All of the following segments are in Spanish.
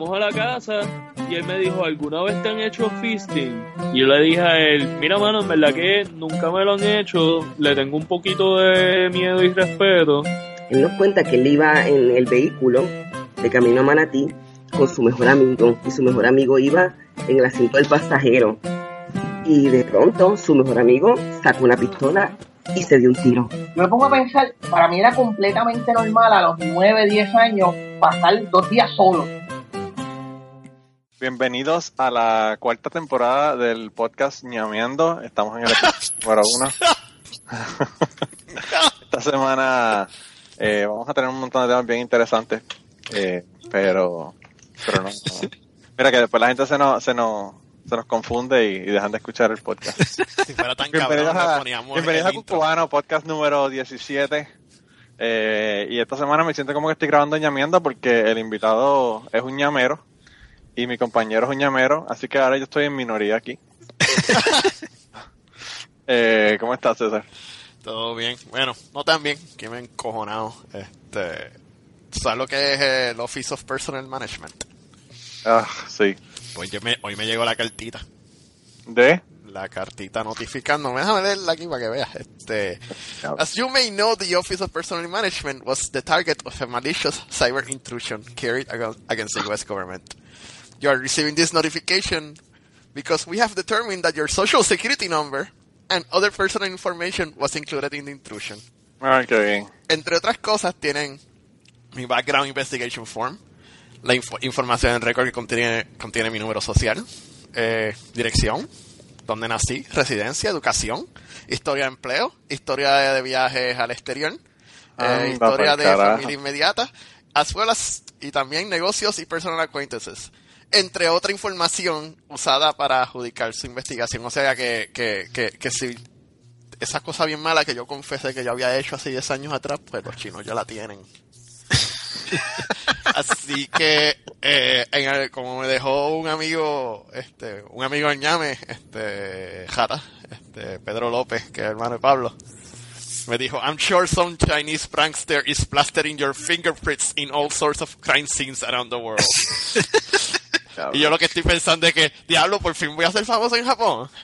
Llegamos a la casa y él me dijo, ¿alguna vez te han hecho fisting? Y yo le dije a él, mira mano, en verdad que nunca me lo han hecho, le tengo un poquito de miedo y respeto. Él nos cuenta que él iba en el vehículo de camino a Manatí con su mejor amigo y su mejor amigo iba en el asiento del pasajero. Y de pronto su mejor amigo sacó una pistola y se dio un tiro. Yo me pongo a pensar, para mí era completamente normal a los 9, 10 años pasar dos días solo. Bienvenidos a la cuarta temporada del podcast ñameando. Estamos en el número uno. Esta semana eh, vamos a tener un montón de temas bien interesantes, eh, pero, pero no, no. Mira que después la gente se nos, se nos, se nos confunde y, y dejan de escuchar el podcast. Si fuera tan cabrón, Bienvenidos le a, poníamos bienvenidos a. Cucubano, podcast número 17. Eh, y esta semana me siento como que estoy grabando ñameando porque el invitado es un ñamero y mi compañero es un ñamero, así que ahora yo estoy en minoría aquí. eh, ¿Cómo estás, César? Todo bien. Bueno, no tan bien, que me he encojonado. Este, ¿Sabes lo que es el Office of Personal Management? Ah, sí. Pues yo me, hoy me llegó la cartita. ¿De? La cartita notificándome. Déjame leerla aquí para que veas. Este, As you may know, the Office of Personal Management was the target of a malicious cyber intrusion carried ag- against the US government. You are receiving this notification because we have determined that your social security number and other personal information was included in the intrusion. Ah, qué bien. Entre otras cosas, tienen mi background investigation form, la info- información en récord que contiene, contiene mi número social, eh, dirección, donde nací, residencia, educación, historia de empleo, historia de, viajes al exterior, eh, historia de familia inmediata, as well as, y también negocios y personal acquaintances. Entre otra información usada para adjudicar su investigación. O sea que, que, que, que si esa cosa bien mala que yo confesé que yo había hecho hace 10 años atrás, pues los chinos ya la tienen. Así que, eh, en el- como me dejó un amigo, este, un amigo en ñame, este, Jata, este, Pedro López, que es hermano de Pablo, me dijo, I'm sure some Chinese prankster is plastering your fingerprints in all sorts of crime scenes around the world. y yo lo que estoy pensando es que, diablo, por fin voy a ser famoso en Japón.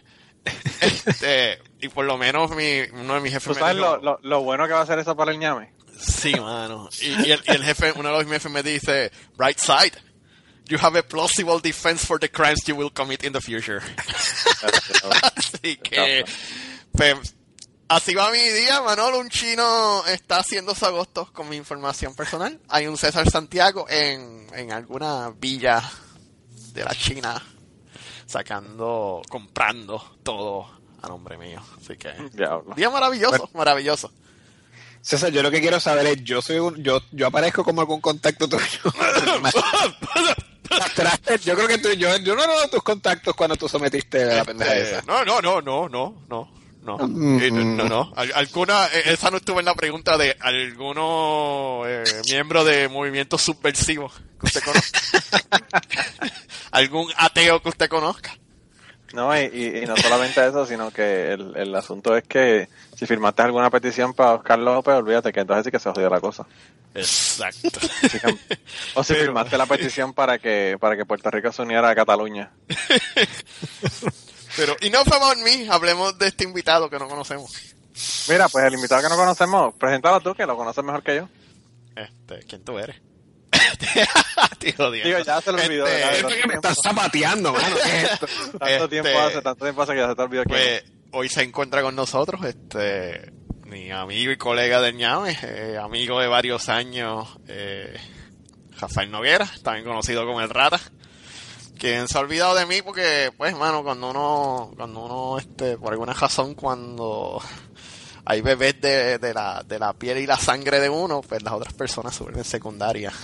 Este, y por lo menos mi, uno de mis jefes ¿Tú me dijo, lo, lo, lo bueno que va a ser eso para el ñame? Sí, mano. Y, y el, y el jefe, uno de los jefes me dice, bright side, you have a plausible defense for the crimes you will commit in the future. Así que, pues, así va mi día, Manolo. Un chino está haciendo su agosto con mi información personal. Hay un César Santiago en, en alguna villa de la China sacando, comprando todo a nombre mío. Así que, Diablo. día maravilloso, maravilloso. César, yo lo que quiero saber es, yo soy un, yo, yo aparezco como algún contacto tuyo. Yo creo que tú, yo, yo no era tus contactos cuando tú sometiste la pendeja Eh, esa. no, no, no, no, no, no. No, Mm. Eh, no, no, no. Al- alguna, eh, esa no estuvo en la pregunta de alguno eh, miembro de movimientos subversivos que usted conozca. Algún ateo que usted conozca. No, y, y, y no solamente eso, sino que el, el asunto es que si firmaste alguna petición para Oscar López, olvídate que entonces sí que se jodió la cosa. Exacto. O si Pero- firmaste la petición para que para que Puerto Rico se uniera a Cataluña. Pero, y no fue por mí, hablemos de este invitado que no conocemos. Mira, pues el invitado que no conocemos, preséntalo tú, que lo conoces mejor que yo. Este, ¿quién tú eres? Tío. Digo, ya se lo olvidó. Este, que me estás zapateando, mano. tanto este- tiempo hace, tanto tiempo hace que ya se te olvidó. Pues hoy se encuentra con nosotros este mi amigo y colega del ñame, eh, amigo de varios años, eh, Rafael Noguera, también conocido como el Rata, quien se ha olvidado de mí porque, pues, mano, cuando uno, cuando uno, este, por alguna razón, cuando hay bebés de, de la, de la piel y la sangre de uno, pues las otras personas se vuelven secundarias.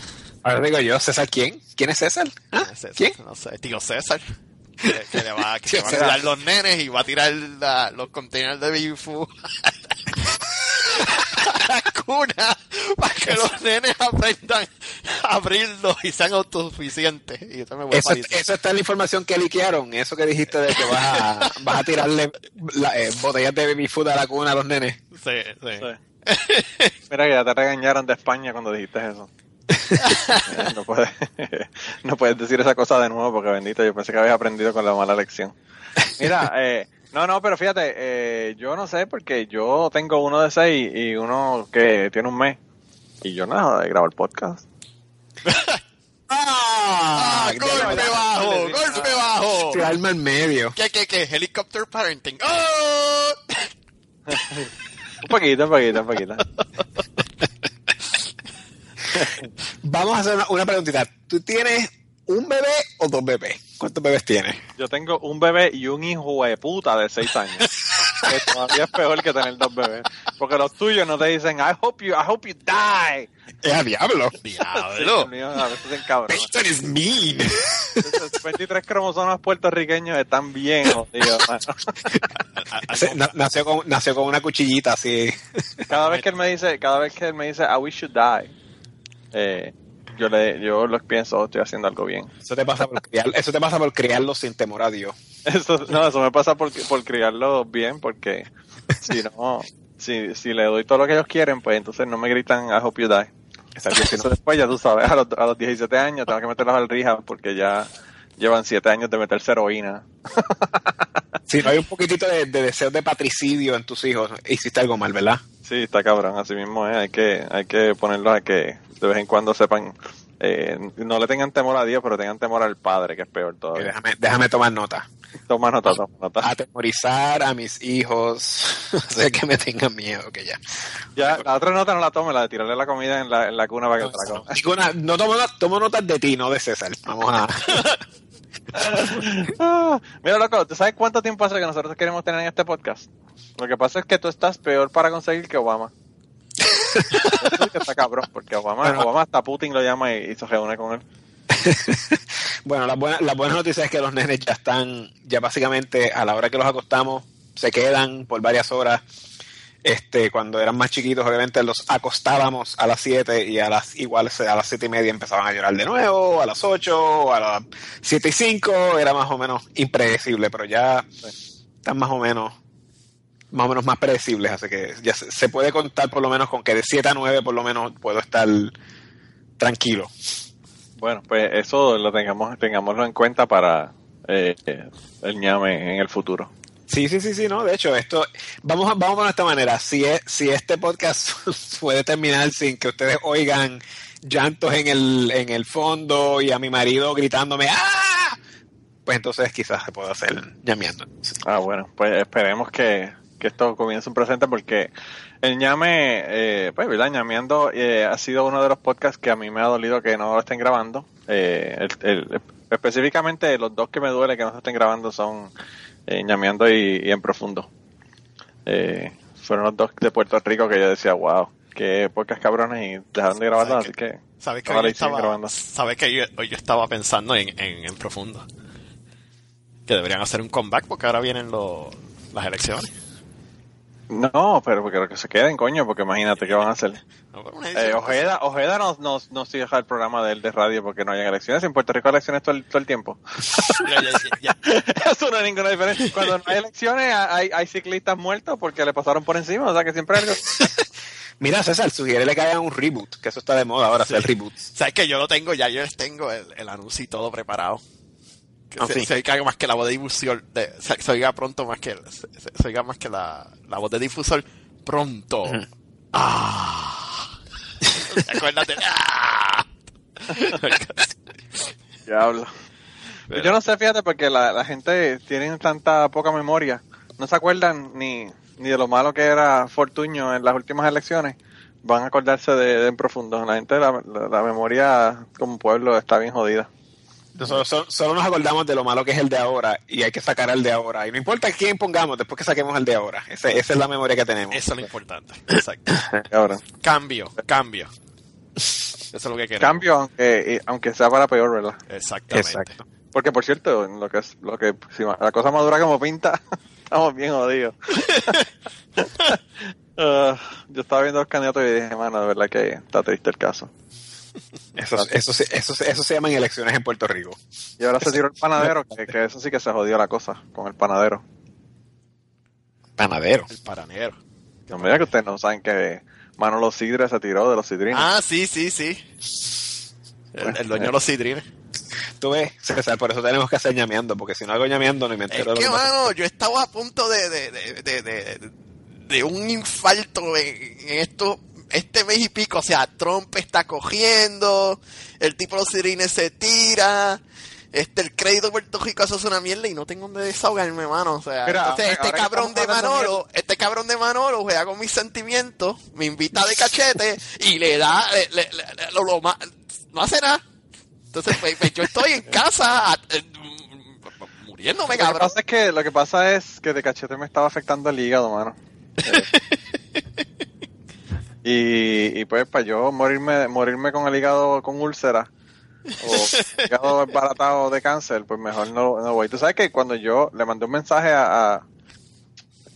Ahora digo yo, César, ¿quién? ¿Quién es César? ¿Ah? ¿Quién es César? ¿Quién? No sé, tío César. Que, que le va, que a tirar los nenes y va a tirar la- los containers de Food a la cuna para que los nenes aprendan a abrirlos y sean autosuficientes. Y usted me vuelve Eso, eso está en la información que liquearon, eso que dijiste de que vas a, vas a tirarle la- eh, botellas de baby food a la cuna a los nenes. Sí, sí. Sí. Mira que ya te regañaron de España cuando dijiste eso. no, puedes, no puedes decir esa cosa de nuevo porque bendito, yo pensé que habías aprendido con la mala lección. Mira, eh, no, no, pero fíjate, eh, yo no sé porque yo tengo uno de seis y uno que tiene un mes y yo nada de grabar podcast. ¡Ah! Ah, ¡Golpe bajo! ¡Golpe bajo! Tu alma en medio. ¿Qué, qué, qué? Helicopter parenting. ¡Oh! Un poquito, un poquito, un poquito. Vamos a hacer una, una preguntita. ¿Tú tienes un bebé o dos bebés? ¿Cuántos bebés tienes? Yo tengo un bebé y un hijo de puta de seis años. que todavía es peor que tener dos bebés. Porque los tuyos no te dicen, I hope you, I hope you die. ¡Es a diablo! Sí, ¡Diablo! Dios mío, a veces se encabronan. Peyton is mean. Esos 23 cromosomas puertorriqueños están bien jodidos, nació, con, nació con una cuchillita así. Cada vez que él me dice, cada vez que él me dice, I wish you die, eh, yo le, yo lo pienso, "Oh, estoy haciendo algo bien. Eso te pasa por, criar, eso te pasa por criarlo sin temor a Dios. Eso, no, eso me pasa por, por criarlo bien, porque si no, si, si le doy todo lo que ellos quieren, pues entonces no me gritan I hope you die. Entonces después ya tú sabes, a los, a los 17 años tengo que meterlos al rehab porque ya llevan 7 años de meterse heroína. Si no hay un poquitito de, de deseo de patricidio en tus hijos, hiciste algo mal, ¿verdad? Sí, está cabrón, así mismo es, hay que, hay que ponerlos a que de vez en cuando sepan, eh, no le tengan temor a Dios, pero tengan temor al Padre, que es peor Eh, todavía. Déjame, déjame tomar nota. Toma nota, toma nota. Atemorizar a mis hijos, que me tengan miedo, que ya. Ya, la otra nota no la tome, la de tirarle la comida en la, en la cuna para que te la coma. No tomo, not- tomo notas de ti, no de César. Vamos a. Mira, loco, ¿tú sabes cuánto tiempo hace que nosotros queremos tener en este podcast? Lo que pasa es que tú estás peor para conseguir que Obama. Eso sí que está cabrón, porque Obama, Bueno. Obama hasta Putin lo llama y, y se reúne con él. Bueno, la buena, la buena noticia es que los nenes ya están, ya básicamente a la hora que los acostamos, se quedan por varias horas. Este, cuando eran más chiquitos, obviamente los acostábamos a las 7 y a las igual a las siete y media empezaban a llorar de nuevo, a las 8, a las 7 y 5, era más o menos impredecible, pero ya están más o menos más o menos más predecibles, así que ya se, se puede contar por lo menos con que de 7 a 9 por lo menos puedo estar tranquilo. Bueno, pues eso lo tengamos, tengámoslo en cuenta para eh, eh, el ñame en el futuro. Sí, sí, sí, sí, no. De hecho, esto, vamos a, vamos de esta manera. Si, es, si este podcast puede terminar sin que ustedes oigan llantos en el, en el fondo y a mi marido gritándome ¡Ah! Pues entonces quizás se pueda hacer llameando. Ah, bueno, pues esperemos que, que esto comience un presente porque el ñame, eh, pues, ¿verdad? ñameando eh, ha sido uno de los podcasts que a mí me ha dolido que no lo estén grabando. Eh, el- el- específicamente los dos que me duele que no se estén grabando son eh, ñameando y, y en profundo. Eh, fueron los dos de Puerto Rico que yo decía, wow, qué podcast cabrones y dejaron de ¿Sabes así que ¿Sabes que hoy estaba, grabando. ¿sabes que yo, yo estaba pensando en, en, en profundo? Que deberían hacer un comeback porque ahora vienen los las elecciones. No, pero porque que se queden, coño, porque imagínate qué van a hacer. Eh, Ojeda, Ojeda no, no, no sigue el programa de él de radio porque no hay elecciones. En Puerto Rico hay elecciones todo el, todo el tiempo. Ya, ya, ya. Eso no hay ninguna diferencia. Cuando no hay elecciones hay, hay ciclistas muertos porque le pasaron por encima. O sea que siempre hay algo. Mira, César, sugiere que hagan un reboot, que eso está de moda ahora, hacer reboot. ¿Sabes que yo lo tengo ya? Yo les tengo el, el anuncio y todo preparado. Que Ah, se, sí. se oiga más que la voz de difusor. De, se, se oiga pronto más que, se, se- se oiga más que la, la voz de difusor. Pronto. ¡Ah! ¿Te acuerdas de ¡Ah! Diablo. Pero- Yo no sé, fíjate, porque la, la gente tiene tanta poca memoria. No se acuerdan ni, ni de lo malo que era Fortuño en las últimas elecciones. Van a acordarse de, de en profundo. La gente, la, la- la memoria como pueblo está bien jodida. Nosotros solo, solo nos acordamos de lo malo que es el de ahora y hay que sacar al de ahora. Y no importa quién pongamos después que saquemos el de ahora. Ese- esa es la memoria que tenemos. Eso es lo importante. Exacto. Cabrón. Cambio, cambio. Eso es lo que queremos. Cambio, aunque, y- aunque sea para peor, ¿verdad? Exactamente. Exacto. Porque, por cierto, lo que es, lo que, si la cosa madura como pinta, estamos bien jodidos. Ah, yo estaba viendo los candidatos y dije, mano, de verdad que está triste el caso. Eso, eso, se- eso, eso se llaman elecciones en Puerto Rico. Y ahora se tiró el panadero, que, que eso sí que se jodió la cosa con el panadero. Panadero. El paranero. No me diga que ustedes no saben que Manolo Sidre se tiró de los sidrinos. Ah, sí, sí, sí. El, el dueño de los sidrines. Tú ves, César, por eso tenemos que hacer ñameando, porque si no hago ñameando ni me Es entero de que, mano, yo estaba a punto de, de, de, de, de- de un infarto en, en esto, este mes y pico. O sea, Trump está cogiendo, el tipo de los sidrines se tira, este, el crédito de Puerto Rico eso es una mierda y no tengo donde desahogarme, mano. O sea, Mira, entonces ahora este cabrón de Manolo, este cabrón de Manolo juega con mis sentimientos, me invita de cachete y le da, le- le- le- le- lo, lo no hace nada. Entonces, pues, pues, yo estoy en casa a- eh, muriéndome, Lo que cabrón. pasa es que lo que pasa es que de cachete me estaba afectando el hígado, mano. Eh, y, y pues para yo morirme morirme con el hígado con úlcera o hígado baratado de cáncer, pues mejor no, no voy. Tú sabes que cuando yo le mandé un mensaje a, a-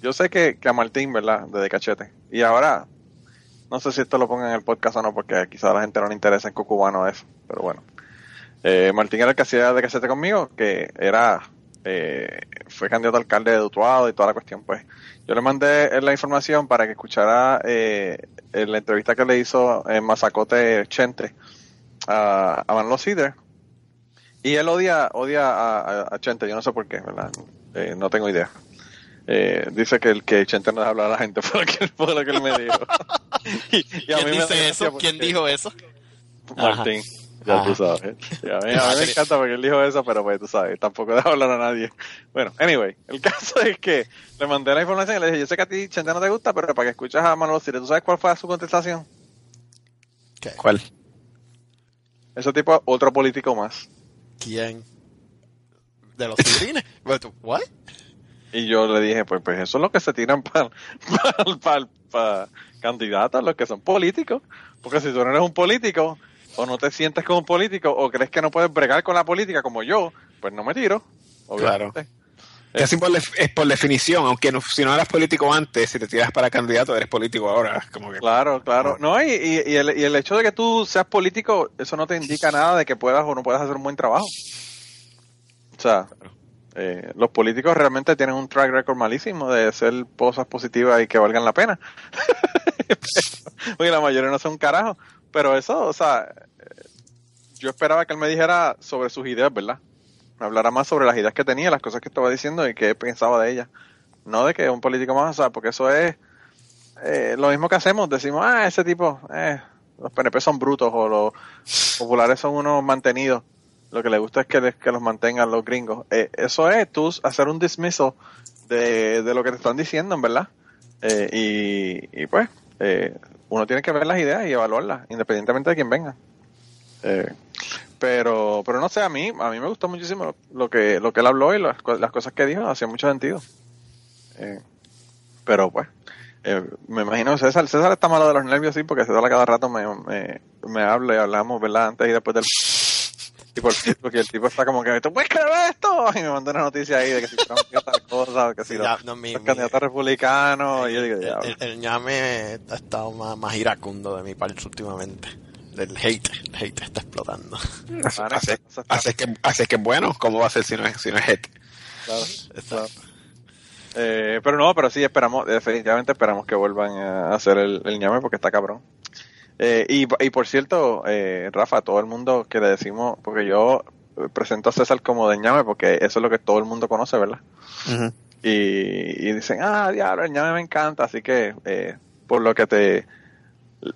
yo sé que, que a Martín, ¿verdad? De, de cachete. Y ahora no sé si esto lo pongan en el podcast o no, porque quizá a la gente no le interesa en Cucubano eso, pero bueno. Eh, Martín era el que hacía de cachete conmigo, que era eh, fue candidato a alcalde de Utuado y toda la cuestión, pues. Yo le mandé eh, la información para que escuchara eh, la entrevista que le hizo en Mazacote Chente a, a Manolo Cider. Y él odia, odia a, a- a Chente, yo no sé por qué, ¿verdad? Eh, no tengo idea. Eh, dice que el que Chente no deja hablar a la gente fue lo que, fue lo que él me dijo. y, y a ¿Quién mí dice eso? ¿Quién dijo eso? Martín. Ya tú sabes. A mí, a mí me encanta porque él dijo eso, pero pues tú sabes, tampoco deja hablar a nadie. Bueno, anyway, el caso es que le mandé la información y le dije, yo sé que a ti Chente no te gusta, pero para que escuches a Manolo Cire, ¿tú sabes cuál fue su contestación? ¿Cuál? Ese tipo, otro político más. ¿Quién? ¿De los sidrines? ¿What? Y yo le dije, pues, pues eso es lo que se tiran para para candidatos, los que son políticos. Porque si tú no eres un político, o no te sientes como un político, o crees que no puedes bregar con la política como yo, pues no me tiro. Obviamente. Casi por, es por definición, aunque no- si no eras político antes, si te tiras para candidato, eres político ahora. Como que, Claro, claro. No, y, y, y el, y el hecho de que tú seas político, eso no te indica nada de que puedas o no puedas hacer un buen trabajo. O sea, eh, los políticos realmente tienen un track record malísimo de hacer cosas positivas y que valgan la pena. Porque la mayoría no son un carajo. Pero eso, o sea, yo esperaba que él me dijera sobre sus ideas, ¿verdad? Me hablara más sobre las ideas que tenía, las cosas que estaba diciendo y qué pensaba de ellas. No de que un político más, o sea, porque eso es eh, lo mismo que hacemos, decimos, ah, ese tipo, eh, los PNP son brutos o los populares son unos mantenidos. Lo que le gusta es que, les- que los mantengan los gringos. Eh, eso es tú hacer un dismiso de, de lo que te están diciendo, en verdad. Eh, y, y pues, eh, uno tiene que ver las ideas y evaluarlas, independientemente de quién venga. Eh, pero, pero no sé, a mí, a mí me gustó muchísimo lo que, lo que él habló y las, co- las cosas que dijo, hacía mucho sentido. Eh, pero pues, eh, me imagino que César, César está malo de los nervios, sí, porque César a cada rato me, me, me habla y hablamos, ¿verdad? Antes y después del... Y por porque el tipo está como que, ¿tú puedes creer esto? Y me mandó una noticia ahí de que si Trump hizo tal cosa, o que si Sí, los, ya, no, mi- los mi- candidatos republicanos, y yo digo, El, ya, el- el ñame ha estado más, más iracundo de mi parte últimamente. El hate, el hate está explotando. Así, así que, así que bueno, ¿cómo va a ser si no es, si no es hate? claro, claro. Eh, pero no, pero sí esperamos, definitivamente esperamos que vuelvan a hacer el, el ñame porque está cabrón. Eh, y, y por cierto, eh, Rafa, todo el mundo que le decimos, porque yo presento a César como de ñame porque eso es lo que todo el mundo conoce, ¿verdad? y, y dicen, ah, diablo, el ñame me encanta, así que eh, por lo que te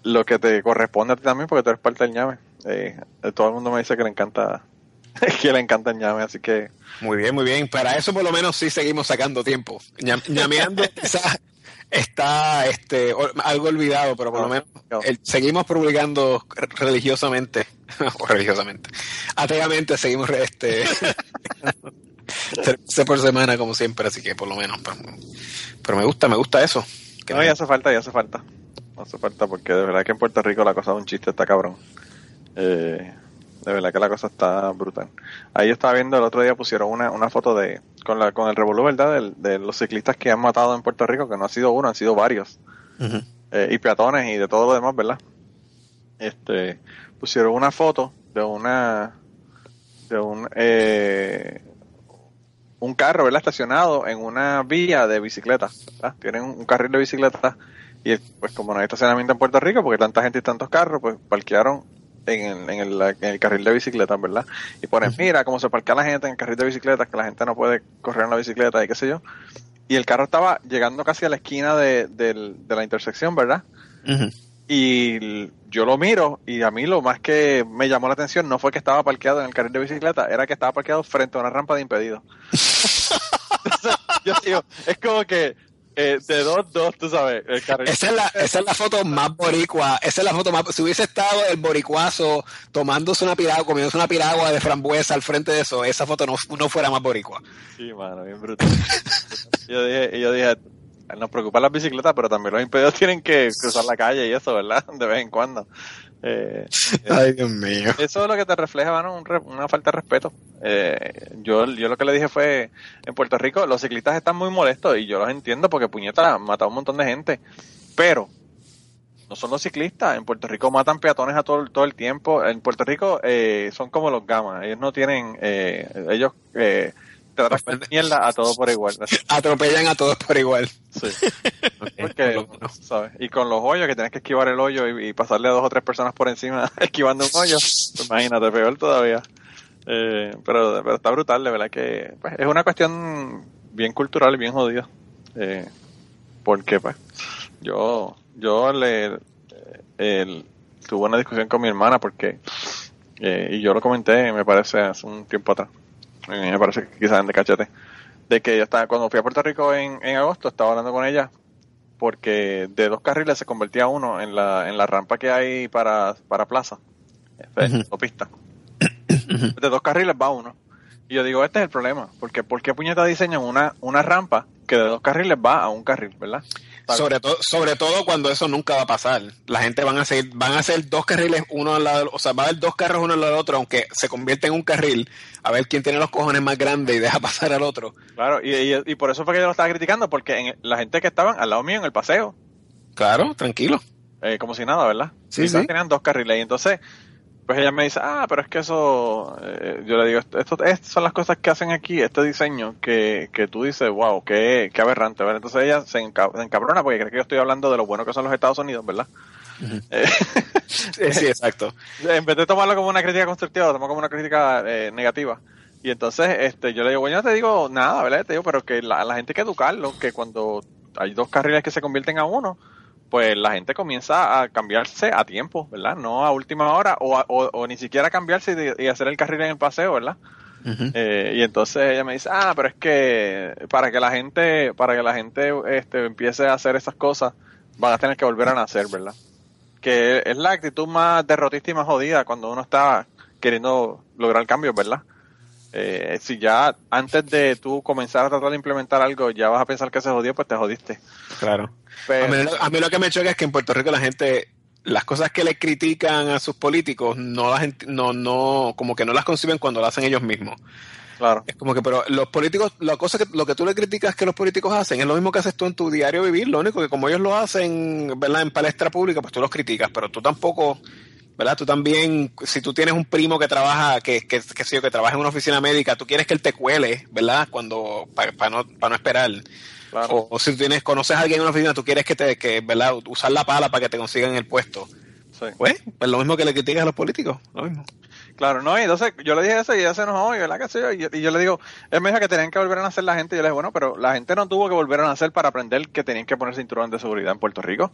lo que te corresponde a ti también, porque tú eres parte del ñame. Eh, todo el mundo me dice que le encanta que le encanta el ñame, así que Muy bien, muy bien. Para eso por lo menos sí seguimos sacando tiempo. Ñam- ñameando quizás está este algo olvidado, pero por lo menos el- seguimos publicando religiosamente, o religiosamente, ateamente seguimos este se por semana como siempre, así que por lo menos. Pero, pero me gusta, me gusta eso. Que No, ya hace falta, ya hace falta. No hace falta porque de verdad que en Puerto Rico la cosa de un chiste está cabrón. Eh, de verdad que la cosa está brutal. Ahí yo estaba viendo el otro día pusieron una, una foto de con la con el revolú, ¿verdad? Del- De, los ciclistas que han matado en Puerto Rico, que no ha sido uno, han sido varios. Eh, y peatones y de todo lo demás, ¿verdad? Este, pusieron una foto de una de un eh, un carro, ¿verdad? Estacionado en una vía de bicicleta. ¿verdad? Tienen un, un carril de bicicleta y pues como no hay estacionamiento en Puerto Rico, porque tanta gente y tantos carros, pues parquearon en el, en el, en el carril de bicicletas, ¿verdad? Y ponen, mira cómo se parquea la gente en el carril de bicicletas, que la gente no puede correr en la bicicleta y qué sé yo. Y el carro estaba llegando casi a la esquina de, del- de la intersección, ¿verdad? Y yo lo miro y a mí lo más que me llamó la atención no fue que estaba parqueado en el carril de bicicleta, era que estaba parqueado frente a una rampa de impedido. Entonces, yo digo, es como que eh, de dos, dos, tú sabes, el. Esa es, la, esa es la foto más boricua. Esa es la foto más. Si hubiese estado el boricuazo tomándose una piragua, comiéndose una piragua de frambuesa al frente de eso, esa foto no, no fuera más boricua. Sí, mano, bien brutal. yo dije, yo dije, nos preocupan las bicicletas, pero también los impedidos tienen que cruzar la calle y eso, ¿verdad? De vez en cuando. Eh, Ay, Dios mío. eso es lo que te refleja, mano, un re- una falta de respeto. Eh, yo, yo lo que le dije fue, en Puerto Rico los ciclistas están muy molestos y yo los entiendo porque puñeta han matado un montón de gente, pero no son los ciclistas. En Puerto Rico matan peatones a todo, todo el tiempo. En Puerto Rico eh, son como los gamas. Ellos no tienen, eh, ellos mierda a todo por igual. Atropellan a todos por igual. Sí. Porque, ¿sabes? Y con los hoyos, que tienes que esquivar el hoyo y, y pasarle a dos o tres personas por encima esquivando un hoyo, pues imagínate, peor todavía. Eh, pero, pero está brutal, de verdad que pues, es una cuestión bien cultural y bien jodida. Eh, porque, pues, yo, yo le el- tuve una discusión con mi hermana porque, eh, y yo lo comenté, me parece, hace un tiempo atrás, me parece que quizás de cachete, de que yo estaba, cuando fui a Puerto Rico en, en agosto, estaba hablando con ella porque de dos carriles se convertía uno en la, en la rampa que hay para, para plaza, este, Ujú. autopista. De dos carriles va uno. Y yo digo, este es el problema, porque ¿por qué puñeta diseñan una, una rampa que de dos carriles va a un carril, verdad? Sobre todo, sobre todo cuando eso nunca va a pasar. La gente van a seguir, van a hacer dos carriles uno al lado, o sea, va a haber dos carros uno al lado del otro, aunque se convierta en un carril, a ver quién tiene los cojones más grandes y deja pasar al otro. Claro, y, y, y por eso fue que yo lo estaba criticando, porque en, la gente que estaban al lado mío en el paseo, Claro, tranquilo. eh, como si nada, ¿verdad? Sí, sí. Tenían dos carriles y entonces, pues ella me dice, ah, pero es que eso, eh, yo le digo, esto, estas son las cosas que hacen aquí, este diseño, que, que tú dices, wow, qué, qué aberrante, ¿verdad? Entonces ella se, enca- se encabrona porque cree que yo estoy hablando de lo bueno que son los Estados Unidos, ¿verdad? Eh, Sí, sí, exacto. en vez de tomarlo como una crítica constructiva, lo tomo como una crítica eh, negativa. Y entonces este yo le digo, bueno, yo no te digo nada, ¿verdad? Te digo, pero que la, la gente hay que educarlo, que cuando hay dos carriles que se convierten a uno, pues la gente comienza a cambiarse a tiempo, ¿verdad? No a última hora o, a- o, o ni siquiera cambiarse y, de- y hacer el carril en el paseo, ¿verdad? Eh, y entonces ella me dice, ah, pero es que para que la gente, para que la gente este, empiece a hacer esas cosas, van a tener que volver a nacer, ¿verdad? Que es la actitud más derrotista y más jodida cuando uno está queriendo lograr cambios, ¿verdad? Eh, si ya antes de tú comenzar a tratar de implementar algo ya vas a pensar que se jodió, pues te jodiste. Claro. Pero, A mí, lo- a mí lo que me choca es que en Puerto Rico la gente, las cosas que le critican a sus políticos, no las no, no, como que no las conciben cuando lo hacen ellos mismos. claro, Es como que, pero los políticos, la cosa que, lo que tú le criticas que los políticos hacen es lo mismo que haces tú en tu diario vivir, lo único que como ellos lo hacen, ¿verdad? En palestra pública, pues tú los criticas, pero tú tampoco, ¿verdad? Tú también, si tú tienes un primo que trabaja, que, que, que, sé yo, que trabaja en una oficina médica, tú quieres que él te cuele, ¿verdad? Cuando, para no, para no esperar. claro. O, o si tienes, conoces a alguien en una oficina, tú quieres que te, que, ¿verdad? Usar la pala para que te consigan el puesto. sí. Pues, pues lo mismo que le criticas a los políticos, lo mismo. Claro, no, y entonces yo le dije eso y ella se enojó, y ¿verdad que yo? Y, yo- y yo le digo, él me dijo que tenían que volver a nacer la gente, y yo le dije, bueno, pero la gente no tuvo que volver a nacer para aprender que tenían que poner cinturón de seguridad en Puerto Rico.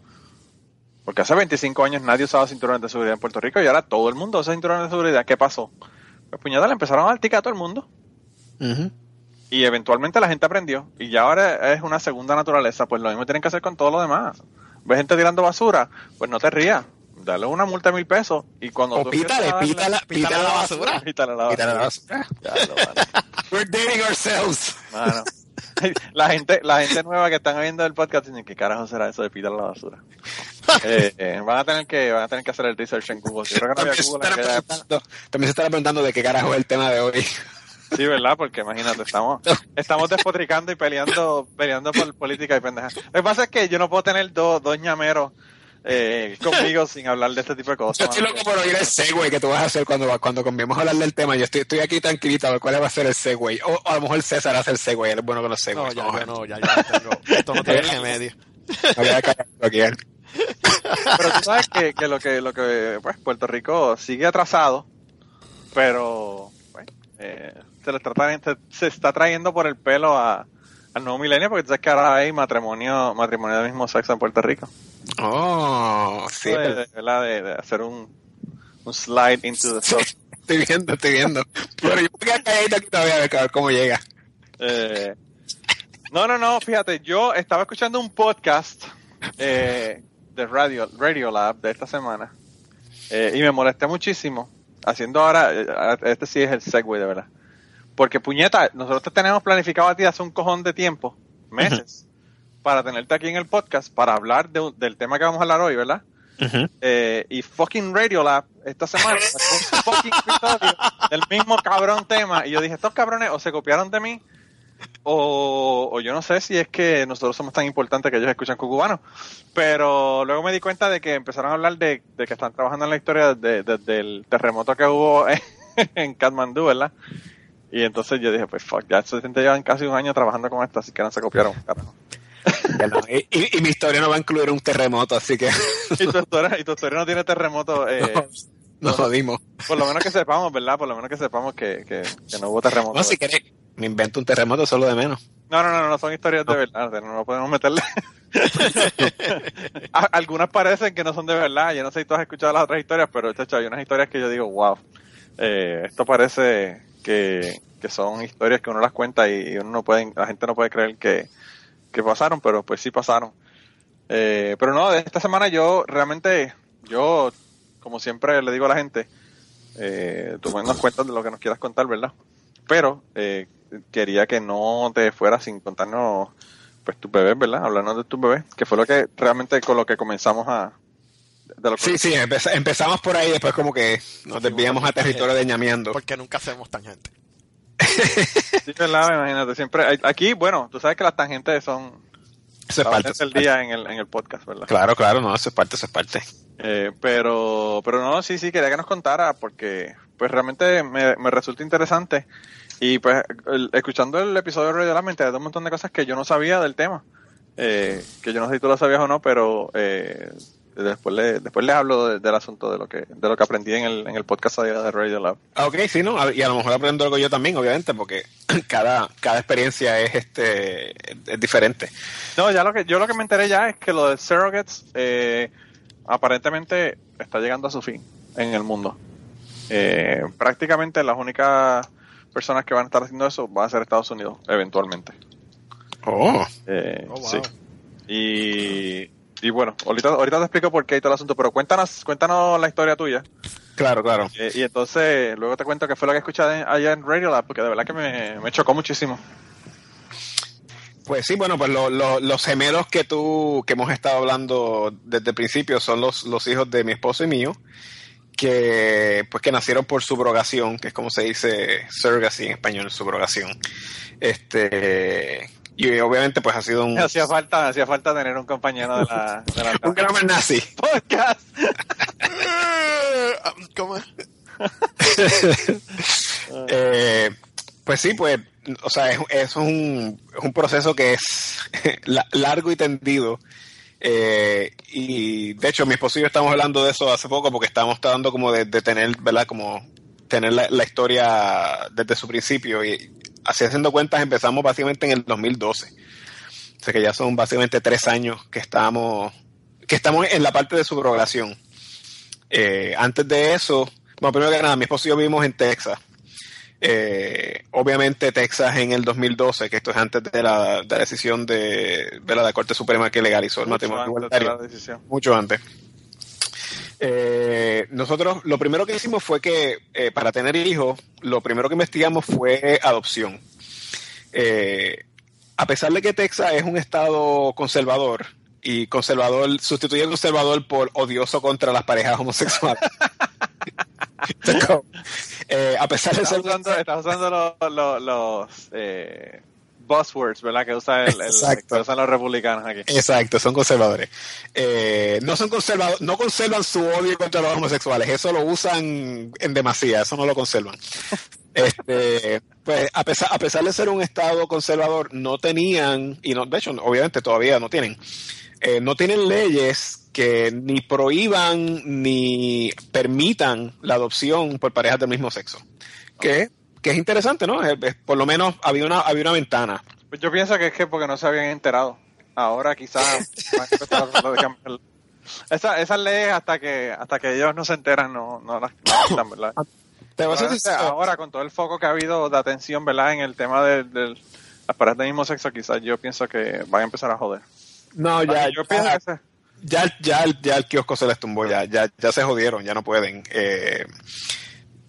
Porque hace 25 años nadie usaba cinturones de seguridad en Puerto Rico y ahora todo el mundo usa cinturones de seguridad. ¿Qué pasó? Pues puñada, le empezaron a dar tica a todo el mundo y eventualmente la gente aprendió y ya ahora es una segunda naturaleza. Pues lo mismo tienen que hacer con todo lo demás. ¿Ves gente tirando basura? Pues no te rías. Dale una multa de mil pesos y cuando O tú pítale, darle- pítala, pítala la basura. Pítale la Pítale la basura. basura. Ya, lo, mano. We're dating ourselves. Mano. La gente, la gente nueva que están viendo el podcast dicen, ¿qué carajo será eso de pitar la basura? Eh, eh, van a tener que, van a tener que hacer el research en Google. Yo creo que no había se, Google en estará aquella también se estará preguntando de qué carajo es el tema de hoy. Sí, ¿verdad? Porque imagínate, estamos, estamos despotricando y peleando, peleando por política y pendeja. Lo que pasa es que yo no puedo tener dos, dos ñameros eh, conmigo sin hablar de este tipo de Yo cosas. estoy mano. loco por oír el segue que tú vas a hacer cuando, cuando conviemos a hablar del tema. Yo estoy, estoy aquí tranquilito a ver cuál va a ser el segue. O, o a lo mejor César hace el segue, él es bueno con los No, segues. a ya ver. no, ya, ya no tengo. Esto no tiene remedio. Me voy a aquí. Pero tú sabes que, que lo que, lo que, pues, Puerto Rico sigue atrasado, pero, pues, eh, se le está trayendo, se está trayendo por el pelo a, al nuevo milenio, porque tú sabes que ahora hay matrimonio, matrimonio del mismo sexo en Puerto Rico. Oh, sí. De, de, de- de hacer un, un slide into the soft. Estoy viendo, estoy viendo. Pero yo voy a calladito aquí todavía a ver, a ver cómo llega. Eh, no, no, no, fíjate, yo estaba escuchando un podcast eh, de Radio, Radio Lab de esta semana eh, y me molesté muchísimo haciendo ahora, eh, este sí es el segue de verdad, porque puñeta, nosotros te tenemos planificado a ti hace un cojón de tiempo, meses, para tenerte aquí en el podcast para hablar de del tema que vamos a hablar hoy, ¿verdad? Eh, y fucking Radio Lab esta semana sacó un fucking episodio del mismo cabrón tema y yo dije estos cabrones o se copiaron de mí o, o yo no sé si es que nosotros somos tan importantes que ellos escuchan cubanos pero luego me di cuenta de que empezaron a hablar de, de que están trabajando en la historia de- de- del terremoto que hubo en, en Kathmandú ¿verdad? Y entonces yo dije pues fuck ya estos gente llevan casi un año trabajando con esto así que no se copiaron carajo. No, y, y- y mi historia no va a incluir un terremoto, así que y tu historia, y tu historia no tiene terremoto eh, nos jodimos. Por lo menos que sepamos, ¿verdad? Por lo menos que sepamos que, que, que no hubo terremoto. No, si querés, me invento un terremoto solo de menos. no, no, no, no son historias de verdad, no, no podemos meterle. Algunas parecen que no son de verdad, yo no sé si tú has escuchado las otras historias, pero chacho, hay unas historias que yo digo, wow, eh, esto parece que, que son historias que uno las cuenta y, uno no puede, la gente no puede creer que, que pasaron, pero pues sí pasaron. Eh, pero no, esta semana yo realmente, yo, como siempre le digo a la gente, eh, tú nos cuentas de lo que nos quieras contar, ¿verdad? Pero eh, quería que no te fueras sin contarnos pues tus bebés, ¿verdad? Hablarnos de tus bebés, que fue lo que realmente con lo que comenzamos a... De lo que Sí, sí, empeza- empezamos por ahí, después como que nos desviamos a territorio de ñameando. Porque nunca hacemos tangente. Sí, ¿verdad? Imagínate, siempre... hay- Aquí, bueno, tú sabes que las tangentes son... Eso es parte. del día en el, en el podcast, ¿verdad? Claro, claro, no, eso es parte, eso es parte. Eh, pero, pero no, sí, sí, quería que nos contara porque pues realmente me, me resulta interesante y pues el- escuchando el episodio de Radio La Mente hay un montón de cosas que yo no sabía del tema, eh, que yo no sé si tú lo sabías o no, pero eh, después le, después les hablo de- del asunto de lo que de lo que aprendí en el, en el podcast de de Radio Lab. Ah, Ok, sí, ¿no? Y a lo mejor aprendo algo yo también, obviamente, porque cada, cada experiencia es este es diferente. No, ya lo que yo lo que me enteré ya es que lo de surrogates eh, aparentemente está llegando a su fin en el mundo. Eh, prácticamente las únicas personas que van a estar haciendo eso van a ser Estados Unidos, eventualmente. Oh. Eh, Oh, wow. sí. Y, y bueno, ahorita, ahorita te explico por qué y todo el asunto, pero cuéntanos, cuéntanos la historia tuya. Claro, claro. Y entonces luego te cuento qué fue lo que escuché allá en Radio Lab, porque de verdad que me, me chocó muchísimo. Pues sí, bueno, pues lo- lo- los gemelos que tú, que hemos estado hablando desde el principio son los, los hijos de mi esposo y mío, que pues que nacieron por subrogación, que es como se dice surrogacy en español, subrogación. Este, y obviamente pues ha sido un, Me hacía falta, me hacía falta tener un compañero de la, de la un grammar nazi. podcast. Ah, ¿Cómo es? Eh, pues sí, pues, o sea, es, es un, es un proceso que es la- largo y tendido. Eh, y de hecho, mi esposo y yo estamos hablando de eso hace poco porque estábamos tratando como de, de tener, ¿verdad? Como tener la, la historia desde su principio. Y así haciendo cuentas, empezamos básicamente en el 2012. O sea que ya son básicamente tres años que estamos, que estamos en la parte de subrogación. Eh, antes de eso, bueno, primero que nada, mi esposo y yo vivimos en Texas. Eh, obviamente Texas en el 2012, que esto es antes de la, de la decisión de, de la Corte Suprema que legalizó el Mucho matrimonio antes igualitario. Mucho antes. Eh, nosotros lo primero que hicimos fue que eh, para tener hijos, lo primero que investigamos fue adopción. Eh, a pesar de que Texas es un estado conservador y conservador sustituye conservador por odioso contra las parejas homosexuales. Eh, a pesar de Estás ser usando, estás usando los, los, los, eh, buzzwords, ¿verdad? Que, usa el, el- que usan los republicanos aquí. Exacto, son conservadores. Eh, no son conservadores, no conservan su odio contra los homosexuales, eso lo usan en demasía, eso no lo conservan. Este, pues a pesar, a pesar de ser un estado conservador, no tenían, y no, de hecho, obviamente todavía no tienen, eh, no tienen leyes que ni prohíban ni permitan la adopción por parejas del mismo sexo. Que, que es interesante, ¿no? Es- es- por lo menos había una, había una ventana. Pues yo pienso que es que porque no se habían enterado. Ahora quizás. Esa, esas leyes hasta que hasta que ellos no se enteran no, no las quitan, ¿verdad? Te voy a ahora con todo el foco que ha habido de atención, ¿verdad? En el tema de, de las parejas del mismo sexo, quizás yo pienso que van a empezar a joder. No, ya, yo pienso ya, que se- ya, ya, el- ya el kiosco se les tumbó, ya, ya, ya se jodieron, ya no pueden. Eh,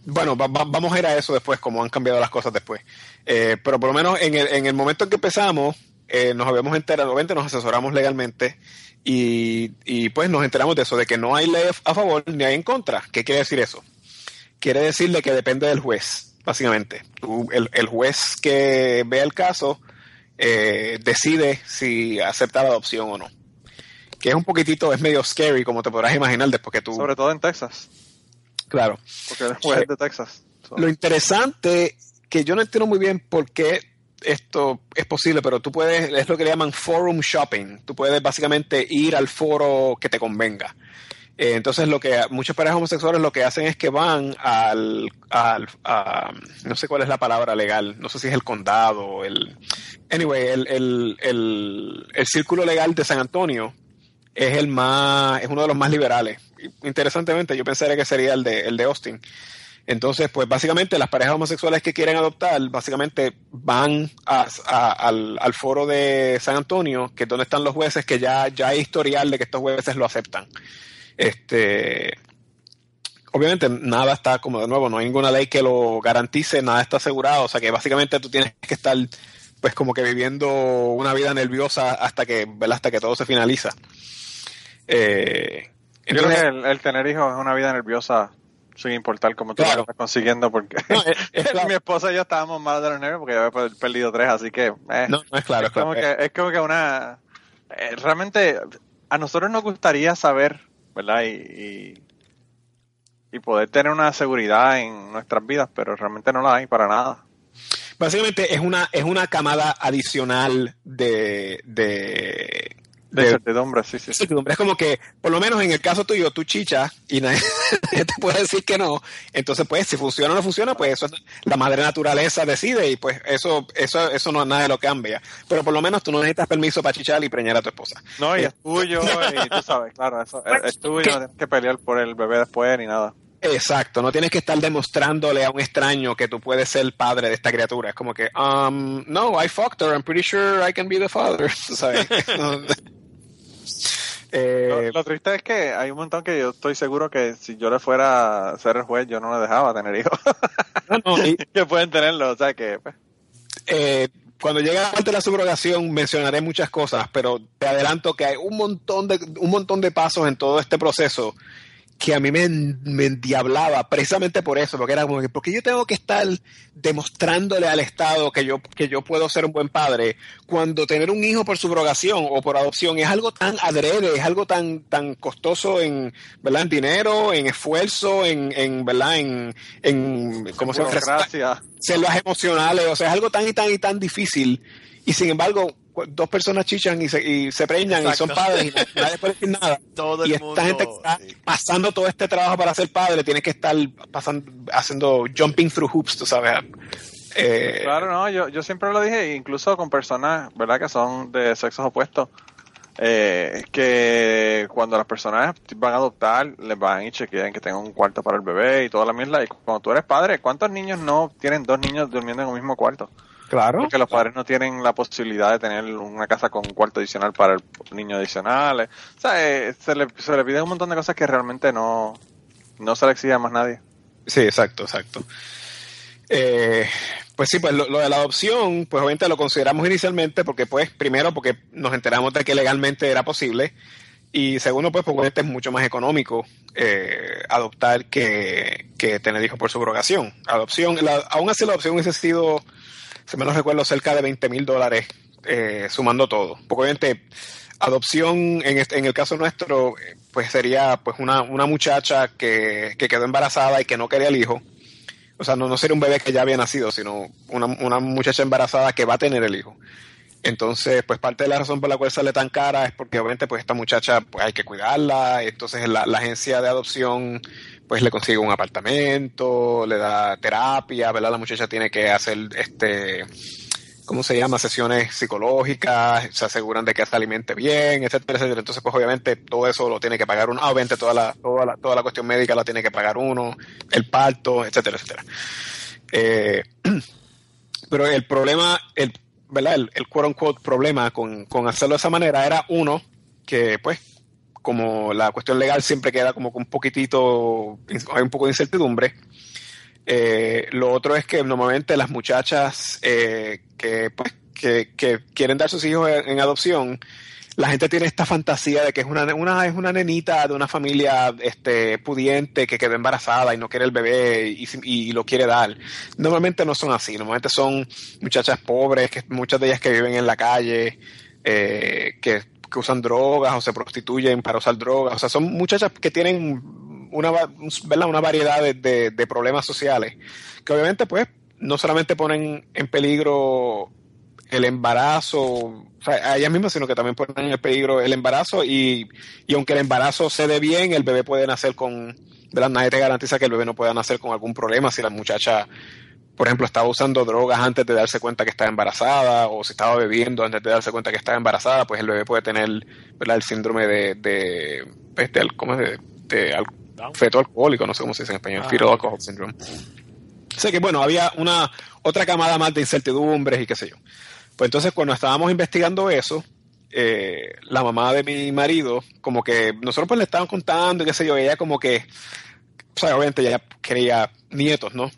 bueno, va- va- vamos a ir a eso después, como han cambiado las cosas después. Eh, pero por lo menos en el, en el momento en que empezamos, eh, nos habíamos enterado, nos asesoramos legalmente y, pues nos enteramos de eso, de que no hay ley a favor ni hay en contra. ¿Qué quiere decir eso? Quiere decirle que depende del juez, básicamente. El juez que vea el caso eh, decide si acepta la adopción o no. Que es un poquitito, es medio scary, como te podrás imaginar, después que tú... sobre todo en Texas, Claro. porque juez es de Texas. So, Lo interesante, que yo no entiendo muy bien por qué esto es posible, pero tú puedes, es lo que le llaman forum shopping. Tú puedes básicamente ir al foro que te convenga. Eh, entonces, lo que muchas parejas homosexuales lo que hacen es que van al, al a- no sé cuál es la palabra legal, no sé si es el condado, el, anyway, el, el, el, el círculo legal de San Antonio es el más, es uno de los más liberales. Interesantemente, yo pensaría que sería el de, el de Austin. Entonces, pues básicamente las parejas homosexuales que quieren adoptar, básicamente van a- al, al foro de San Antonio, que es donde están los jueces, que ya, ya hay historial de que estos jueces lo aceptan. Este, obviamente nada está como de nuevo, no hay ninguna ley que lo garantice, nada está asegurado, o sea que básicamente tú tienes que estar pues como que viviendo una vida nerviosa hasta que, ¿verdad? hasta que todo se finaliza. Eh, yo creo que el, el tener hijos es una vida nerviosa sin importar cómo tú Claro. lo estás consiguiendo, porque No, es- es claro. mi esposa y yo estábamos mal de los nervios porque yo había per- perdido tres, así que... eh, No, no es claro, es, claro. como que, es como que una... eh, realmente a nosotros nos gustaría saber, ¿verdad? Y, y, y poder tener una seguridad en nuestras vidas, pero realmente no la hay para nada. Básicamente es una, es una camada adicional de, de, De de- incertidumbre, sí, sí. Es como que, por lo menos en el caso tuyo, tú chicha y nadie te puede decir que no. Entonces, pues, si funciona o no funciona, pues eso es- la madre naturaleza decide y pues eso, eso, eso no nadie lo cambia. Pero por lo menos tú no necesitas permiso para chichar y preñar a tu esposa. No, y es tuyo, y tú sabes, claro, eso es, es tuyo, no tienes que pelear por el bebé después ni nada. Exacto, no tienes que estar demostrándole a un extraño que tú puedes ser el padre de esta criatura. Es como que, um, no, I fucked her, I'm pretty sure I can be the father. ¿tú ¿Sabes? Eh, Lo, lo triste es que hay un montón que yo estoy seguro que si yo le fuera a ser el juez, yo no le dejaba tener hijos. no, no, y, que pueden tenerlo, o sea que... pues, eh, cuando llegue la parte de la subrogación mencionaré muchas cosas, pero te adelanto que hay un montón de, un montón de pasos en todo este proceso que a mí me, me endiablaba precisamente por eso, porque era como que, porque yo tengo que estar demostrándole al Estado que yo, que yo puedo ser un buen padre, cuando tener un hijo por subrogación o por adopción es algo tan adrede, es algo tan, tan costoso en, ¿verdad? En dinero, en esfuerzo, en, en ¿verdad? En, en, ¿cómo se llama? selvas emocionales, o sea, es algo tan y tan y tan difícil. Y sin embargo, dos personas chichan y se, y se preñan y son padres y nadie- puede decir nada. Todo y el esta mundo, gente que está sí. pasando todo este trabajo para ser padre tiene que estar pasando, haciendo jumping through hoops, tú sabes. Eh, Claro, no, yo, yo siempre lo dije, incluso con personas, ¿verdad? Que son de sexos opuestos, eh, que cuando las personas van a adoptar, les van y chequean que tengan un cuarto para el bebé y toda la mierda. Y cuando tú eres padre, ¿cuántos niños no tienen dos niños durmiendo en un mismo cuarto? Claro. Porque los padres no tienen la posibilidad de tener una casa con un cuarto adicional para el niño adicional. eh. O sea, eh, se, le, se le piden un montón de cosas que realmente no, no se le exige a más nadie. Sí, exacto, exacto. Eh, pues sí, pues lo, lo de la adopción, pues obviamente lo consideramos inicialmente porque, pues, primero porque nos enteramos de que legalmente era posible y segundo, pues, porque obviamente es mucho más económico eh, adoptar que, que tener hijos por subrogación. Adopción, la- aún así la adopción hubiese sido, si me lo recuerdo, cerca de 20 mil dólares eh, sumando todo. Porque obviamente adopción, en, en el caso nuestro, eh, pues sería pues una, una muchacha que, que quedó embarazada y que no quería el hijo. O sea, no, no sería un bebé que ya había nacido, sino una, una muchacha embarazada que va a tener el hijo. Entonces, pues parte de la razón por la cual sale tan cara es porque obviamente pues esta muchacha pues hay que cuidarla, entonces la, la agencia de adopción pues le consigue un apartamento, le da terapia, ¿verdad? La muchacha tiene que hacer este ¿cómo se llama? Sesiones psicológicas, se aseguran de que se alimente bien, etcétera, etcétera. Entonces, pues obviamente todo eso lo tiene que pagar uno. Ah, obviamente toda la, toda la, toda la cuestión médica la tiene que pagar uno, el parto, etcétera, etcétera. Eh, pero el problema, el, ¿verdad? El, el quote unquote problema con, con hacerlo de esa manera era uno, que pues como la cuestión legal siempre queda como un poquitito, hay un poco de incertidumbre. Eh, lo otro es que normalmente las muchachas eh, que, pues, que, quieren dar sus hijos en, adopción, la gente tiene esta fantasía de que es una, una, es una nenita de una familia este, pudiente que quedó embarazada y no quiere el bebé y, y, lo quiere dar. Normalmente no son así, normalmente son muchachas pobres, que muchas de ellas que viven en la calle, eh, que, que usan drogas o se prostituyen para usar drogas. O sea, son muchachas que tienen una, ¿verdad? una variedad de, de, problemas sociales que obviamente pues no solamente ponen en peligro el embarazo, a ellas mismas, sino que también ponen en peligro el embarazo y, y aunque el embarazo se dé bien, el bebé puede nacer con, ¿verdad? Nadie te garantiza que el bebé no pueda nacer con algún problema si la muchacha, por ejemplo, estaba usando drogas antes de darse cuenta que estaba embarazada o si estaba bebiendo antes de darse cuenta que estaba embarazada, pues el bebé puede tener, ¿verdad? El síndrome de, de, este, ¿cómo es? De, de, de feto alcohólico, no sé cómo se dice en español, ah, fetal alcohol syndrome. Sé que, bueno, había una otra camada más de incertidumbres y qué sé yo. Pues entonces cuando estábamos investigando eso, eh, la mamá de mi marido, como que nosotros pues le estaban contando y qué sé yo, ella como que, o sea, obviamente ella quería nietos, ¿no?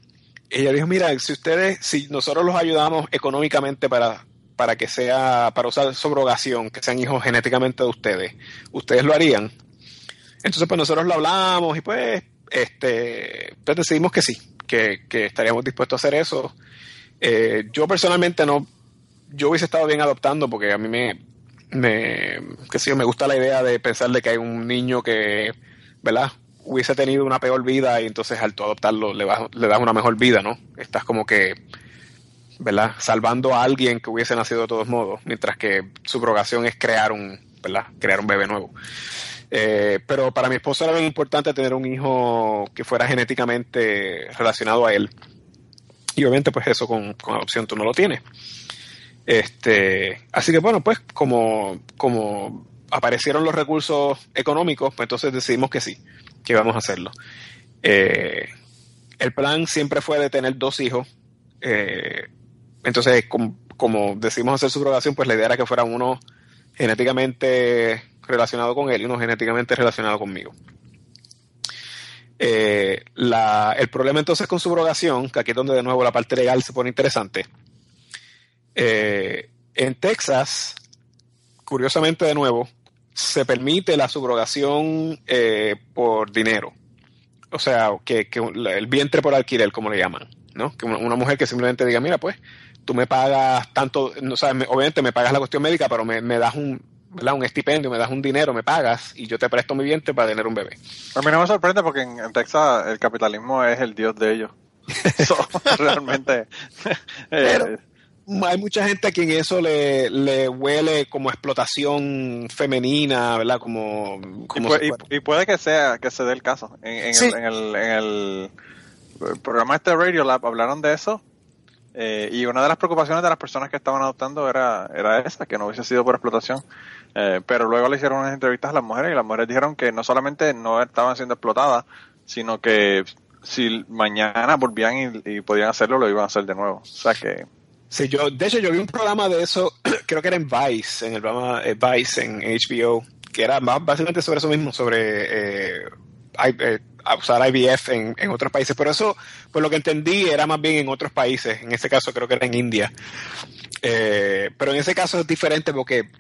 Ella dijo, mira, si ustedes, si nosotros los ayudamos económicamente para, para que sea, para usar subrogación, que sean hijos genéticamente de ustedes, ¿ustedes lo harían? Entonces pues nosotros lo hablamos y pues, este, pues decidimos que sí, que, que estaríamos dispuestos a hacer eso. Eh, yo personalmente no, yo hubiese estado bien adoptando porque a mí me, me, que sí, me gusta la idea de pensar de que hay un niño que, ¿verdad? Hubiese tenido una peor vida y entonces al tú adoptarlo le, le das una mejor vida, ¿no? Estás como que, ¿verdad? Salvando a alguien que hubiese nacido de todos modos, mientras que su provocación es crear un, ¿verdad? Crear un bebé nuevo. Eh, pero para mi esposo era bien importante tener un hijo que fuera genéticamente relacionado a él. Y obviamente, pues eso con, con adopción tú no lo tienes. Este, así que bueno, pues como, como aparecieron los recursos económicos, pues entonces decidimos que sí, que íbamos a hacerlo. Eh, el plan siempre fue de tener dos hijos. Eh, entonces, como, decidimos hacer su programación, pues la idea era que fuera uno genéticamente relacionado con él y uno genéticamente relacionado conmigo. Eh, el problema entonces con su subrogación, que aquí es donde de nuevo la parte legal se pone interesante, en Texas, curiosamente de nuevo, se permite la subrogación eh, por dinero. O sea, que, que, el vientre por alquiler, como le llaman. ¿no? Que una, mujer que simplemente diga, mira, pues, tú me pagas tanto, no, o me, obviamente me pagas la cuestión médica, pero me, me das un, un estipendio, me das un dinero, me pagas y yo te presto mi vientre para tener un bebé. A mí no me sorprende porque en, en Texas el capitalismo es el dios de ellos. Realmente. eh, hay mucha gente a quien eso le, le huele como explotación femenina, ¿verdad? Como, como y, puede, y, puede, que sea que se dé el caso. En, en, sí. el, en, el, en, el, programa este Radio Lab hablaron de eso eh, y una de las preocupaciones de las personas que estaban adoptando era, era esa, que no hubiese sido por explotación. Eh, pero luego le hicieron unas entrevistas a las mujeres y las mujeres dijeron que no solamente no estaban siendo explotadas, sino que si mañana volvían y, y podían hacerlo, lo iban a hacer de nuevo. O sea que Sí, yo, de hecho, yo vi un programa de eso, creo que era en Vice, en el programa eh, Vice en HBO, que era más básicamente sobre eso mismo, sobre eh, eh, usar IVF en, en, otros países. Pero eso, por lo que entendí, era más bien en otros países. En ese caso, creo que era en India. Eh, pero en ese caso es diferente porque,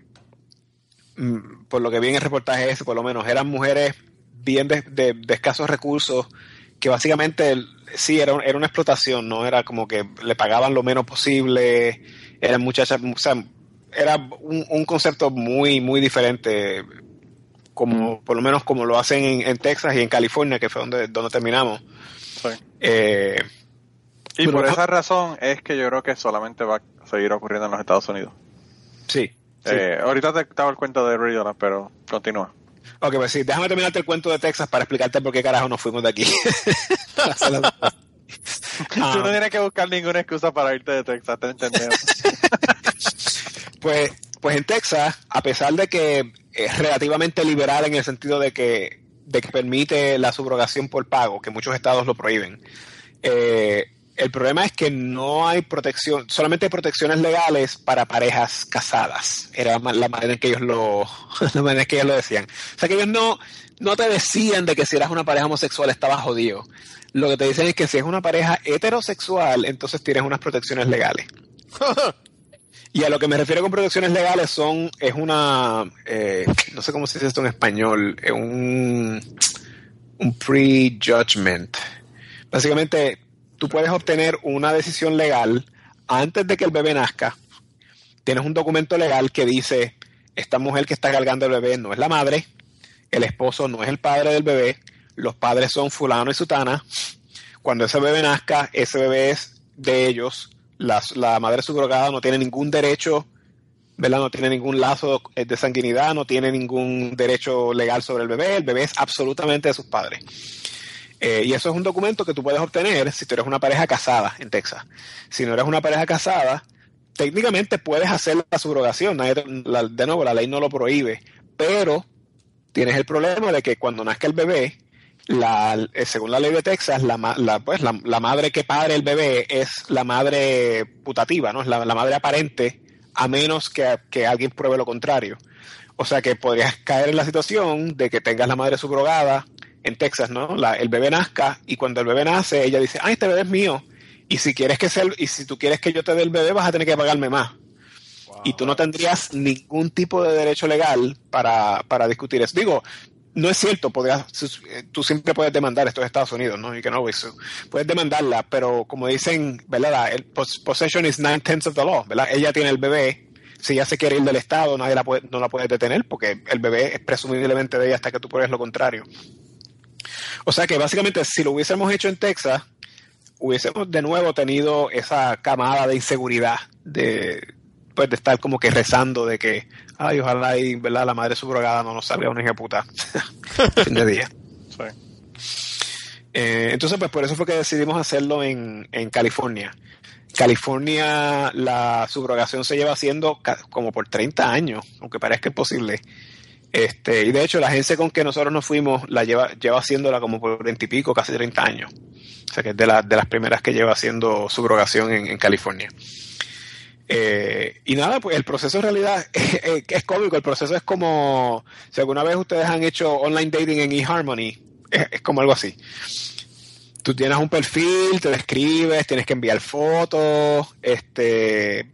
mm, por lo que vi en el reportaje ese, por lo menos, eran mujeres bien de escasos recursos que básicamente sí, era, era una explotación, ¿no? Era como que le pagaban lo menos posible, eran muchachas, o sea, era un, un concepto muy, muy diferente, como por lo menos como lo hacen en, en Texas y en California, que fue donde, donde terminamos. Sí. Eh, y por esa razón es que yo creo que solamente va a seguir ocurriendo en los Estados Unidos. Sí. sí. Eh, ahorita te estaba el cuento de Riddle, pero continúa. Ok, pues sí, déjame terminarte el cuento de Texas para explicarte por qué carajo nos fuimos de aquí. Tú no tienes que buscar ninguna excusa para irte de Texas, te entendemos. pues, pues en Texas, a pesar de que es relativamente liberal en el sentido de que, de que permite la subrogación por pago, que muchos estados lo prohíben, eh, el problema es que no hay protección, solamente hay protecciones legales para parejas casadas. Era la manera en que ellos lo, la manera en que ellos lo decían. O sea que ellos no, no te decían de que si eras una pareja homosexual estabas jodido. Lo que te dicen es que si es una pareja heterosexual, entonces tienes unas protecciones legales. y a lo que me refiero con protecciones legales son, es una, eh, no sé cómo se dice esto en español, un, un pre-judgment. Básicamente, tú puedes obtener una decisión legal antes de que el bebé nazca. Tienes un documento legal que dice, esta mujer que está cargando el bebé no es la madre, el esposo no es el padre del bebé, los padres son fulano y sutana. Cuando ese bebé nazca, ese bebé es de ellos. La, madre subrogada no tiene ningún derecho, ¿verdad? No tiene ningún lazo de sanguinidad, no tiene ningún derecho legal sobre el bebé. El bebé es absolutamente de sus padres. Eh, y eso es un documento que tú puedes obtener si tú eres una pareja casada en Texas. Si no eres una pareja casada, técnicamente puedes hacer la subrogación. de nuevo, la ley no lo prohíbe, pero tienes el problema de que cuando nazca el bebé, la, eh, según la ley de Texas, la, la pues, la, madre que padre el bebé es la madre putativa, ¿no? Es la, madre aparente, a menos que, que, alguien pruebe lo contrario. O sea que podrías caer en la situación de que tengas la madre subrogada en Texas, ¿no? La, el bebé nazca y cuando el bebé nace, ella dice, ay, este bebé es mío. Y si quieres que sea, y si tú quieres que yo te dé el bebé, vas a tener que pagarme más. Y tú no tendrías ningún tipo de derecho legal para, para discutir eso. Digo, no es cierto, podrías, tú siempre puedes demandar esto de Estados Unidos, ¿no? Y que no, eso, puedes demandarla, pero como dicen, ¿verdad? El possession is nine tenths of the law, ¿verdad? Ella tiene el bebé, si ella se quiere ir del Estado, nadie la puede, no la puede detener porque el bebé es presumiblemente de ella hasta que tú pruebes lo contrario. O sea que básicamente si lo hubiésemos hecho en Texas, hubiésemos de nuevo tenido esa camada de inseguridad de, pues, de estar como que rezando de que, ay, ojalá y, ¿verdad? la madre subrogada no nos salga una hija puta fin de día. Eh, entonces, pues por eso fue que decidimos hacerlo en, en California. California la subrogación se lleva haciendo como por 30 años, aunque parezca imposible. Este, y de hecho, la agencia con que nosotros nos fuimos la lleva, lleva haciéndola como por 20 y pico, casi 30 años. O sea que es de, de las primeras que lleva haciendo subrogación en, California. Eh, y nada, pues el proceso en realidad es, cómico. El proceso es como si alguna vez ustedes han hecho online dating en eHarmony, es, es como algo así. Tú tienes un perfil, te describes, tienes que enviar fotos, este,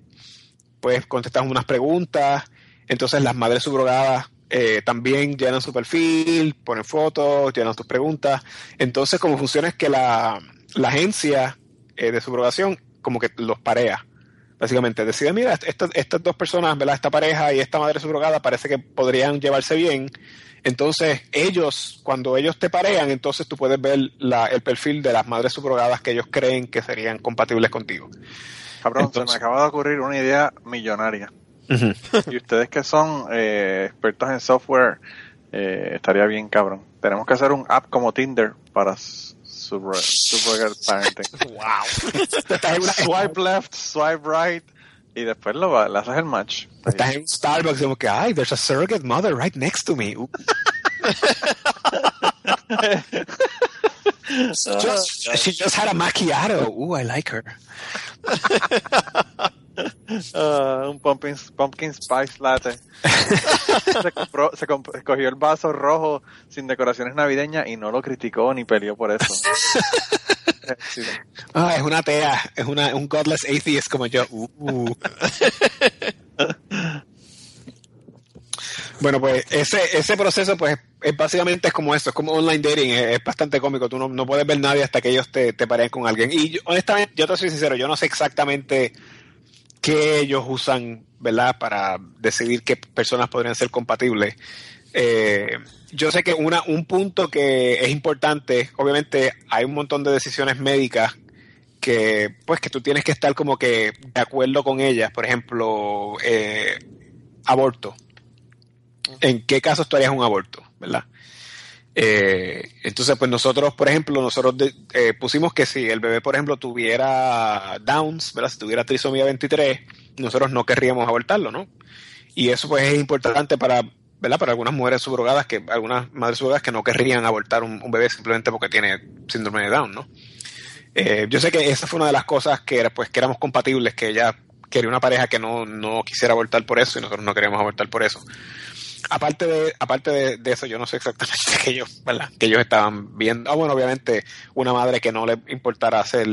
pues contestas unas preguntas. Entonces las madres subrogadas eh, también llenan su perfil, ponen fotos, llenan sus preguntas. Entonces, como funciona es que la, la agencia eh, de subrogación como que los parea. Básicamente decide, mira, estas dos personas, ¿verdad? esta pareja y esta madre subrogada parece que podrían llevarse bien. Entonces, ellos, cuando ellos te parean, entonces tú puedes ver la, el perfil de las madres subrogadas que ellos creen que serían compatibles contigo. Cabrón, se me acaba de ocurrir una idea millonaria. y ustedes que son eh, expertos en software, eh, estaría bien cabrón. Tenemos que hacer un app como Tinder para subrogar parenting. wow. swipe left, swipe right. Y después lo, le haces el match. Estás en Starbucks y como que, ay, there's a surrogate mother right next to me. just, she just had a macchiato. Ooh, I like her. Uh, un pumpkin, pumpkin spice latte. se, compró, se escogió el vaso rojo sin decoraciones navideñas y no lo criticó ni peleó por eso. ah, es una tea, es una, un godless atheist como yo. Uh. Bueno, pues ese, ese proceso, pues, es básicamente es como esto, es como online dating, es, bastante cómico. Tú no, no, puedes ver nadie hasta que ellos te, te paren con alguien. Y honestamente, yo te soy sincero, yo no sé exactamente qué ellos usan, ¿verdad?, para decidir qué personas podrían ser compatibles. Eh, yo sé que una, un punto que es importante, obviamente hay un montón de decisiones médicas que pues que tú tienes que estar como que de acuerdo con ellas. Por ejemplo, eh, aborto, ¿en qué casos tú harías un aborto? ¿Verdad? Eh, entonces, pues nosotros, por ejemplo, nosotros eh, pusimos que si el bebé, por ejemplo, tuviera Downs, ¿verdad? Si tuviera trisomía 23, nosotros no querríamos abortarlo, ¿no? Y eso pues es importante para, ¿verdad? Para algunas mujeres subrogadas, que algunas madres subrogadas que no querrían abortar un, un bebé simplemente porque tiene síndrome de Down, ¿no? Eh, yo sé que esa fue una de las cosas que era, pues, que éramos compatibles, que ella quería una pareja que no, no quisiera abortar por eso y nosotros no queríamos abortar por eso aparte de aparte de, de eso yo no sé exactamente que ellos verdad que ellos estaban viendo. Ah bueno obviamente una madre que no le importara hacer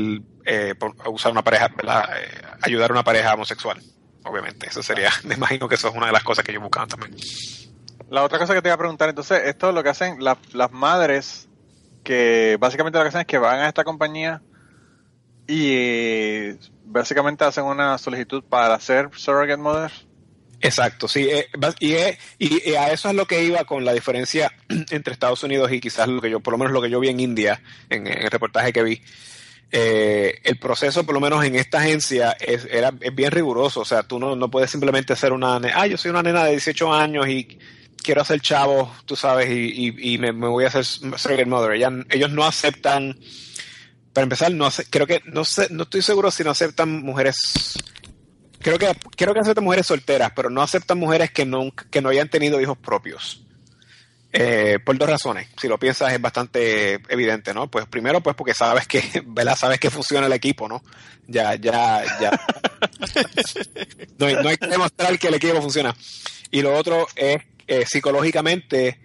eh, usar una pareja verdad Eh, ayudar a una pareja homosexual obviamente. Eso sería me imagino que eso es una de las cosas que ellos buscaban también. La otra cosa que te iba a preguntar, entonces, esto es lo que hacen la- las madres que básicamente lo que hacen es que van a esta compañía y eh, básicamente hacen una solicitud para ser surrogate mothers. Exacto, sí, eh, eh, y, y a eso es lo que iba con la diferencia entre Estados Unidos y quizás lo que yo, por lo menos lo que yo vi en India, en, el reportaje que vi. Eh, el proceso, por lo menos en esta agencia, es, era, es bien riguroso. O sea, tú no, no puedes simplemente ser una, ah, yo soy una nena de 18 años y quiero hacer chavo, tú sabes, y, y, y me, voy a hacer surrogate mother. Ella- ellos no aceptan, para empezar, no creo que, no sé, no estoy seguro si no aceptan mujeres creo que creo que aceptan mujeres solteras, pero no aceptan mujeres que no, que no hayan tenido hijos propios. Eh, por dos razones. Si lo piensas es bastante evidente, ¿no? Pues primero, pues porque sabes que, ¿verdad? Sabes que funciona el equipo, ¿no? Ya, ya, ya. No hay, no hay que demostrar que el equipo funciona. Y lo otro es eh, psicológicamente,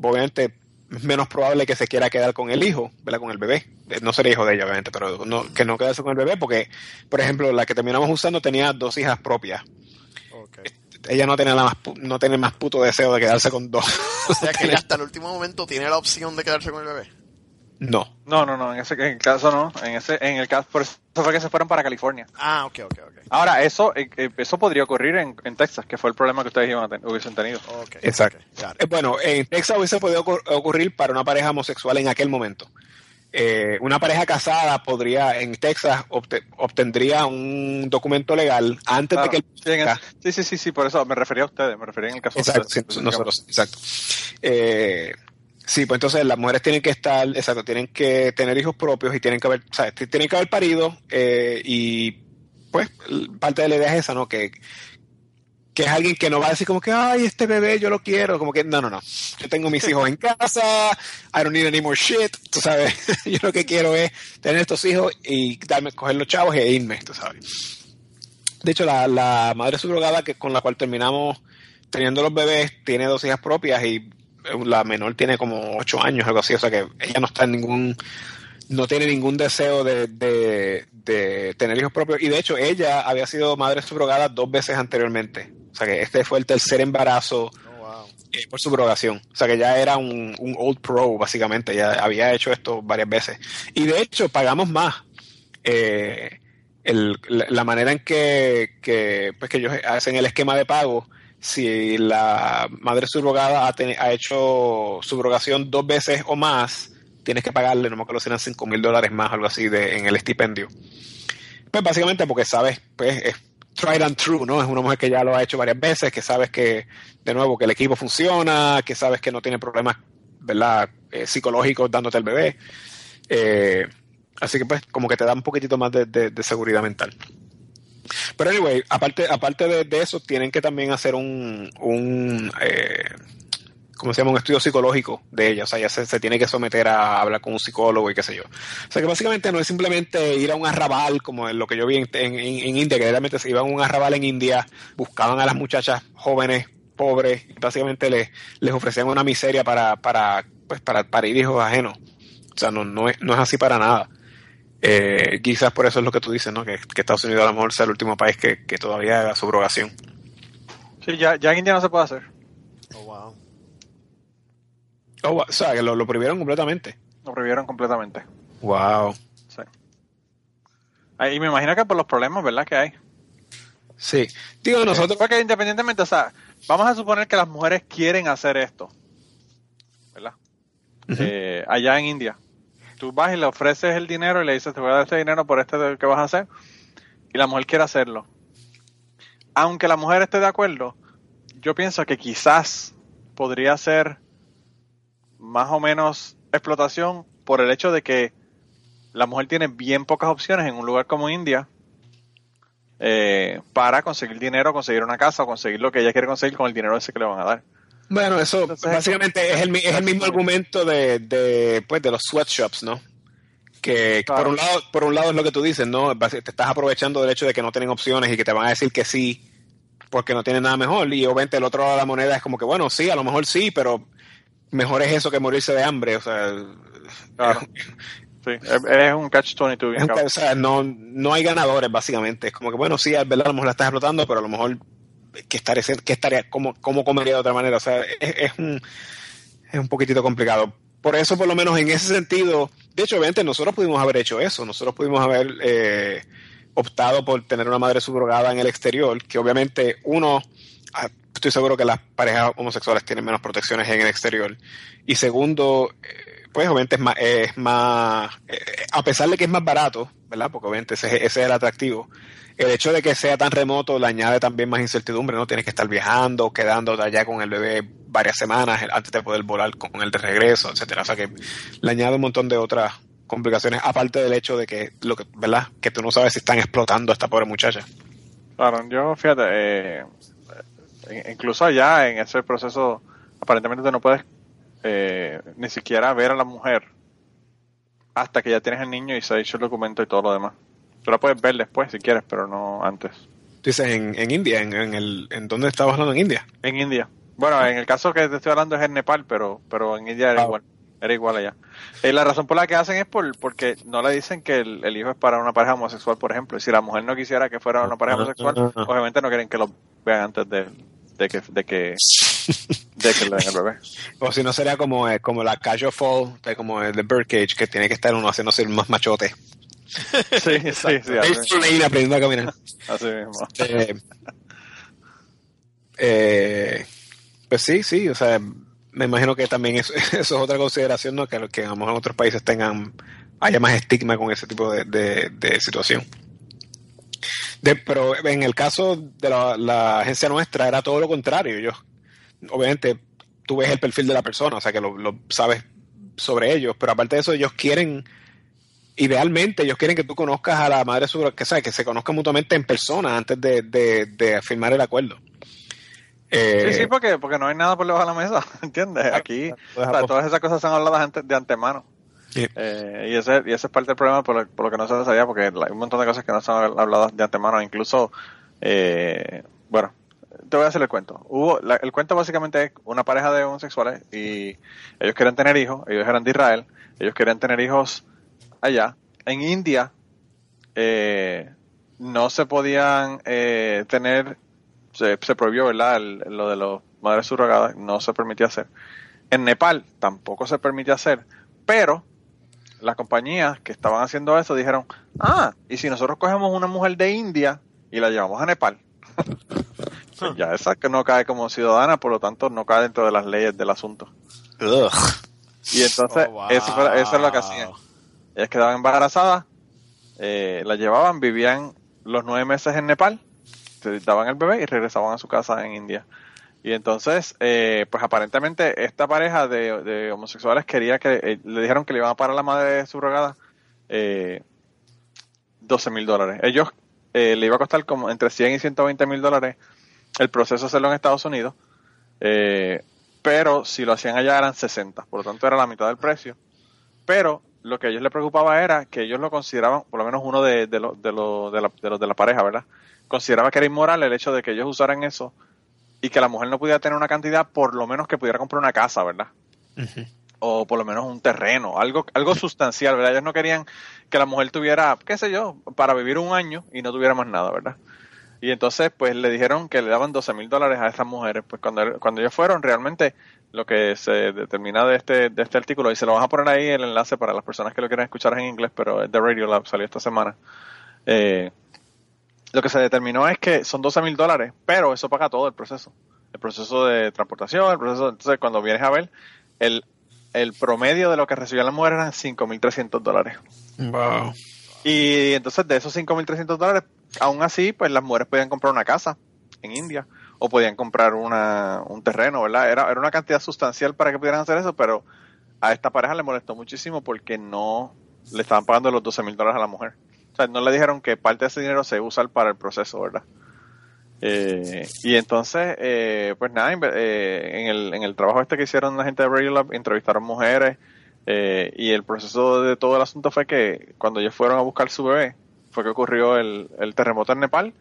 obviamente, es menos probable que se quiera quedar con el hijo, ¿verdad? Con el bebé. No sería hijo de ella, obviamente, pero no, que no quedarse con el bebé porque, por ejemplo, la que terminamos usando tenía dos hijas propias. Ella no tenía, la más, pu- no tenía más puto deseo de quedarse con dos. O sea que ella hasta el último momento tiene la opción de quedarse con el bebé. No. No, no, no, en ese en el caso no, en ese en el caso por eso fue que se fueron para California. Ah, ok, ok, ok. Ahora, eso eh, eh, eso podría ocurrir en, en Texas, que fue el problema que ustedes iban a ten- hubiesen tenido. Exacto. Eh. Bueno, en Texas hubiese podido ocur- ocurrir para una pareja homosexual en aquel momento. Eh, una pareja casada podría, en Texas, obte- obtendría un documento legal antes Claro, de que el sí, sí, sí, sí, sí, por eso me refería a ustedes, me refería en el caso Exacto, de ustedes. sí, nosotros, exacto. Eh, sí, pues entonces las mujeres tienen que estar, exacto, tienen que tener hijos propios y tienen que haber, o sea, tienen que haber parido eh, y pues parte de la idea es esa, ¿no? Que, que es alguien que no va a decir como que, ay, este bebé yo lo quiero, como que, no, no, no, yo tengo mis hijos en casa, I don't need any more shit, tú sabes, yo lo que quiero es tener estos hijos y darme, coger los chavos e irme, tú sabes. De hecho, la, la madre subrogada que con la cual terminamos teniendo los bebés tiene dos hijas propias y la menor tiene como ocho años, algo así, o sea que ella no está en ningún, no tiene ningún deseo de, de, de tener hijos propios y de hecho ella había sido madre subrogada dos veces anteriormente, o sea que este fue el tercer embarazo Oh, wow. eh, por subrogación. O sea que ya era un, un old pro, básicamente. Ya había hecho esto varias veces. Y de hecho, pagamos más. Eh, el- la, la manera en que, que, pues que ellos hacen el esquema de pago, si la madre subrogada ha, teni- ha hecho subrogación dos veces o más, tienes que pagarle, no me acuerdo si eran 5 mil dólares más, algo así, de, en el estipendio. Pues básicamente porque sabes, pues es tried and true, ¿no? Es una mujer que ya lo ha hecho varias veces, que sabes que, de nuevo, que el equipo funciona, que sabes que no tiene problemas, ¿verdad? Eh, psicológicos dándote el bebé. Eh, así que pues como que te da un poquitito más de, de- de seguridad mental. Pero anyway, aparte, aparte de, de eso, tienen que también hacer un, un eh, ¿cómo se? Un estudio psicológico de ella. O sea, ella se, tiene que someter a hablar con un psicólogo y qué sé yo. O sea, que básicamente no es simplemente ir a un arrabal, como lo que yo vi en, en- India, que realmente se iban a un arrabal en India, buscaban a las muchachas jóvenes, pobres, y básicamente les, les ofrecían una miseria para, para, pues, para, para ir hijos ajenos. O sea, no, no, es, no es así para nada. Eh, quizás por eso es lo que tú dices, ¿no? Que, que Estados Unidos a lo mejor sea el último país que, que todavía haga subrogación. Sí, ya, ya en India no se puede hacer. Oh, o sea, que lo, lo prohibieron completamente. Lo prohibieron completamente. Wow. Sí. Y me imagino que por los problemas, ¿verdad? Que hay. Sí. Digo, nosotros. Porque independientemente, o sea, vamos a suponer que las mujeres quieren hacer esto. ¿Verdad? Eh, allá en India. Tú vas y le ofreces el dinero y le dices, te voy a dar este dinero por este que vas a hacer. Y la mujer quiere hacerlo. Aunque la mujer esté de acuerdo, yo pienso que quizás podría ser más o menos explotación por el hecho de que la mujer tiene bien pocas opciones en un lugar como India eh, para conseguir dinero, conseguir una casa o conseguir lo que ella quiere conseguir con el dinero ese que le van a dar. Bueno, eso Entonces, básicamente es el, es el mismo argumento de, de, pues, de los sweatshops, ¿no? Que Claro. por un lado por un lado es lo que tú dices, ¿no? Te estás aprovechando del hecho de que no tienen opciones y que te van a decir que sí porque no tienen nada mejor. Y obviamente el otro lado de la moneda es como que, bueno, sí, a lo mejor sí, pero mejor es eso que morirse de hambre. O sea, Claro. Sí, es, un catch-22 es bien un- cabrón. o sea, no, no hay ganadores, básicamente. Es como que, bueno, sí, es verdad, a lo mejor la estás explotando, pero a lo mejor, ¿qué estaría, qué estaría, cómo, cómo comería de otra manera? O sea, es, es un, es un poquitito complicado. Por eso, por lo menos en ese sentido, de hecho, obviamente nosotros pudimos haber hecho eso, nosotros pudimos haber eh, optado por tener una madre subrogada en el exterior, que obviamente uno, estoy seguro que las parejas homosexuales tienen menos protecciones en el exterior, y segundo, eh, pues obviamente es más, es más eh, a pesar de que es más barato, ¿verdad? Porque obviamente ese, ese es el atractivo. El hecho de que sea tan remoto le añade también más incertidumbre, ¿no? Tienes que estar viajando, quedando allá con el bebé varias semanas antes de poder volar con el de regreso, etcétera. O sea que le añade un montón de otras complicaciones, aparte del hecho de que, lo que, ¿verdad? Que tú no sabes si están explotando a esta pobre muchacha. Claro, yo fíjate, eh, incluso allá en ese proceso, aparentemente tú no puedes eh, ni siquiera ver a la mujer hasta que ya tienes el niño y se ha hecho el documento y todo lo demás. Tú la puedes ver después si quieres, pero no antes. Tú dices en, en India, en, en el, ¿en dónde estabas hablando? En India. En India. Bueno, en el caso que te estoy hablando es en Nepal, pero pero en India era Ah. igual. Era igual allá. Eh, la razón por la que hacen es por porque no le dicen que el, el hijo es para una pareja homosexual, por ejemplo. Y si la mujer no quisiera que fuera una pareja homosexual, Ah. obviamente no quieren que lo vean antes de, de que de que de que le den el bebé. O si no sería como, eh, como la casual fall, de como el de Birdcage, que tiene que estar uno haciéndose el más machote. Sí, sí, sí, Lane aprendiendo a caminar. así mismo. Eh, eh, pues sí, sí, o sea, me imagino que también eso, eso es otra consideración, ¿no? Que, que a lo mejor en otros países tengan, haya más estigma con ese tipo de, de- de situación. De- pero en el caso de la, la agencia nuestra era todo lo contrario. Yo, obviamente, tú ves el perfil de la persona, o sea que lo, lo sabes sobre ellos, pero aparte de eso, ellos quieren, idealmente, ellos quieren que tú conozcas a la madre sobre, que, ¿sabes? que se conozcan mutuamente en persona antes de, de, de firmar el acuerdo. Eh, Sí, sí, porque, porque no hay nada por debajo de la mesa, ¿entiendes? Aquí o sea, todas esas cosas son habladas antes de antemano. Eh, y, ese, y ese es parte del problema por por lo que no se sabía, porque hay un montón de cosas que no son habladas de antemano. Incluso, eh, bueno, te voy a hacer el cuento. Hubo, la- el cuento básicamente es una pareja de homosexuales y ellos querían tener hijos, ellos eran de Israel, ellos querían tener hijos allá. En India eh, no se podían eh, tener, se, se prohibió, ¿verdad? El- lo de los madres surrogadas no se permitía hacer. En Nepal tampoco se permite hacer, pero las compañías que estaban haciendo eso dijeron, ah, y si nosotros cogemos una mujer de India y la llevamos a Nepal, pues ya esa que no cae como ciudadana, por lo tanto no cae dentro de las leyes del asunto. ugh. Y entonces, Oh, wow. eso, fue- eso es lo que hacían. Ellas quedaban embarazadas, eh, la llevaban, vivían los nueve meses en Nepal, se daban el bebé y regresaban a su casa en India. Y entonces, eh, pues aparentemente esta pareja de, homosexuales quería que, eh, le dijeron que le iban a pagar la madre subrogada eh, 12 mil dólares. Ellos eh, le iba a costar como entre 100 y 120 mil dólares el proceso hacerlo en Estados Unidos, eh, pero si lo hacían allá eran 60, por lo tanto era la mitad del precio. Pero lo que a ellos les preocupaba era que ellos lo consideraban, por lo menos uno de, de, de, lo- de, la, de los de la pareja, ¿verdad? Consideraba que era inmoral el hecho de que ellos usaran eso y que la mujer no pudiera tener una cantidad, por lo menos que pudiera comprar una casa, ¿verdad? O por lo menos un terreno, algo, algo sustancial, ¿verdad? Ellos no querían que la mujer tuviera, qué sé yo, para vivir un año y no tuviera más nada, ¿verdad? Y entonces, pues le dijeron que le daban 12 mil dólares a esas mujeres. Pues cuando, cuando ellos fueron, realmente lo que se determina de este, de este artículo, y se lo vas a poner ahí el enlace para las personas que lo quieran escuchar en inglés, pero es de Radio Lab, salió esta semana. Eh, lo que se determinó es que son 12 mil dólares, pero eso paga todo el proceso. El proceso de transportación, el proceso. Entonces, cuando vienes a ver, el, el promedio de lo que recibían las mujeres eran 5.300 dólares. Wow. Y entonces de esos 5.300 dólares, aún así, pues las mujeres podían comprar una casa en India o podían comprar una, un terreno, ¿verdad? Era, era una cantidad sustancial para que pudieran hacer eso, pero a esta pareja le molestó muchísimo porque no le estaban pagando los 12 mil dólares a la mujer. O sea, no le dijeron que parte de ese dinero se iba a usar para el proceso, ¿verdad? Eh, y entonces, eh, pues nada, eh, en, el, en el trabajo este que hicieron la gente de Radio Lab, entrevistaron mujeres eh, y el proceso de todo el asunto fue que cuando ellos fueron a buscar su bebé, fue que ocurrió el, el terremoto en Nepal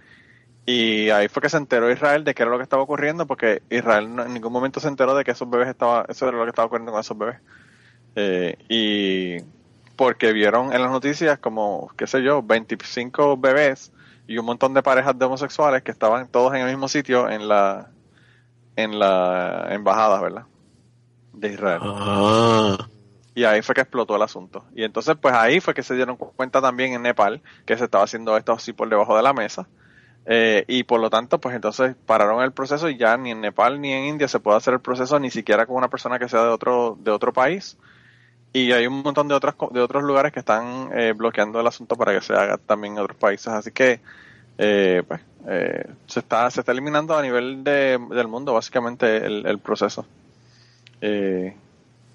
y ahí fue que se enteró Israel de qué era lo que estaba ocurriendo porque Israel en ningún momento se enteró de que esos bebés estaba, eso era lo que estaba ocurriendo con esos bebés. Eh, y porque vieron en las noticias como, qué sé yo, 25 bebés y un montón de parejas de homosexuales que estaban todos en el mismo sitio en la en la embajada, ¿verdad? De Israel. Ah. Y ahí fue que explotó el asunto. Y entonces, pues ahí fue que se dieron cuenta también en Nepal que se estaba haciendo esto así por debajo de la mesa. Eh, y por lo tanto, pues entonces pararon el proceso y ya ni en Nepal ni en India se puede hacer el proceso ni siquiera con una persona que sea de otro, de otro país. Y hay un montón de otros, co- de otros lugares que están eh, bloqueando el asunto para que se haga también en otros países. Así que, eh, pues, eh, se está, se está eliminando a nivel de, del mundo básicamente el, el proceso. Eh,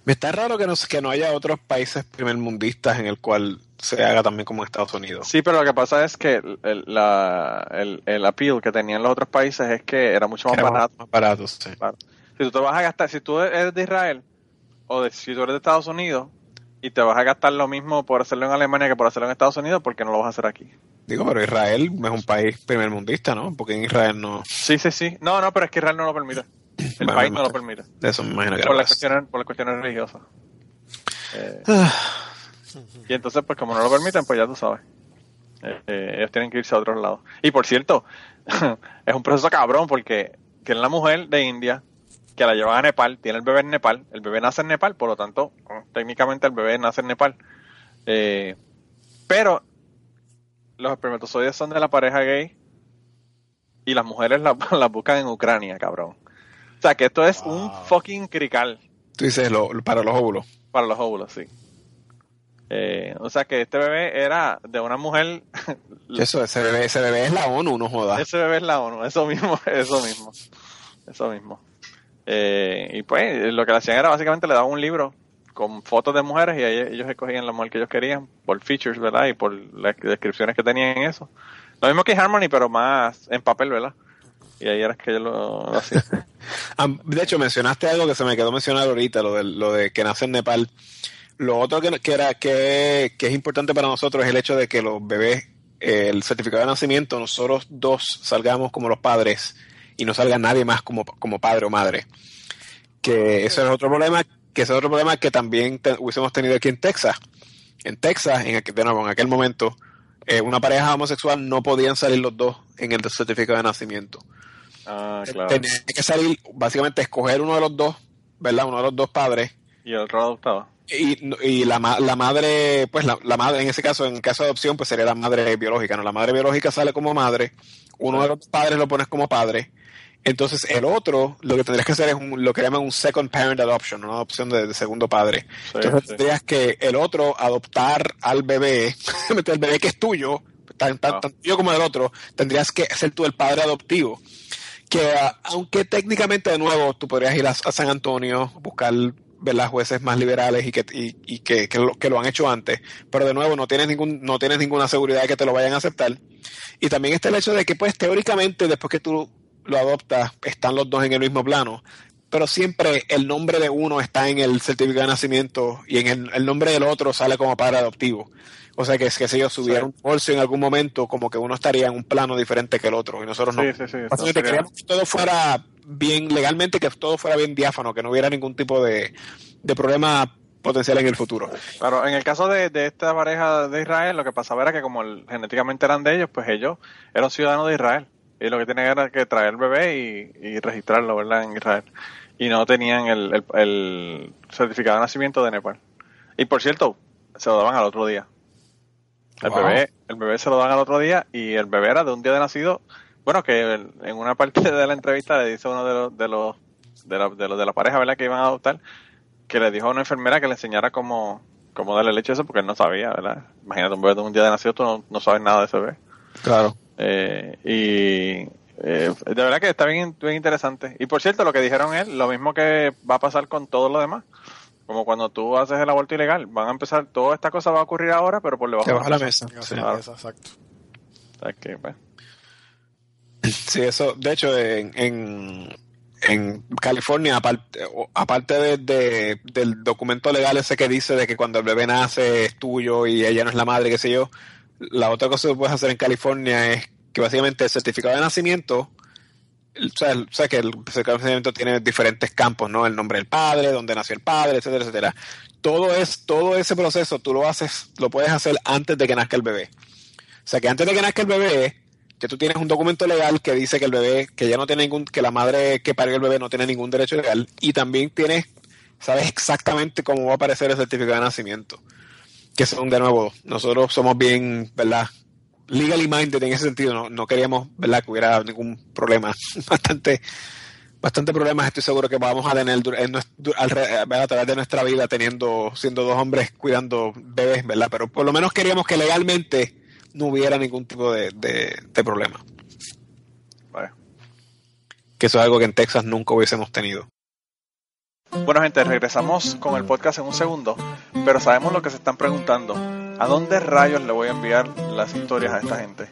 Me está raro que no, que no haya otros países primermundistas en el cual se haga también como en Estados Unidos. Sí, pero lo que pasa es que el, el- la, el, el appeal que tenían los otros países es que era mucho más Era barato. Más barato, sí. Si tú te vas a gastar, si tú eres de Israel o de, si tú eres de Estados Unidos y te vas a gastar lo mismo por hacerlo en Alemania que por hacerlo en Estados Unidos, ¿por qué no lo vas a hacer aquí? Digo, pero Israel es un país primermundista, ¿no? Porque en Israel no. Sí, sí, sí. No, no, pero es que Israel no lo permite. El Bueno, país no lo permite. Eso me imagino que Por las cuestiones, por las cuestiones religiosas. Eh, Ah, Y entonces, pues como no lo permiten, pues ya tú sabes. Eh, eh, ellos tienen que irse a otros lados. Y por cierto, es un proceso cabrón porque tiene la mujer de India que la llevan a Nepal, tiene el bebé en Nepal, el bebé nace en Nepal, por lo tanto, técnicamente el bebé nace en Nepal. Eh, pero los espermatozoides son de la pareja gay y las mujeres las buscan en Ucrania, cabrón. O sea que esto es un fucking crical Tú dices lo, para los óvulos. para los óvulos, sí. Eh, o sea que este bebé era de una mujer. Eso, ese bebé, ese bebé es la ONU, no jodas. ese bebé es la ONU, eso mismo, eso mismo, eso mismo. Eh, y pues lo que le hacían era básicamente le daban un libro con fotos de mujeres y ahí ellos escogían la mujer que ellos querían por features, ¿verdad? Y por las descripciones que tenían en eso. Lo mismo que Harmony, pero más en papel, ¿verdad? Y ahí era que ellos lo, lo hacían. Ah, de hecho, mencionaste algo que se me quedó mencionar ahorita, lo de, lo de que nace en Nepal. Lo otro que, que era que, que es importante para nosotros es el hecho de que los bebés, eh, el certificado de nacimiento, nosotros dos salgamos como los padres y no salga nadie más como, como padre o madre. Que eso es otro problema, que ese es otro problema que también te- hubiésemos tenido aquí en Texas. En Texas, en aquel, de nuevo, en aquel momento, eh, una pareja homosexual no podían salir los dos en el certificado de nacimiento. Ah, claro. Tenía que salir, básicamente, escoger uno de los dos, ¿verdad? Uno de los dos padres. Y el otro adoptado. Y, y la, la madre, pues la, la madre, en ese caso, en caso de adopción, pues sería la madre biológica, ¿no? La madre biológica sale como madre, uno de los padres lo pones como padre, entonces el otro, lo que tendrías que hacer es un- lo que llaman un second parent adoption, una adopción de, de segundo padre. Sí, entonces sí. tendrías que el otro adoptar al bebé, el bebé que es tuyo, tan, tan, Ah. tan tuyo como el otro, tendrías que ser tú el padre adoptivo que ah, aunque técnicamente de nuevo tú podrías ir a, a San Antonio, buscar ver las jueces más liberales y que y, y que, que lo, que lo han hecho antes, pero de nuevo no tienes ningún no tienes ninguna seguridad de que te lo vayan a aceptar. Y también está el hecho de que pues teóricamente después que tú lo adoptas están los dos en el mismo plano, pero siempre el nombre de uno está en el certificado de nacimiento y en el, el nombre del otro sale como padre adoptivo. O sea que, que si ellos subieran un divorcio en algún momento, como que uno estaría en un plano diferente que el otro, y nosotros no. Sí, sí, sí. Básicamente sería- queríamos que todo fuera bien legalmente, que todo fuera bien diáfano, que no hubiera ningún tipo de, de problema potencial en el futuro. Claro, en el caso de, de esta pareja de Israel, lo que pasaba era que como el- genéticamente eran de ellos, pues ellos eran ciudadanos de Israel. Y lo que tenían era que traer el bebé y, y registrarlo, ¿verdad? En Israel. Y no tenían el, el- el certificado de nacimiento de Nepal. Y por cierto, se lo daban al otro día. El Wow. bebé, el bebé se lo dan al otro día y el bebé era de un día de nacido. Bueno, que el- en una parte de la entrevista le dice uno de los de los de la, de los de la pareja, ¿verdad? Que iban a adoptar, que le dijo a una enfermera que le enseñara cómo, cómo darle leche a eso porque él no sabía, ¿verdad? Imagínate un bebé de un día de nacido, tú no, no sabes nada de ese bebé. Claro. Eh, y, eh, de verdad que está bien, bien interesante. Y por cierto, lo que dijeron es lo mismo que va a pasar con todo lo demás. Como cuando tú haces el aborto ilegal, van a empezar, toda esta cosa va a ocurrir ahora, pero por debajo de la mesa. Sí, Sí. claro. exacto. Pues, Sí, eso, de hecho, en, en, en California, aparte, aparte de, de- del documento legal ese que dice de que cuando el bebé nace es tuyo y ella no es la madre, qué sé yo, la otra cosa que puedes hacer en California es que básicamente el certificado de nacimiento, o sea, que el certificado de nacimiento tiene diferentes campos, ¿no? El nombre del padre, dónde nació el padre, etcétera, etcétera. Todo es, todo ese proceso tú lo haces, lo puedes hacer antes de que nazca el bebé. O sea que antes de que nazca el bebé, que tú tienes un documento legal que dice que el bebé, que ya no tiene ningún, que la madre que parió el bebé no tiene ningún derecho legal, y también tienes, sabes exactamente cómo va a aparecer el certificado de nacimiento. Que son de nuevo, nosotros somos bien, ¿verdad? Legally minded en ese sentido, no, no queríamos, ¿verdad? Que hubiera ningún problema. Bastante, bastante problemas estoy seguro que vamos a tener en ¿verdad? a través de nuestra vida teniendo, siendo dos hombres cuidando bebés, ¿verdad? Pero por lo menos queríamos que legalmente no hubiera ningún tipo de, de- problema. Que eso es algo que en Texas nunca hubiésemos tenido. Bueno, gente, regresamos con el podcast en un segundo, pero sabemos lo que se están preguntando. ¿A dónde rayos le voy a enviar las historias a esta gente?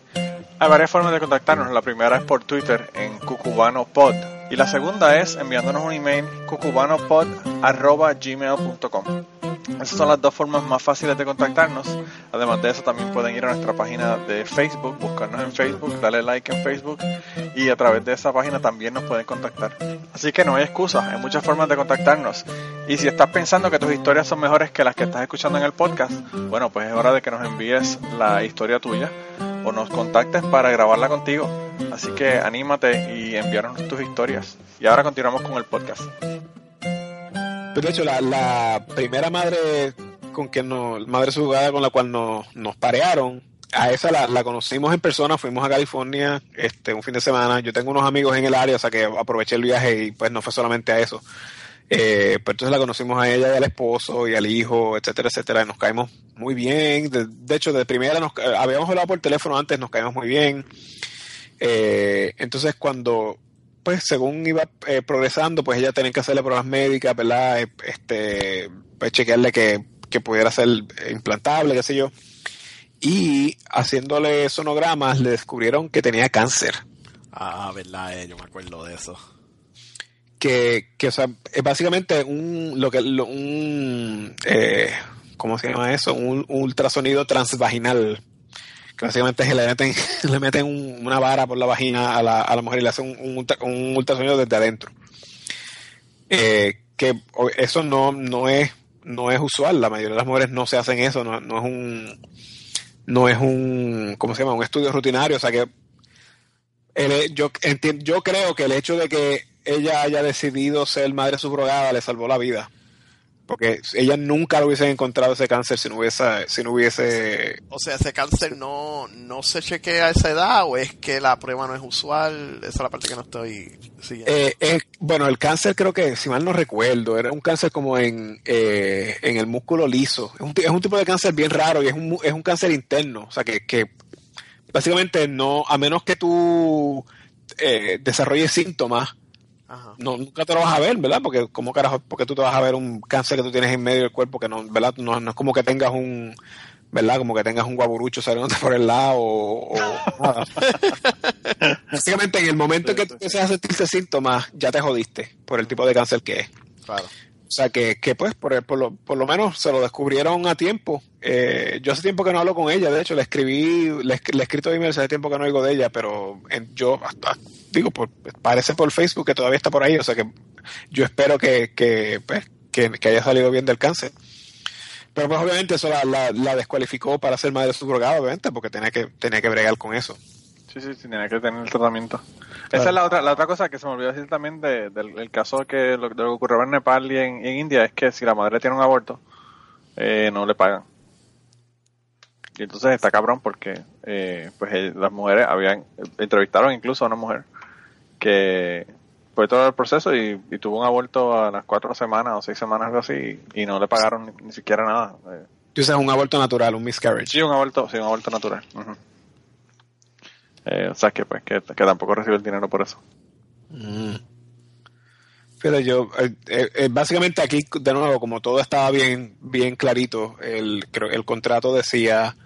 Hay varias formas de contactarnos. La primera es por Twitter en cucubanopod y la segunda es enviándonos un email cucubanopod@gmail.com. Esas son las dos formas más fáciles de contactarnos. Además de eso, también pueden ir a nuestra página de Facebook, buscarnos en Facebook, darle like en Facebook y a través de esa página también nos pueden contactar. Así que no hay excusa, hay muchas formas de contactarnos. Y si estás pensando que tus historias son mejores que las que estás escuchando en el podcast, bueno, pues es hora de que nos envíes la historia tuya o nos contactes para grabarla contigo. Así que anímate y enviarnos tus historias. Y ahora continuamos con el podcast. Pero de hecho, la, primera madre con quien nos, madre jugada con la cual nos, nos parearon, a esa la, la conocimos en persona, fuimos a California este un fin de semana. Yo tengo unos amigos en el área, o sea que aproveché el viaje y pues no fue solamente a eso. Eh, pero entonces la conocimos a ella y al esposo y al hijo, etcétera, etcétera, y nos caímos muy bien. De, hecho, de primera nos habíamos hablado por teléfono antes, nos caímos muy bien. Eh, entonces cuando pues según iba eh, progresando, pues ella tenía que hacerle pruebas médicas, ¿verdad? Eh, Este, pues chequearle que, que pudiera ser eh, implantable, qué sé yo. Y haciéndole sonogramas le descubrieron que tenía cáncer. Ah, verdad, eh, yo me acuerdo de eso. Que, que o sea, es básicamente un, lo que, lo- un, eh, ¿cómo se llama eso? Un, un ultrasonido transvaginal. Que básicamente le meten, le meten un- una vara por la vagina a la, a la mujer y le hacen un, un, un ultrasonido desde adentro. Eh, que eso no, no es, no es usual. La mayoría de las mujeres no se hacen eso, no, no es un, no es un, ¿cómo se llama? Un estudio rutinario, o sea que yo, yo creo que el hecho de que ella haya decidido ser madre subrogada le salvó la vida. Porque ella nunca lo hubiese encontrado ese cáncer si no hubiese, si no hubiese O sea, ese cáncer no, no se chequea a esa edad o es que la prueba no es usual. Esa es la parte que no estoy siguiendo. Eh, bueno, el cáncer creo que, si mal no recuerdo, era un cáncer como en, eh, en el músculo liso. Es un, es un tipo de cáncer bien raro y es un, es un cáncer interno. O sea, que, que básicamente no, a menos que tú eh, desarrolles síntomas, Ajá. no, nunca te lo vas a ver, ¿verdad? Porque como carajo, porque tú te vas a ver un cáncer que tú tienes en medio del cuerpo que no, ¿verdad? No, no es como que tengas un, ¿verdad? Como que tengas un guaburucho saliéndote por el lado o, o nada. Básicamente en el momento en que tú empiezas a sentirte síntomas, ya te jodiste por el tipo de cáncer que es. Claro. O sea que, que pues por, por, lo, por lo menos se lo descubrieron a tiempo. Eh, yo hace tiempo que no hablo con ella, de hecho le escribí, le, he escrito emails hace tiempo que no oigo de ella, pero en- yo hasta, digo, por, parece por Facebook que todavía está por ahí, o sea que yo espero que, que, pues, que, que haya salido bien del cáncer. Pero pues obviamente eso la, la, la descualificó para ser madre subrogada, obviamente, porque tenía que, tenía que bregar con eso. Sí, sí, sí, tiene que tener el tratamiento. Esa es la otra, la otra cosa que se me olvidó decir también de- del el caso que lo, de lo que ocurrió en Nepal y en, en India es que si la madre tiene un aborto, eh, no le pagan. Y entonces está cabrón porque eh, pues las mujeres habían entrevistaron incluso a una mujer que fue todo el proceso y, y tuvo un aborto a las cuatro semanas o seis semanas algo así y no le pagaron ni, ni siquiera nada. Tú dices un aborto natural, un miscarriage. Sí, un aborto, sí, un aborto natural. Eh, o sea que pues que, que tampoco recibe el dinero por eso. Mm. Pero yo, eh, eh, eh, básicamente aquí, de nuevo, como todo estaba bien, bien clarito, el, creo, el contrato decía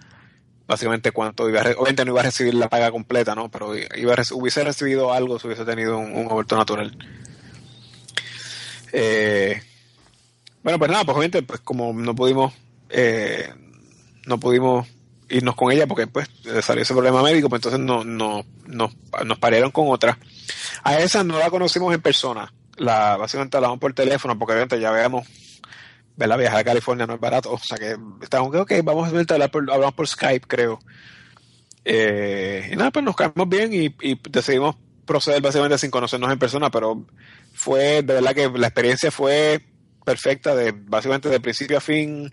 básicamente cuánto iba a, obviamente no iba a recibir la paga completa, ¿no? Pero iba a hubiese recibido algo si hubiese tenido un, aborto natural. Eh, bueno, pues nada, pues obviamente, pues como no pudimos, eh, no pudimos irnos con ella porque pues salió ese problema médico, pues entonces no, no, no- nos parearon con otra. A esa no la conocimos en persona. La, básicamente hablamos por teléfono porque obviamente ya veamos, ¿verdad? Viajar a California no es barato. O sea que estábamos ok, vamos a hablar por, hablamos por Skype, creo. Eh, y nada, pues nos caemos bien y, y decidimos proceder básicamente sin conocernos en persona, pero fue, de verdad que la experiencia fue perfecta, de básicamente de principio a fin.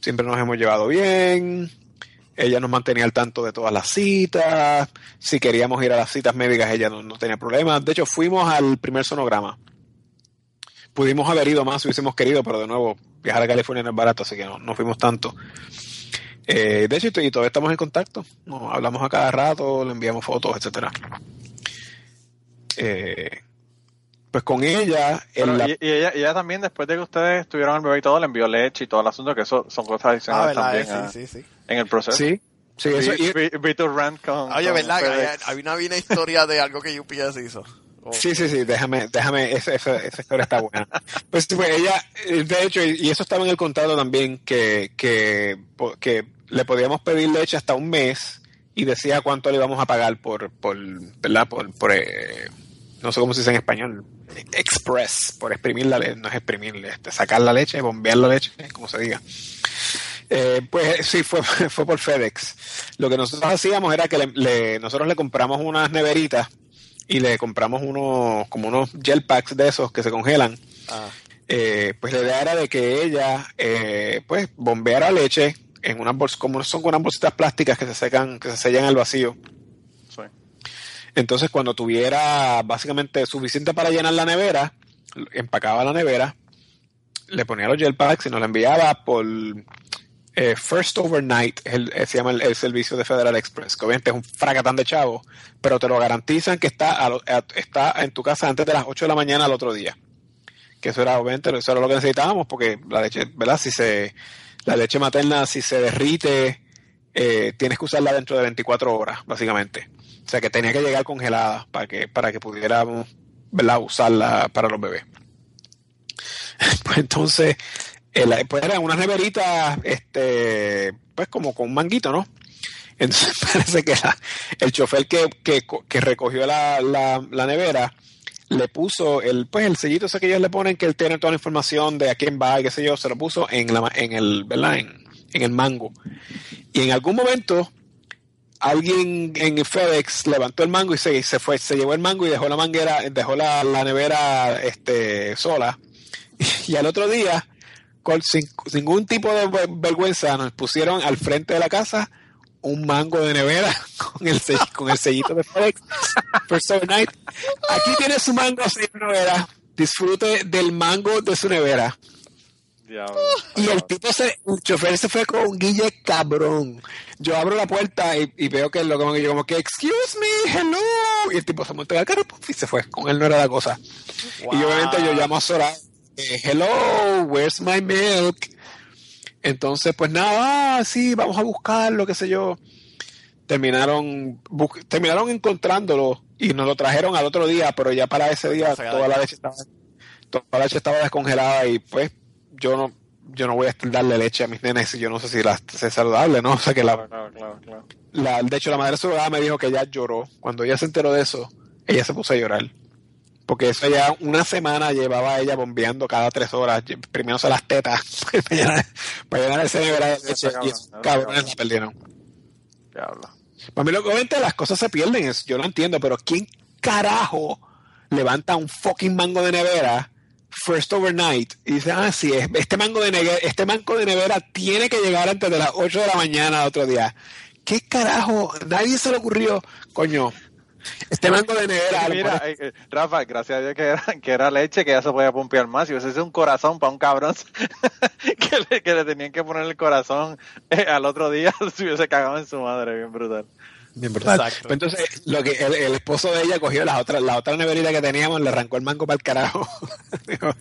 Siempre nos hemos llevado bien. Ella nos mantenía al tanto de todas las citas. Si queríamos ir a las citas médicas, ella no, no tenía problemas. De hecho, fuimos al primer sonograma. Pudimos haber ido más si hubiésemos querido, pero de nuevo, viajar a California no es barato, así que no, no fuimos tanto. Eh, de hecho, y, todavía estamos en contacto. Nos hablamos a cada rato, le enviamos fotos, etcétera. Eh, pues con ella, en Pero, la- y, y ella, y ella también, después de que ustedes tuvieron el bebé y todo, le envió leche y todo el asunto, que eso son cosas Ah, adicionales ¿verdad? también ah, sí, sí, sí. en el proceso. sí, sí, eso, y- Vi, vi- vi tu rant con. Oye, con ¿verdad? Había, había una, una historia de algo que UPS hizo. Oh. Sí, sí, sí, déjame, déjame, esa, esa, esa historia está buena. Pues, pues ella, de hecho, y eso estaba en el contrato también, que, que, que le podíamos pedir leche hasta un mes y decía cuánto le íbamos a pagar por, por ¿verdad? Por, por eh, no sé cómo se dice en español, express, por exprimir la leche, no es exprimir, este, sacar la leche, bombear la leche, como se diga. Eh, pues sí, fue, fue por FedEx. Lo que nosotros hacíamos era que le- le- nosotros le compramos unas neveritas y le compramos unos, como unos gel packs de esos que se congelan. Ah. Eh, pues la idea era de que ella, eh, pues, bombeara leche en unas bolsas, como son unas bolsitas plásticas que se secan, que se sellan al vacío. Sí. Entonces, cuando tuviera básicamente suficiente para llenar la nevera, empacaba la nevera, le ponía los gel packs y nos la enviaba por eh, First Overnight, eh, se llama el, servicio de Federal Express, que obviamente es un fracatán de chavo, pero te lo garantizan que está, a a- está en tu casa antes de las 8 de la mañana al otro día. Que eso era, obviamente, eso era lo que necesitábamos, porque la leche, ¿verdad? Si se, la leche materna, si se derrite, eh, tienes que usarla dentro de 24 horas, básicamente. O sea que tenía que llegar congelada para que, para que pudiéramos ¿verdad? usarla para los bebés. Pues entonces, el- pues eran unas neveritas, este, pues como con un manguito, ¿no? Entonces parece que el chofer que, que, recogió la, la, nevera le puso el, pues el sellito ese que ellos le ponen que él tiene toda la información de a quién va y qué sé yo, se lo puso en la, en el, ¿verdad? En el mango. Y en algún momento alguien en FedEx levantó el mango y se, se fue, se llevó el mango y dejó la manguera, dejó la, la nevera este, sola. Y al otro día, sin, sin ningún tipo de ver- vergüenza, nos pusieron al frente de la casa un mango de nevera con el, sell- con el sellito de FedEx. First overnight. Aquí tiene su mango, señor nevera. Disfrute del mango de su nevera. Diablo. Y el tipo se, el chofer se fue con un guille cabrón. Yo abro la puerta y, y veo que lo como que yo como que, excuse me, hello. Y el tipo se montó en el carro y se fue. Con él no era la cosa. Y obviamente yo llamo a Sora, eh, hello, where's my milk? Entonces, pues nada, ah, sí, vamos a buscarlo, qué sé yo. Terminaron, terminaron encontrándolo y nos lo trajeron al otro día, pero ya para ese día toda la leche estaba, toda la leche estaba descongelada y pues yo no, yo no voy a darle leche a mis nenes y yo no sé si la es saludable, ¿no? O sea que la, Claro, claro, claro. la- de hecho la madre surrogada me dijo que ella lloró. Cuando ella se enteró de eso, ella se puso a llorar. Porque eso ya una semana llevaba ella bombeando cada tres horas, primero se las tetas, para llenar, para llenar ese nevera de leche y esos cabrones la perdieron. Diablo. Para mí, lo que obviamente las cosas se pierden, es- yo lo entiendo, pero ¿quién carajo levanta un fucking mango de nevera first overnight y dice, ah, sí, es- este mango de nevera, este mango de nevera tiene que llegar antes de las 8 de la mañana otro día? ¿Qué carajo? Nadie se le ocurrió, coño. Este mango de nevera, mira, eh, eh, Rafa, gracias a Dios que era, que era leche, que ya se podía pompear más. Si hubiese sido un corazón para un cabrón que le, que le tenían que poner el corazón eh, al otro día, se hubiese cagado en su madre, bien brutal. Bien brutal. Exacto. Pues entonces, lo que el, el esposo de ella cogió la otra, la otra neverita que teníamos, le arrancó el mango para el carajo.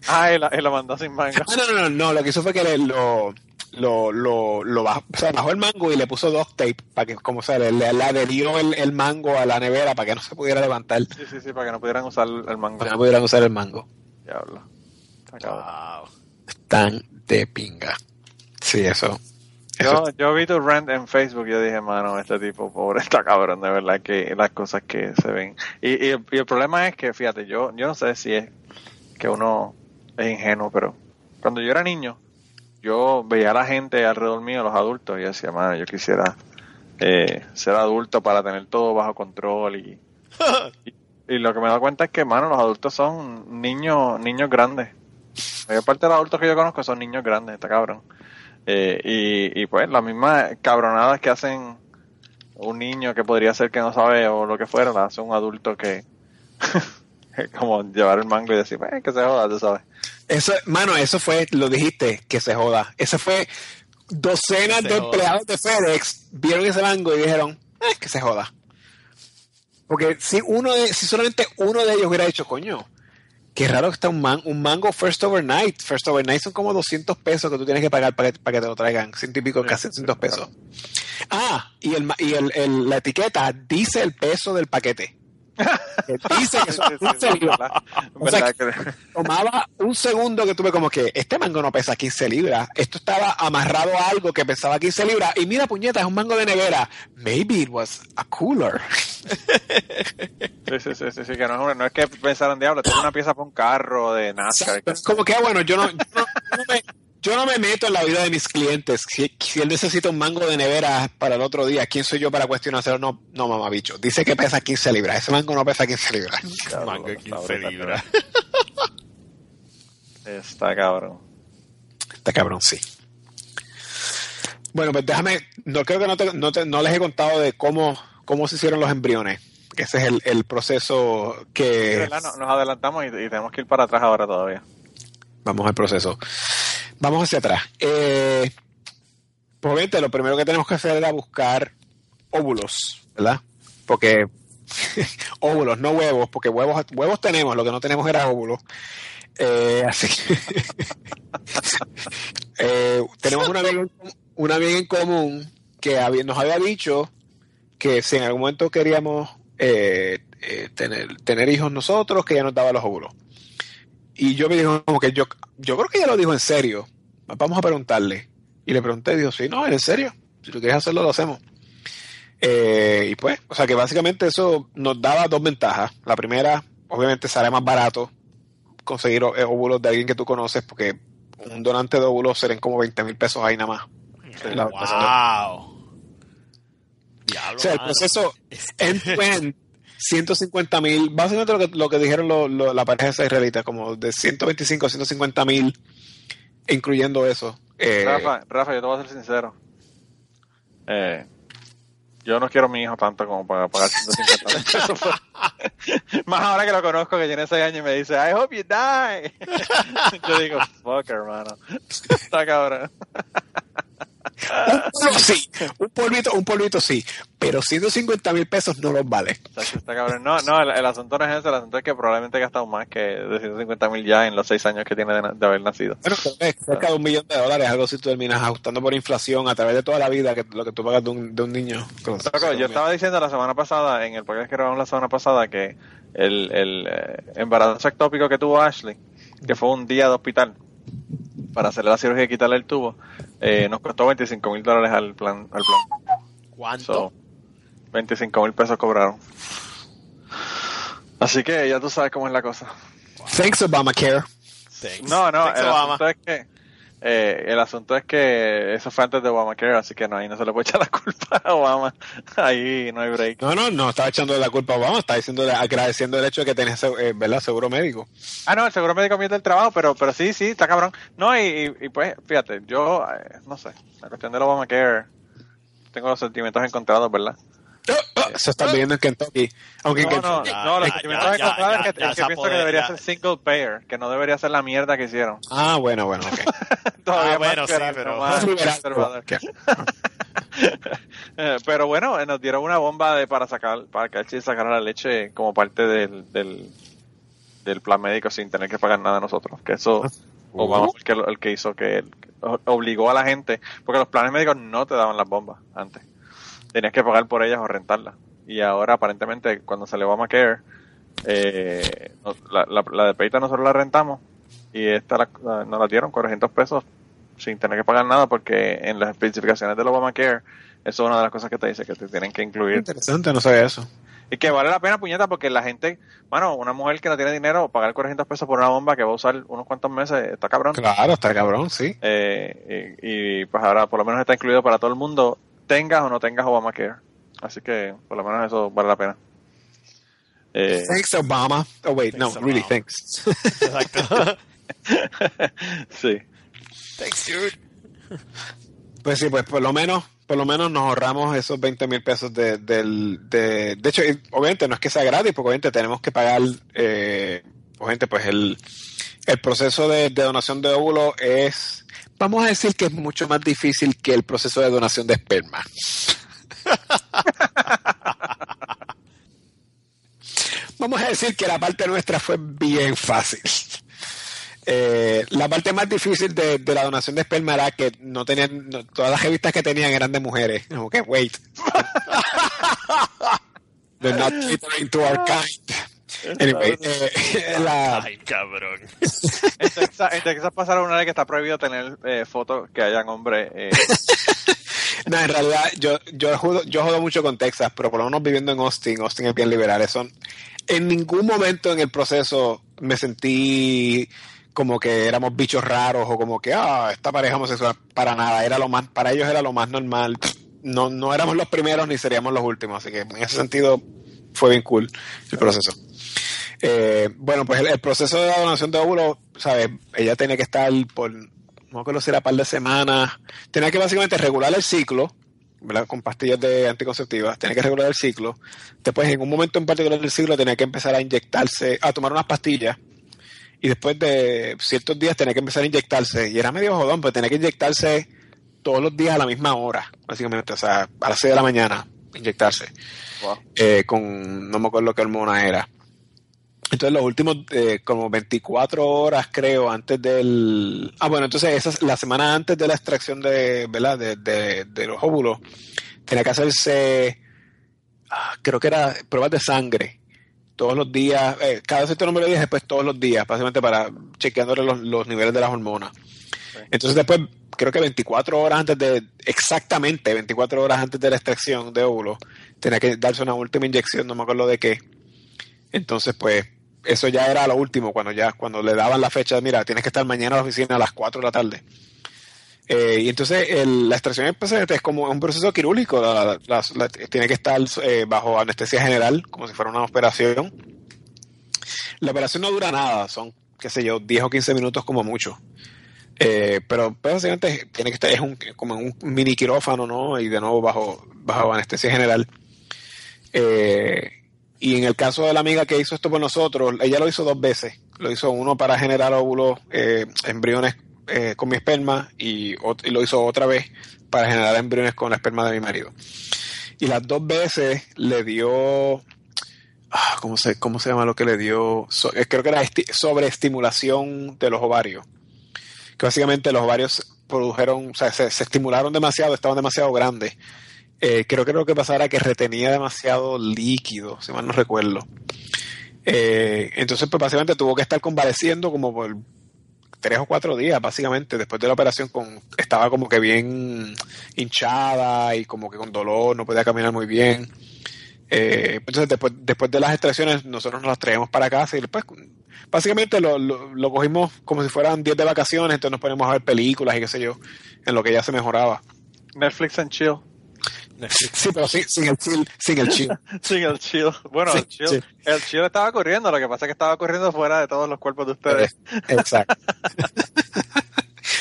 Ah, y, la- y lo mandó sin manga. Ah, no, no, no, no, lo que hizo fue que le, lo, lo, lo, lo bajó, o sea, bajó el mango y le puso duct tape para que, como se le, le, le adherió el, el mango a la nevera para que no se pudiera levantar, Sí, sí, sí, para que no pudieran usar el mango. para que no pudieran usar el mango. Diablo. Wow. Tan de pinga. Sí, eso. eso Yo, yo vi tu rant en Facebook y yo dije, mano, este tipo pobre está cabrón, de verdad que las cosas que se ven. Y, y, el- y el problema es que, fíjate, yo, yo no sé si es que uno es ingenuo, pero cuando yo era niño, yo veía a la gente alrededor mío, los adultos, y decía, mano, yo quisiera eh, ser adulto para tener todo bajo control y, y, y lo que me he dado cuenta es que, mano, los adultos son niños, niños grandes. La mayor parte de los adultos que yo conozco son niños grandes, está cabrón. Eh, y, y pues las mismas cabronadas que hacen un niño que podría ser que no sabe o lo que fuera, la hace un adulto que es como llevar el mango y decir, "Eh, que se joda, tú sabes. Eso, mano, eso fue, lo dijiste, que se joda. Eso fue docenas de empleados de FedEx vieron ese mango y dijeron, eh, que se joda. Porque si uno de, si solamente uno de ellos hubiera dicho, coño, qué raro que está un, man, un mango first overnight. First overnight son como 200 pesos que tú tienes que pagar para que, para que te lo traigan. Ciento y pico, casi 200 pesos. Ah, y, el, ma- y el, el- la etiqueta dice el peso del paquete. Que dice que son Sí, sí, sí, 15 libras. ¿verdad? O sea ¿Verdad que- tomaba un segundo que tuve como que este mango no pesa 15 libras. Esto estaba amarrado a algo que pesaba 15 libras. Y mira, puñeta, es un mango de nevera. Maybe it was a cooler. Sí, sí, sí, sí, sí, que no no es que pensaran, diablo, es una pieza para un carro de NASCAR. Como que, ah, bueno, yo no, yo no, yo no me, yo no me meto en la vida de mis clientes. Si, si él necesita un mango de nevera para el otro día, ¿quién soy yo para cuestionárselo? No, no, mamabicho. Dice que pesa 15 libras. Ese mango no pesa 15 libras. Mango de 15 brutal, libras. Está cabrón. Está cabrón, sí. Bueno, pues déjame, no creo que no, te- no, te- no les he contado de cómo, cómo se hicieron los embriones. Que ese es el, el proceso Sí, que... No- nos adelantamos y, y tenemos que ir para atrás ahora todavía. Vamos al proceso. Vamos hacia atrás. Eh, pues obviamente lo primero que tenemos que hacer era buscar óvulos, ¿verdad? Porque óvulos, no huevos, porque huevos, huevos tenemos, lo que no tenemos era óvulos. Eh, así que eh, tenemos una amiga, una amiga en común que había- nos había dicho que si en algún momento queríamos eh, eh, tener, tener hijos nosotros, que ella nos daba los óvulos. Y yo me dijo como que yo, yo creo que ella lo dijo en serio. Vamos a preguntarle. Y le pregunté dijo, sí, no, en serio. Si tú quieres hacerlo, lo hacemos. Eh, y pues, o sea que básicamente eso nos daba dos ventajas. La primera, obviamente, será más barato conseguir eh, óvulos de alguien que tú conoces porque un donante de óvulos serían como 20 mil pesos ahí nada más. Wow. O sea, el proceso end-to-end, 150 mil, básicamente lo que, lo que dijeron lo- lo- la pareja israelita, como de 125 a 150 mil, incluyendo eso. Eh, Rafa, Rafa, yo te voy a ser sincero. Eh, yo no quiero a mi hijo tanto como para pagar 150 mil Más ahora que lo conozco, que tiene 6 años y me dice, I hope you die. yo digo, fuck, hermano. Está cabrón. un sí, un polvito, un polvito sí, pero 150 mil pesos no los vale. Chacho, Está cabrón. No, no, el, el asunto no es ese, el asunto es que probablemente he gastado más que de 150 mil ya en los 6 años que tiene de, haber nacido. Es cerca de un millón de dólares, algo si tú terminas ajustando por inflación a través de toda la vida que lo que tú pagas de un, de un niño. Yo estaba diciendo la semana pasada, en el podcast que grabamos la semana pasada, que el, el eh, embarazo ectópico que tuvo Ashley, que fue un día de hospital para hacerle la cirugía y quitarle el tubo, eh, nos costó 25 mil dólares al plan. Al plan. ¿Cuánto? So, 25 mil pesos cobraron. Así que ya tú sabes cómo es la cosa. Thanks Obamacare. Thanks. No, no, Thanks, el Obama. asunto es que eh, el asunto es que eso fue antes de Obamacare, así que no, ahí no se le puede echar la culpa a Obama. Ahí no hay break. No, no, no estaba echando la culpa a Obama, estaba diciendo, agradeciendo el hecho de que tenés eh, ¿verdad? seguro médico. Ah, no, el seguro médico mío del trabajo, pero, pero sí, sí, está cabrón. No, y, y, y pues, fíjate, yo, eh, no sé, la cuestión del Obamacare, tengo los sentimientos encontrados, ¿verdad? Se está viviendo en Kentucky. Aunque No, no, no, es que, que pienso que debería ya. ser single payer, que no debería ser la mierda que hicieron. Ah, bueno, bueno, ok. Todavía Ah, bueno, más sí, pero- más conservador. Eh, Pero bueno, eh, nos dieron una bomba de para sacar, para que Archie sacara la leche como parte del, del, del plan médico sin tener que pagar nada a nosotros. Que eso Obama fue el que, el que hizo que o- obligó a la gente, porque los planes médicos no te daban las bombas antes. Tenías que pagar por ellas o rentarlas. Y ahora aparentemente cuando salió Obamacare, eh, la, la de Peita nosotros la rentamos y esta la- la- nos la dieron 400 pesos sin tener que pagar nada porque en las especificaciones del Obamacare eso es una de las cosas que te dice que te tienen que incluir Interesante, no sabía eso. y que vale la pena puñeta porque la gente, bueno, una mujer que no tiene dinero pagar 400 pesos por una bomba que va a usar unos cuantos meses está cabrón Claro, está cabrón, sí. Eh, y, y, pues ahora por lo menos está incluido para todo el mundo tengas o no tengas Obamacare así que por lo menos eso vale la pena Eh, Thanks, Obama. Oh, wait, no, really, thanks. Exacto. sí Thanks, dude. Pues sí, pues por lo menos, por lo menos nos ahorramos esos 20 mil pesos de, del, de, de hecho, obviamente no es que sea gratis, porque obviamente tenemos que pagar, eh, obviamente pues el, el proceso de, de donación de óvulo es, vamos a decir que es mucho más difícil que el proceso de donación de esperma. vamos a decir que la parte nuestra fue bien fácil. Eh, la parte más difícil de, de la donación de esperma era que no tenían, no- todas las revistas que tenían eran de mujeres. Como que, wait. They're not catering to our kind. Anyway, eh, la, Ay, cabrón. en, Texas, en Texas pasaron una ley que está prohibido tener eh, fotos que hayan hombres eh, no, en realidad, yo, yo, jodo, yo jodo mucho con Texas, pero por lo menos viviendo en Austin, Austin es bien liberal. Eso, en ningún momento en el proceso me sentí como que éramos bichos raros o como que, ah, esta pareja homosexual, para nada, era lo más, para ellos era lo más normal. No, no éramos los primeros ni seríamos los últimos, así que en ese sentido fue bien cool el proceso. Eh, bueno, pues el, el proceso de la donación de óvulos, ¿sabes? Ella tenía que estar por, no me acuerdo si era par de semanas, tenía que básicamente regular el ciclo, ¿verdad? Con pastillas de anticonceptivas, tenía que regular el ciclo. Después, en un momento en particular del ciclo, tenía que empezar a inyectarse, a tomar unas pastillas. Y después de ciertos días tenía que empezar a inyectarse. Y era medio jodón, pero tenía que inyectarse todos los días a la misma hora, básicamente. O sea, a las 6 de la mañana, inyectarse. wow. Eh, con, no me acuerdo qué hormona era. Entonces los últimos eh, como 24 horas creo antes del... Ah, bueno, entonces esa, es la semana antes de la extracción de, ¿verdad? De, de, de los óvulos, tenía que hacerse, ah, creo que era pruebas de sangre todos los días, eh, cada cierto número de días, después todos los días, básicamente para chequeándole los, los niveles de las hormonas. Entonces después, creo que 24 horas antes de, exactamente 24 horas antes de la extracción de óvulos, tenía que darse una última inyección, no me acuerdo de qué. Entonces, pues, eso ya era lo último, cuando ya, cuando le daban la fecha, mira, tienes que estar mañana a la oficina a las 4 de la tarde. Eh, y entonces la extracción pues, es como un proceso quirúrgico, tiene que estar eh, bajo anestesia general, como si fuera una operación. La operación no dura nada, son, qué sé yo, 10 o 15 minutos como mucho. Eh, pero pues, básicamente tiene que estar, es un, como un mini quirófano, ¿no? Y de nuevo bajo, bajo anestesia general. Eh, y en el caso de la amiga que hizo esto por nosotros, ella lo hizo dos veces. Lo hizo uno para generar óvulos, eh, embriones eh, con mi esperma y, lo hizo otra vez para generar embriones con la esperma de mi marido. Y las dos veces le dio, ah, ¿cómo se, cómo se llama lo que le dio? Eh, creo que era esti- sobreestimulación de los ovarios. Que básicamente los ovarios produjeron, o sea, se, se estimularon demasiado, estaban demasiado grandes. Eh, creo que lo que pasaba era que retenía demasiado líquido, si mal no recuerdo. Eh, entonces, pues básicamente tuvo que estar convaleciendo como por tres o cuatro días, básicamente, después de la operación, con, estaba como que bien hinchada y como que con dolor, no podía caminar muy bien. Eh, entonces, después, después de las extracciones, nosotros nos las traíamos para casa y después, básicamente lo, lo, lo cogimos como si fueran 10 de vacaciones, entonces nos ponemos a ver películas y qué sé yo, en lo que ya se mejoraba. Netflix and chill Sí, pero sin, sin el chill, sin el chill. sin el chill bueno Sí, el chill sí. el chill estaba corriendo lo que pasa es que estaba corriendo fuera de todos los cuerpos de ustedes Exacto.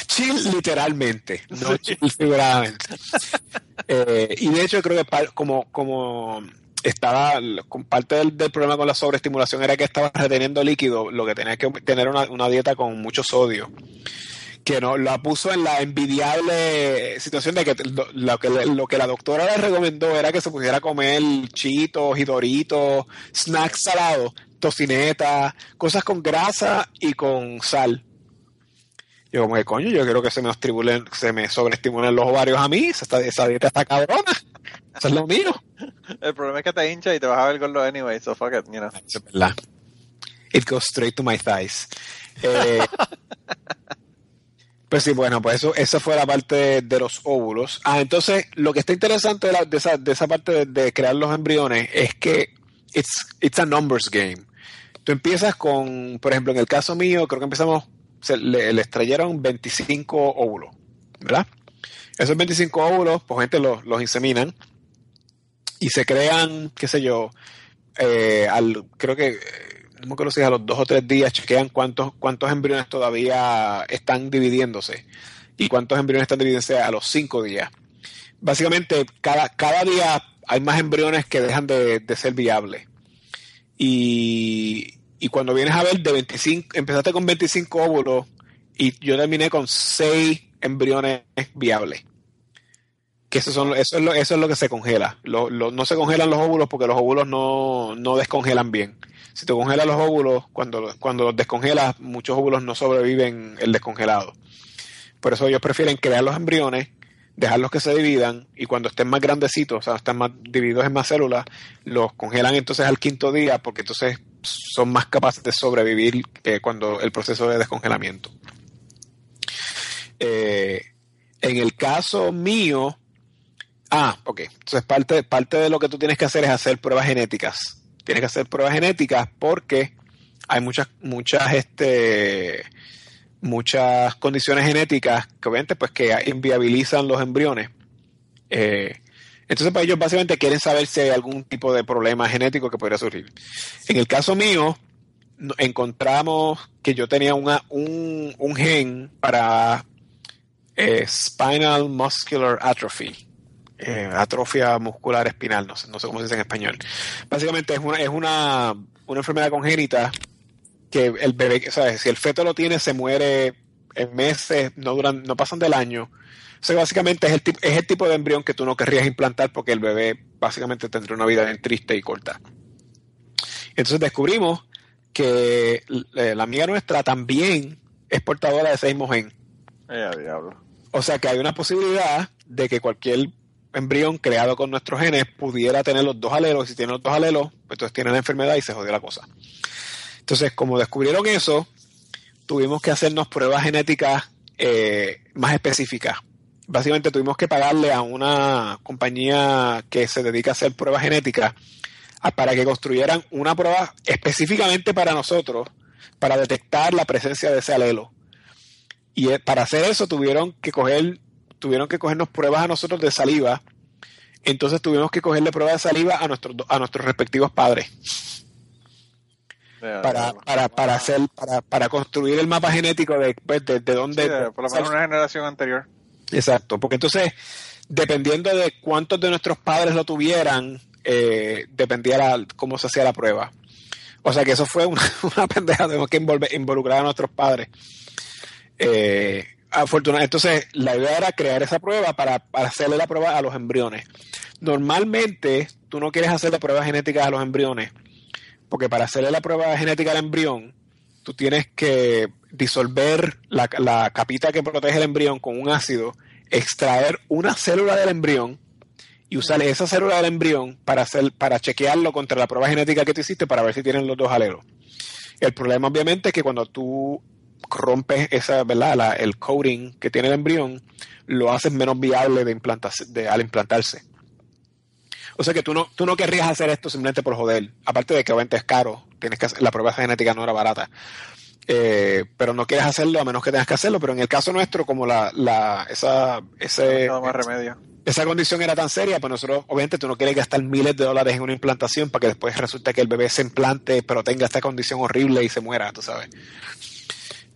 chill literalmente, no chill figuradamente. Eh, y de hecho creo que como, como estaba, con parte del, del problema con la sobreestimulación era que estaba reteniendo líquido, lo que tenía que tener una, una dieta con mucho sodio. Que no la puso en la envidiable situación de que lo, que lo que la doctora le recomendó era que se pudiera comer chitos y doritos, snacks salados, tocineta, cosas con grasa y con sal. Yo como que coño, yo quiero que se me se me sobreestimulen los ovarios a mí, esa, esa dieta está cabrona. Eso es lo mío. El problema es que te hincha y te vas a ver gordo anyway, so fuck it, you know. Eso es verdad. It goes straight to my thighs. Eh, pues sí, bueno, pues eso, esa fue la parte de, los óvulos. Ah, entonces, lo que está interesante de, esa, de esa parte de, crear los embriones es que it's, it's a numbers game. Tú empiezas con, por ejemplo, en el caso mío, creo que empezamos, se, le, le extrayeron 25 óvulos, ¿verdad? Esos 25 óvulos, pues gente los, los inseminan y se crean, qué sé yo, eh, al, creo que, no me acuerdo si a los dos o tres días chequean cuántos, cuántos embriones todavía están dividiéndose y cuántos embriones están dividiéndose a los cinco días. Básicamente, cada, cada día hay más embriones que dejan de, de ser viables. Y, y cuando vienes a ver, de 25, empezaste con 25 óvulos y yo terminé con 6 embriones viables. Que eso, son, eso, es, lo, eso es lo que se congela. Lo- lo- no se congelan los óvulos porque los óvulos no, no descongelan bien. Si te congelas los óvulos, cuando, cuando los descongelas, muchos óvulos no sobreviven el descongelado. Por eso ellos prefieren crear los embriones, dejarlos que se dividan y cuando estén más grandecitos, o sea, están más divididos en más células, los congelan entonces al quinto día porque entonces son más capaces de sobrevivir cuando el proceso de descongelamiento. Eh, en el caso mío, ah, ok, entonces parte, parte de lo que tú tienes que hacer es hacer pruebas genéticas. Tienes que hacer pruebas genéticas porque hay muchas, muchas, este, muchas condiciones genéticas que obviamente pues que inviabilizan los embriones. Eh, entonces pues ellos básicamente quieren saber si hay algún tipo de problema genético que podría surgir. En el caso mío, encontramos que yo tenía una, un, un gen para eh, spinal muscular atrophy, eh, atrofia muscular espinal, no sé, no sé cómo se dice en español. Básicamente es una, es una, una enfermedad congénita que el bebé, o sea, si el feto lo tiene, se muere en meses, no duran, no pasan del año. O sea, básicamente es el, es el tipo de embrión que tú no querrías implantar porque el bebé básicamente tendría una vida bien triste y corta. Entonces descubrimos que eh, la amiga nuestra también es portadora de ese mismo gen. Eh, diablo. O sea que hay una posibilidad de que cualquier embrión creado con nuestros genes pudiera tener los dos alelos. Y si tiene los dos alelos, pues entonces tiene la enfermedad y se jodió la cosa. Entonces, como descubrieron eso, tuvimos que hacernos pruebas genéticas eh, más específicas. Básicamente tuvimos que pagarle a una compañía que se dedica a hacer pruebas genéticas para que construyeran una prueba específicamente para nosotros, para detectar la presencia de ese alelo. Y eh, para hacer eso tuvieron que coger, tuvieron que cogernos pruebas a nosotros de saliva. Entonces tuvimos que cogerle pruebas de saliva a nuestros, a nuestros respectivos padres para, para, para hacer, para, para construir el mapa genético de, pues, de, de dónde. Sí, de- por lo menos una generación anterior. Exacto, porque entonces, dependiendo de cuántos de nuestros padres lo tuvieran, eh, dependía la- cómo se hacía la prueba. O sea que eso fue una, una pendeja, tenemos que involver- involucrar a nuestros padres. Eh, afortuna- entonces, la idea era crear esa prueba para, para hacerle la prueba a los embriones. Normalmente, tú no quieres hacerle pruebas genéticas a los embriones, porque para hacerle la prueba genética al embrión, tú tienes que disolver la, la capita que protege el embrión con un ácido, extraer una célula del embrión y usar esa célula del embrión para hacer para chequearlo contra la prueba genética que tú hiciste para ver si tienen los dos alelos. El problema obviamente es que cuando tú rompes esa, ¿verdad? La- el coding que tiene el embrión, lo haces menos viable de implantarse, de, al implantarse. O sea que tú no, tú no querrías hacer esto simplemente por joder. Aparte de que obviamente es caro, tienes que hacer- la prueba genética no era barata. Eh, pero no quieres hacerlo a menos que tengas que hacerlo. Pero en el caso nuestro, como la, la, esa, No ese, queda más remedio. esa condición era tan seria, pues nosotros, obviamente, tú no quieres gastar miles de dólares en una implantación para que después resulte que el bebé se implante, pero tenga esta condición horrible y se muera, tú sabes.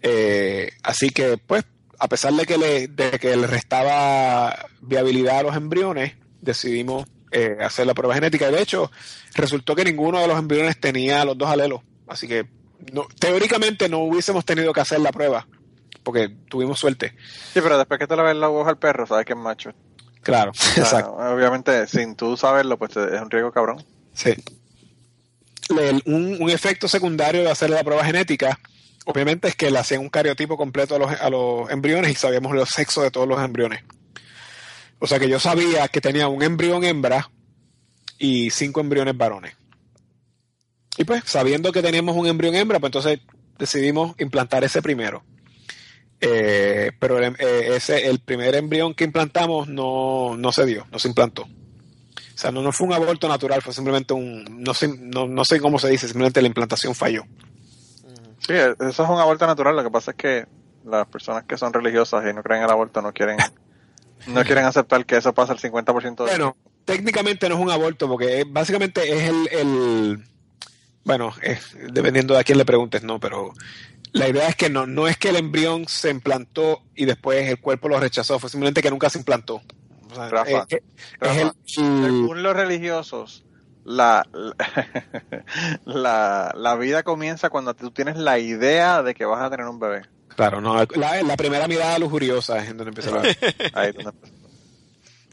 Eh, así que, pues, a pesar de que le, de que le restaba viabilidad a los embriones, decidimos eh, hacer la prueba genética. Y de hecho, resultó que ninguno de los embriones tenía los dos alelos. Así que, no, teóricamente, no hubiésemos tenido que hacer la prueba. porque tuvimos suerte. Sí, pero después que te le ves los ojos al perro, sabes que es macho. Claro, O sea, exacto. Obviamente, sin tú saberlo, pues es un riesgo cabrón. Sí. Un, un efecto secundario de hacer la prueba genética, obviamente, es que le hacían un cariotipo completo a los, a los embriones y sabíamos los sexos de todos los embriones. O sea que yo sabía que tenía un embrión hembra y cinco embriones varones. Y pues, sabiendo que teníamos un embrión hembra, pues entonces decidimos implantar ese primero. Eh, pero el, eh, ese, el primer embrión que implantamos no, no se dio, no se implantó. O sea, no, no fue un aborto natural, fue simplemente un, no sé, no, no sé cómo se dice, simplemente la implantación falló. Sí, eso es un aborto natural. Lo que pasa es que las personas que son religiosas y no creen en el aborto no quieren no quieren aceptar que eso pasa el 50% de Bueno, técnicamente no es un aborto porque básicamente es el, el bueno, es- dependiendo de a quién le preguntes, no, pero la idea es que no, no es que el embrión se implantó y después el cuerpo lo rechazó, fue simplemente que nunca se implantó. O sea, Rafa, es, es- Rafa, es el- Según los religiosos, la, la, la vida comienza cuando tú tienes la idea de que vas a tener un bebé. claro, no, la, la primera mirada lujuriosa es en donde empieza la... Ahí donde.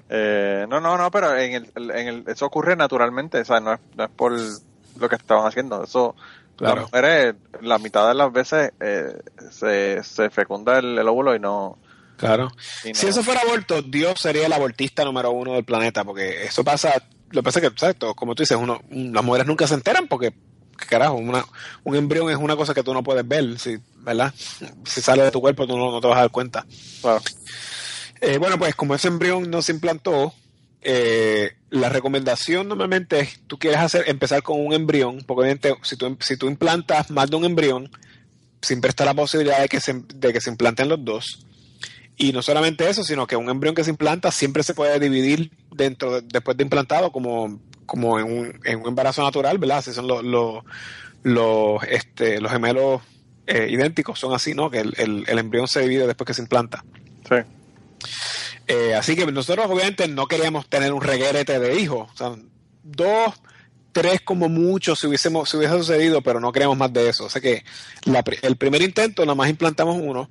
Eh, no, no, no, pero en el, en el, eso ocurre naturalmente, o sea, no es, no es por lo que estaban haciendo. Eso, Claro. las mujeres, la mitad de las veces eh, se, se fecunda el, el óvulo y no. Claro. y no- Si eso fuera aborto, Dios sería el abortista número uno del planeta, porque eso pasa, lo que pasa es que, ¿sabes? Todo, como tú dices, uno, las mujeres nunca se enteran porque, ¿qué carajo, una, un embrión es una cosa que tú no puedes ver, si, ¿verdad? Si sale de tu cuerpo, tú no, no te vas a dar cuenta. Eh, bueno, pues como ese embrión no se implantó, eh, la recomendación normalmente es, tú quieres hacer, empezar con un embrión, porque obviamente si tú, si tú implantas más de un embrión, siempre está la posibilidad de que se, de que se implanten los dos. Y no solamente eso, sino que un embrión que se implanta siempre se puede dividir dentro de- después de implantado como, como en, un, en un embarazo natural, ¿verdad? Si son los, los, los, este, los gemelos eh, idénticos, son así, ¿no? Que el, el, el embrión se divide después que se implanta. Sí. Eh, así que nosotros obviamente no queríamos tener un reguerete de hijos. O sea, dos, tres como mucho si, hubiésemos, si hubiese sucedido, pero no queríamos más de eso. O sea que la el primer intento nada más implantamos uno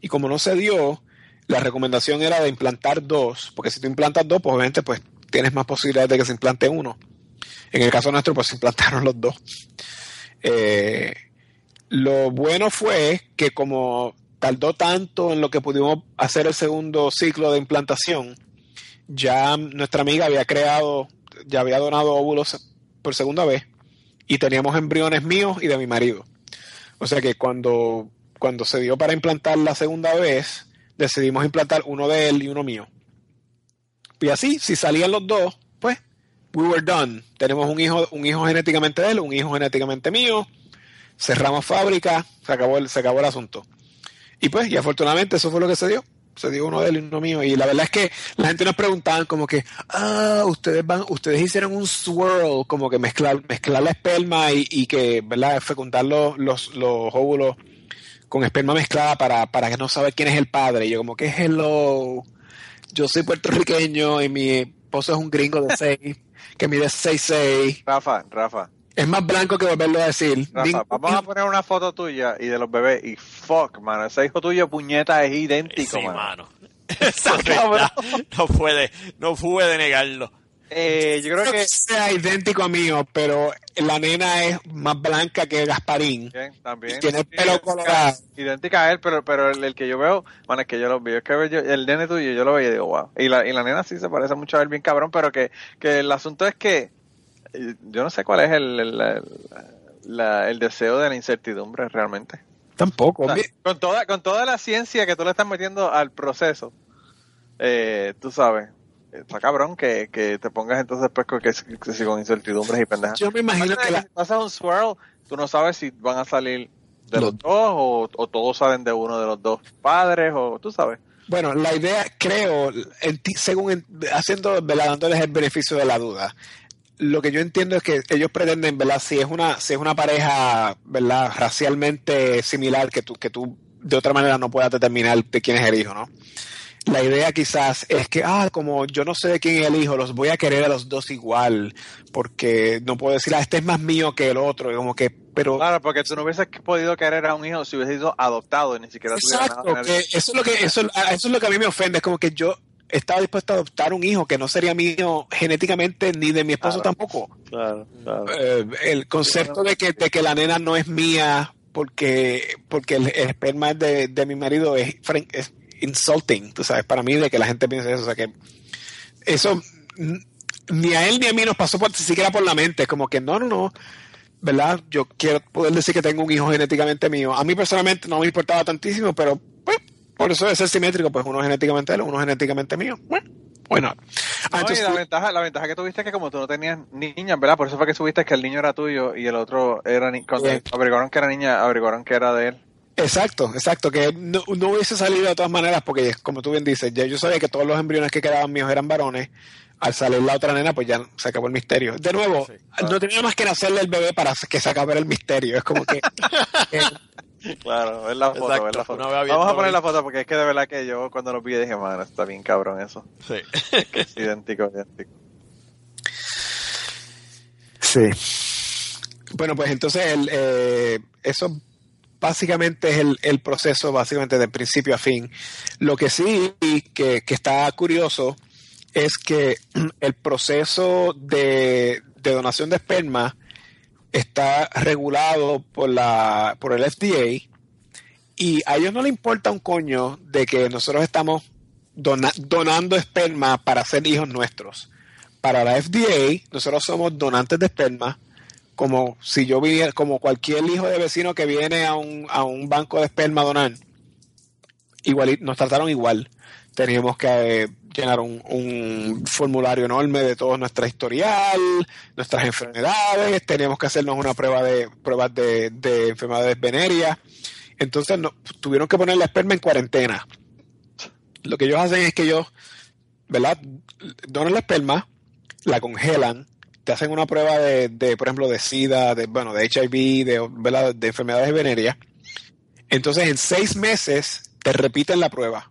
y como no se dio, la recomendación era de implantar dos, porque si tú implantas dos, pues obviamente pues tienes más posibilidades de que se implante uno. En el caso nuestro, pues se implantaron los dos. Eh, lo bueno fue que como tardó tanto en lo que pudimos hacer el segundo ciclo de implantación, ya nuestra amiga había creado, ya había donado óvulos por segunda vez y teníamos embriones míos y de mi marido. O sea que cuando, cuando se dio para implantar la segunda vez, decidimos implantar uno de él y uno mío. Y así, si salían los dos, pues, we were done. Tenemos un hijo, un hijo genéticamente de él, un hijo genéticamente mío, cerramos fábrica, se acabó el, se acabó el asunto. Y pues, y afortunadamente eso fue lo que se dio. Se dio uno de él y uno mío. Y la verdad es que la gente nos preguntaba como que, ah, ustedes van, ustedes hicieron un swirl, como que mezclar, mezclar la esperma y, y que, ¿verdad? Fecundar los, los, los óvulos con esperma mezclada para, para que no saber quién es el padre. Y yo como que hello, yo soy puertorriqueño y mi esposo es un gringo de 6, que mide 6'6". Rafa, Rafa, Es más blanco que volverlo a decir. Rafa, vamos a poner una foto tuya y de los bebés y fuck, mano, ese hijo tuyo puñeta es idéntico, Sí, mano. mano. Esa es verdad. No puede, no puede negarlo. Eh, yo creo no que sea idéntico a mío, pero la nena es más blanca que Gasparín. Bien, también. Y tiene el pelo colorado. Idéntica a él, pero, pero el, el que yo veo, bueno, es que yo lo veo, es que yo- el nene tuyo, yo lo veía y digo, wow. Y la, y la nena sí se parece mucho a él, bien cabrón, pero que, que el asunto es que eh, yo no sé cuál es el, el, el- la- el deseo de la incertidumbre realmente. Tampoco. O sea, con toda con toda la ciencia que tú le estás metiendo al proceso, eh, tú sabes, está cabrón que, que te pongas entonces después con, que, que si con incertidumbres y pendejas. Yo me imagino que la, Si pasas un swirl, tú no sabes si van a salir de Los- los dos o, o todos salen de uno de los dos padres o tú sabes. Bueno, la idea, creo, enti- según en- haciendo, ¿verdad? dándoles el beneficio de la duda, lo que yo entiendo es que ellos pretenden, ¿verdad? Si es una, si es una pareja, ¿verdad? Racialmente similar, que tú, que tú de otra manera no puedas determinar de quién es el hijo, ¿no? La idea quizás es que, ah, como yo no sé de quién es el hijo, los voy a querer a los dos igual, porque no puedo decir, ah, este es más mío que el otro, como que, pero... Claro, porque tú no hubieses podido querer a un hijo si hubiese sido adoptado y ni siquiera Exacto, nada que eso es lo que eso, eso es lo que a mí me ofende, es como que yo estaba dispuesto a adoptar un hijo que no sería mío genéticamente ni de mi esposo Claro. tampoco. Claro, claro. Eh, el concepto de que, de que la nena no es mía porque, porque el, el esperma de, de mi marido es, es insulting, tú sabes, para mí de que la gente piense eso, o sea que eso ni a él ni a mí nos pasó por, siquiera por la mente, como que no, no, no, ¿verdad? Yo quiero poder decir que tengo un hijo genéticamente mío. A mí personalmente no me importaba tantísimo, pero pues, por eso de ser simétrico, pues uno genéticamente él, uno genéticamente mío. Bueno, bueno. No, y la ventaja, la ventaja que tuviste es que como tú no tenías niñas, ¿verdad? Por eso fue que subiste que el niño era tuyo y el otro era ni cuando averiguaron que era niña, averiguaron que era de él. Exacto, exacto, que no, no hubiese salido de todas maneras, porque como tú bien dices, ya yo sabía que todos los embriones que quedaban míos eran varones. Al salir la otra nena, pues ya se acabó el misterio. De nuevo, no tenía más que nacerle el bebé para que se acabara el misterio. Es como que. eh, Claro, ver la foto, ver la foto. habiendo Vamos a poner la foto porque es que de verdad que yo cuando lo vi dije, mano, está bien cabrón eso. Sí. Es idéntico, idéntico. sí. Bueno, pues entonces el, eh, eso básicamente es el, el proceso, básicamente de principio a fin. Lo que sí que, que está curioso es que el proceso de, de donación de esperma está regulado por la por el FDA y a ellos no les importa un coño de que nosotros estamos dona- donando esperma para ser hijos nuestros. Para la FDA, nosotros somos donantes de esperma, como si yo viniera, como cualquier hijo de vecino que viene a un, a un banco de esperma a donar. Igual, nos trataron igual. Teníamos que eh, llenar un, un formulario enorme de todo nuestra historial, nuestras enfermedades, teníamos que hacernos una prueba de pruebas de, de enfermedades venéreas. Entonces no, tuvieron que poner la esperma en cuarentena. Lo que ellos hacen es que ellos, ¿verdad? Donan la esperma, la congelan, te hacen una prueba de, de, por ejemplo, de SIDA, de, bueno, de HIV, de, ¿verdad? de enfermedades venéreas. Entonces, en seis meses te repiten la prueba.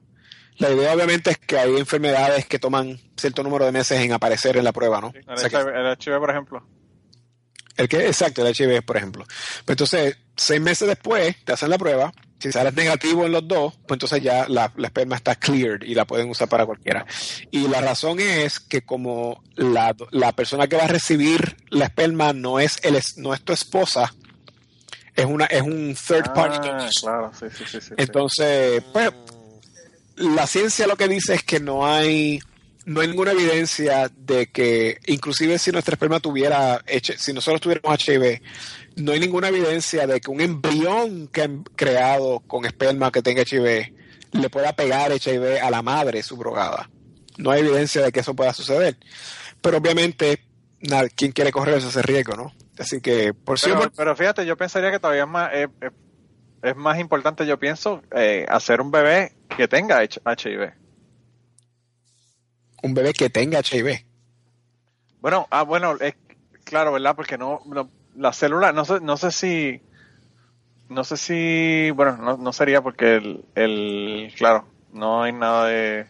La idea, obviamente, es que hay enfermedades que toman cierto número de meses en aparecer en la prueba, ¿no? El, O sea que- HIV, el HIV, por ejemplo. el que, exacto, el HIV, por ejemplo. Pues entonces, seis meses después, te hacen la prueba. Si sales negativo en los dos, pues entonces ya la, la esperma está cleared y la pueden usar para cualquiera. Y la razón es que como la, la persona que va a recibir la esperma no es, el, no es tu esposa, es, una, es un third party. Ah, claro, sí, sí, sí. Entonces, pues, la ciencia lo que dice es que no hay no hay ninguna evidencia de que inclusive si nuestra esperma tuviera si nosotros tuviéramos HIV no hay ninguna evidencia de que un embrión que han creado con esperma que tenga HIV le pueda pegar HIV a la madre subrogada no hay evidencia de que eso pueda suceder pero obviamente nada, quién quiere correr ese riesgo no así que por Pero, pero fíjate, yo pensaría que todavía es más, eh, eh, es más importante, yo pienso, eh, hacer un bebé que tenga HIV. un bebé que tenga HIV Bueno, ah, bueno, es claro, ¿verdad? Porque no, no la célula, no sé, no sé si, no sé si, bueno, no, no sería porque el, el, claro, no hay nada de. o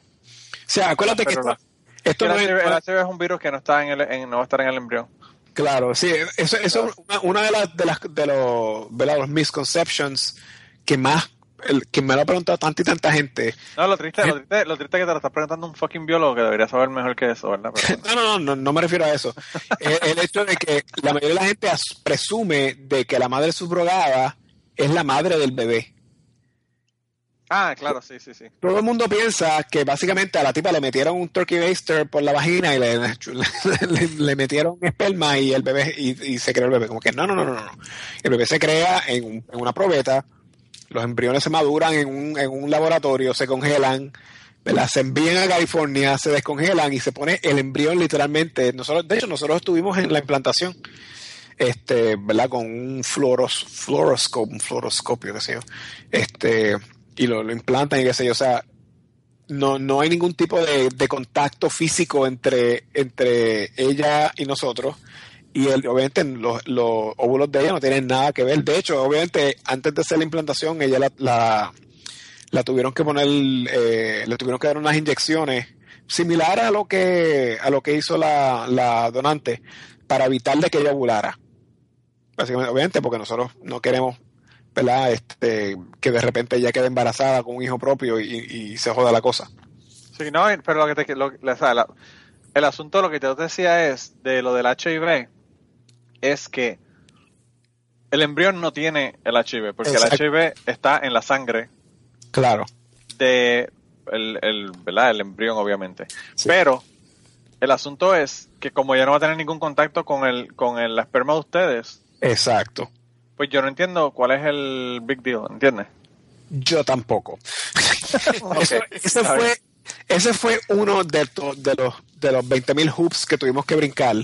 sea acuérdate que esto, esto el, no es- el HIV es un virus que no está en el, en- no va a estar en el embrión. Claro, sí, eso, eso es una, una de las de las de los, ¿verdad? los misconceptions que más el, que me lo ha preguntado tanta y tanta gente. No, lo triste, lo triste, lo triste es que te lo está preguntando un fucking biólogo que debería saber mejor que eso, ¿verdad? Pero. No, no, no, no, me refiero a eso. el, el hecho de que la mayoría de la gente presume de que la madre subrogada es la madre del bebé. Ah, claro, sí, sí, sí. Todo el mundo piensa que básicamente a la tipa le metieron un turkey baster por la vagina y le, le, le metieron esperma y el bebé y, y se creó el bebé. Como que no, no, no, no, no. El bebé se crea en, en una probeta, los embriones se maduran en un, en un laboratorio, se congelan, ¿verdad? se envían a California, se descongelan y se pone el embrión literalmente. Nosotros, de hecho, nosotros estuvimos en la implantación, este, ¿verdad? Con un fluoros, fluoroscope, un fluoroscopio, qué sé yo. Este, y lo, lo implantan y qué sé yo. O sea, no, no hay ningún tipo de, de contacto físico entre, entre ella y nosotros. Y el, obviamente los, los óvulos de ella no tienen nada que ver. De hecho, obviamente, antes de hacer la implantación, ella la, la, la tuvieron que poner, eh, le tuvieron que dar unas inyecciones similar a lo que a lo que hizo la, la donante para evitar de que ella ovulara. Básicamente, obviamente, porque nosotros no queremos ¿verdad? Este, que de repente ella quede embarazada con un hijo propio y, y se joda la cosa. Sí, no, pero lo que te, lo, el asunto, lo que te decía es, de lo del HIV, es que el embrión no tiene el HIV, porque Exacto. el HIV está en la sangre Claro. de el, el, ¿verdad? el embrión, obviamente. Sí. Pero el asunto es que como ya no va a tener ningún contacto con el, con el esperma de ustedes, Exacto. pues yo no entiendo cuál es el big deal, ¿entiendes? Yo tampoco. Eso- ese, fue, ese fue uno de, to- de los de los 20.000 hoops que tuvimos que brincar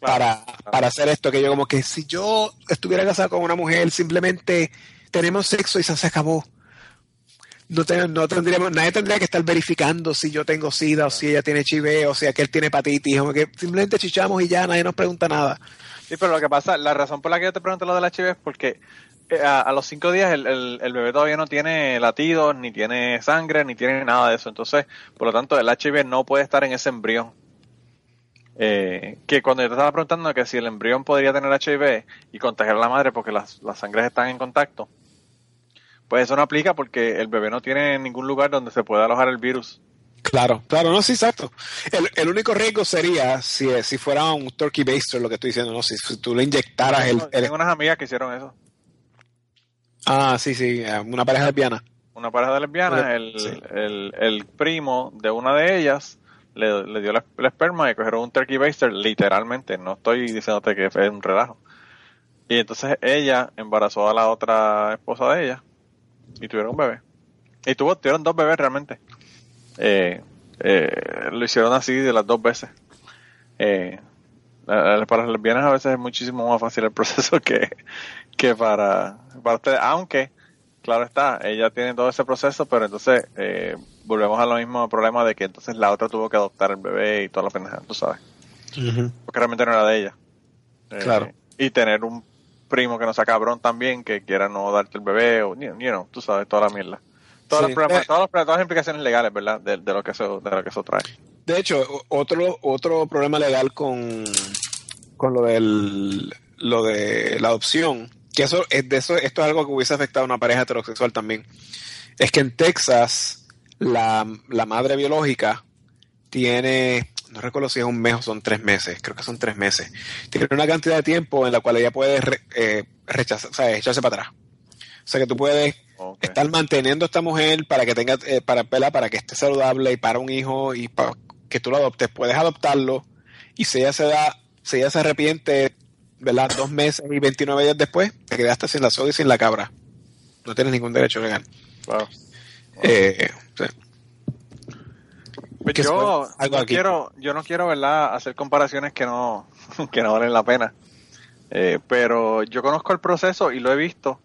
para, para hacer esto. Que yo como que si yo estuviera casado con una mujer, simplemente tenemos sexo y se, se acabó. No, ten- no tendríamos, nadie tendría que estar verificando si yo tengo sida o si ella tiene HIV o si aquel tiene hepatitis. Como que simplemente chichamos y ya nadie nos pregunta nada. Sí, pero lo que pasa, la razón por la que yo te pregunto lo del HIV es porque eh, a, a los cinco días el, el- el bebé todavía no tiene latidos, ni tiene sangre, ni tiene nada de eso. Entonces, por lo tanto, el HIV no puede estar en ese embrión. Eh, que cuando yo te estaba preguntando que si el embrión podría tener HIV y contagiar a la madre porque las, las sangres están en contacto, pues eso no aplica porque el bebé no tiene ningún lugar donde se pueda alojar el virus. Claro, claro, no, sí, exacto. El, el único riesgo sería si, si fuera un turkey baster, lo que estoy diciendo, ¿no? Si, si tú le inyectaras el, Tengo, el- tengo unas amigas que hicieron eso. Ah, sí, sí, eh, una pareja lesbiana. una pareja de lesbianas, el, Sí. el, el primo de una de ellas le, dio la, esperma y cogieron un turkey baster, literalmente, no estoy diciéndote que fue un relajo. Y entonces ella embarazó a la otra esposa de ella y tuvieron un bebé. Y tuvo, tuvieron dos bebés realmente. Eh, eh, lo hicieron así de las dos veces. Eh, para las lesbianas a veces es muchísimo más fácil el proceso que, que para, para ustedes, aunque claro está, ella tiene todo ese proceso, pero entonces eh, volvemos a lo mismo problema de que entonces la otra tuvo que adoptar el bebé y toda la pendeja, tú sabes, porque realmente no era de ella. Eh, Claro. Y tener un primo que no sea cabrón también, que quiera no darte el bebé, o, you know, tú sabes, toda la mierda. Todos Sí. problemas- Eh. todos los- todas las implicaciones legales, ¿verdad? De, de lo que eso, de lo que eso trae. De hecho, otro, otro problema legal con, con lo del lo de la adopción, que eso es de eso, esto es algo que hubiese afectado a una pareja heterosexual también. Es que en Texas la, la madre biológica tiene, no recuerdo si es un mes o son tres meses, creo que son tres meses. Tiene una cantidad de tiempo en la cual ella puede re- eh, rechazar, o sea, echarse para atrás. O sea que tú puedes estar manteniendo a esta mujer para que tenga eh, para para que esté saludable y para un hijo y para que tú lo adoptes puedes adoptarlo y si ella se da si ella se arrepiente verdad dos meses y 29 días después te quedaste sin la soga y sin la cabra no tienes ningún derecho legal Claro. Eh, sí. Yo, no aquí. quiero, yo no quiero, ¿verdad?, hacer comparaciones que no, que no valen la pena. Eh, pero yo conozco el proceso y lo he visto.